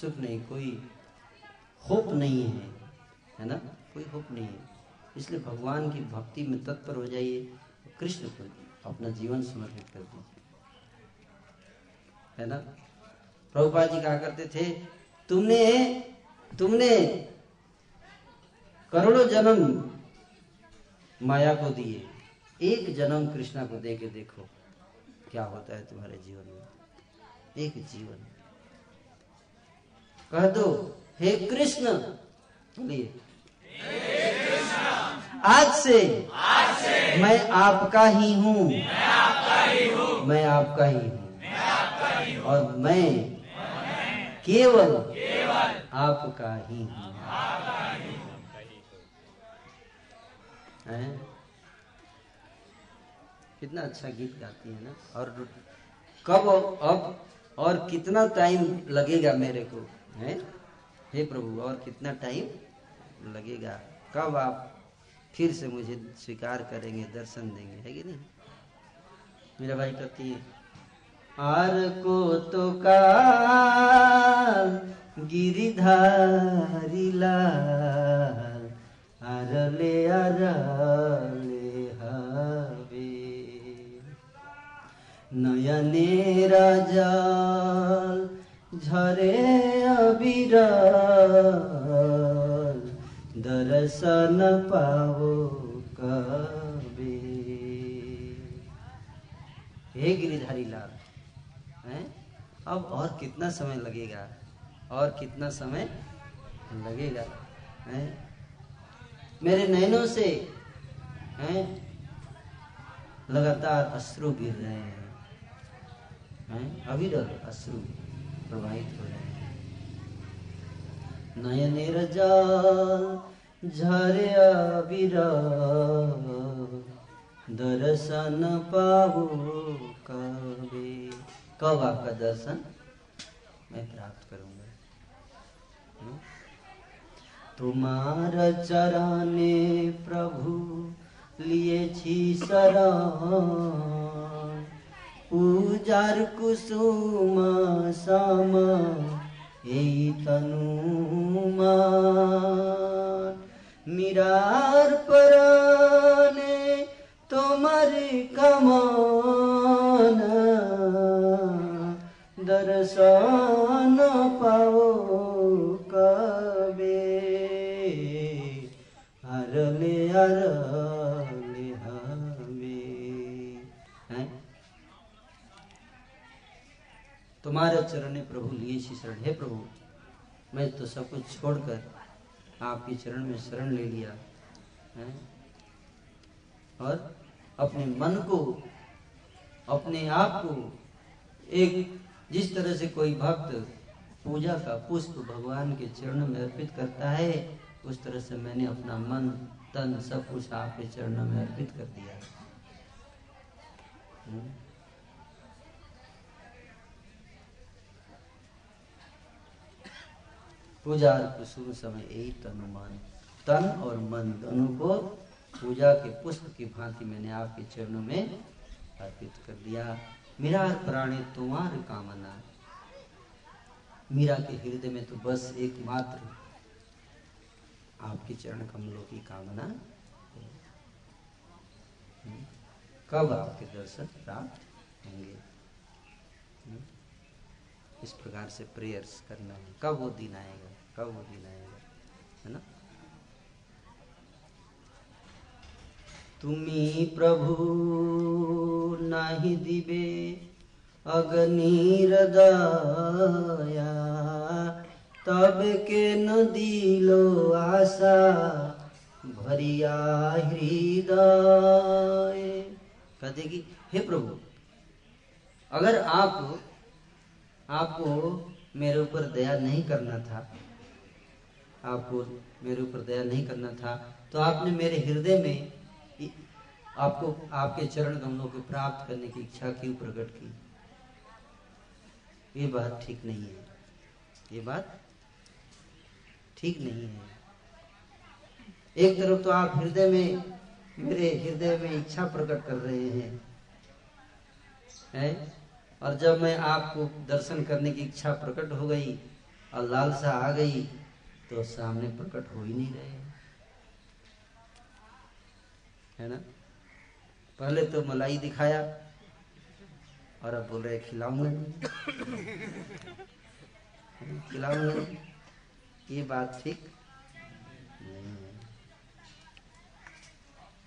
सुख नहीं, कोई होप नहीं है है ना? कोई होप नहीं है। इसलिए भगवान की भक्ति में तत्पर हो जाइए, कृष्ण को अपना जीवन समर्पित कर दीजिए। है ना? प्रभुपाद जी कहा करते थे, तुमने तुमने करोड़ों जन्म माया को दिए, एक जन्म कृष्णा को दे के देखो। क्या होता है तुम्हारे जीवन में? एक जीवन। कह दो, हे कृष्ण, बोलिए। आज से मैं आपका ही हूँ। मैं आपका ही हूँ। और मैं केवल आपका ही हूँ? कितना अच्छा गीत गाती है ना। और कब अब और कितना टाइम लगेगा मेरे को, है? हे प्रभु, और कितना टाइम लगेगा? कब आप फिर से मुझे स्वीकार करेंगे, दर्शन देंगे, है कि नहीं? मेरा भाई कहती है। आर को तो काल, गिरिधारी लाल आरले आरले हवे नयने राजाल झरे अबिरल दर्शन पाओ कबे हे गिरिधारी लाल, हैं? अब और कितना समय लगेगा? और कितना समय लगेगा? हैं? मेरे नैनों से, हैं? लगातार अश्रु गिर रहे हैं। हैं? अविरल अश्रु प्रवाहित हो रहे हैं। नयनेर जल झरे अविरल। दर्शन पाओ कबे कब आपका दर्शन? मैं प्राप्त करूँगा। हम्म? तुम्हार चरणे प्रभु लिए शरण। পূজার কুসুমা সামা এই তনুমা। মীরার পরে তোমার কমানা দর্শন পাও কবে? আরলে আর तुम्हारे चरण प्रभु लिए छी शरण। हे प्रभु, मैं तो सब कुछ छोड़कर आपके चरण में शरण ले लिया है। और अपने मन को, अपने आप को एक जिस तरह से कोई भक्त पूजा का पुष्प भगवान के चरण में अर्पित करता है, उस तरह से मैंने अपना मन, तन सब कुछ आपके चरणों में अर्पित कर दिया। पूजा और कुसुम समय यही तनुमान। तन और मन दोनों को पूजा के पुष्प की भांति मैंने आपके चरणों में अर्पित कर दिया। मेरा प्राणी तुम्हार कामना। मीरा के हृदय में तो बस एकमात्र आपके चरण कमलों की कामना। कब आपके दर्शन प्राप्त होंगे। इस प्रकार से प्रेयर्स करना है। कब वो दिन आएगा? कब होने लगेगा? है ना? तुम्हें प्रभु नहीं নাহি अग्नि অগ্নির तब के न दिलो आशा भरिया हृदय। कहते कि, हे प्रभु, अगर आप, आपको मेरे ऊपर दया नहीं करना था आपको मेरे ऊपर दया नहीं करना था तो आपने मेरे हृदय में आपको, आपके चरण कमलों को प्राप्त करने की इच्छा क्यों प्रकट की? ये बात ठीक नहीं है। ये बात ठीक नहीं है। एक तरफ़ तो आप हृदय में, मेरे हृदय में इच्छा प्रकट कर रहे हैं हैं? और जब मैं आपको दर्शन करने की इच्छा प्रकट हो गई और लालसा आ गई तो सामने प्रकट हो ही नहीं रहे है। ना? पहले तो मलाई दिखाया और अब बोल रहे खिलाऊँगा नहीं। खिलाऊँगा ये बात ठीक? नहीं है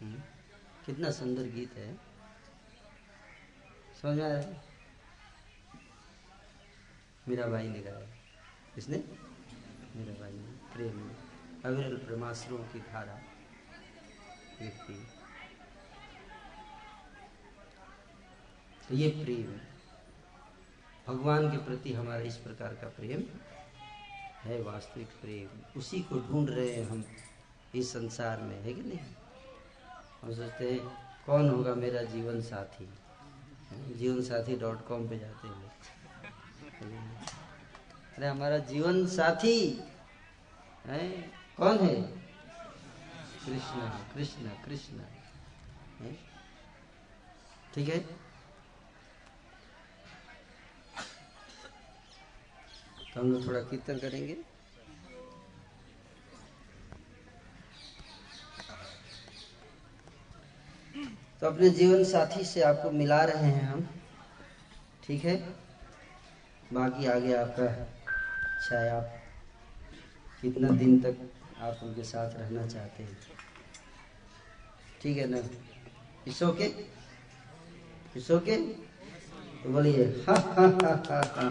हम्म, कितना सुंदर गीत है। समझ में आ रहा है मीरा बाई ने गाया। किसने? मेरे भाई प्रेम में, अविरल प्रेमाश्रों की धारा व्यक्ति तो ये प्रेम, भगवान के प्रति हमारा इस प्रकार का प्रेम है, वास्तविक प्रेम। उसी को ढूंढ रहे हैं हम इस संसार में, है कि नहीं? हम सोचते हैं, कौन होगा मेरा जीवन साथी? जीवन साथी डॉट कॉम पे जाते हैं। अरे हमारा जीवन साथी है? कौन है? कृष्ण कृष्ण कृष्ण। ठीक है? तो हम लोग थोड़ा कीर्तन करेंगे। तो अपने जीवन साथी से आपको मिला रहे हैं हम। ठीक है? बाकी आगे आपका चाहे आप कितना दिन तक आप उनके साथ रहना चाहते हैं? ठीक है ना? इस ओके इस ओके तो बोलिए हा हा हा हा हा।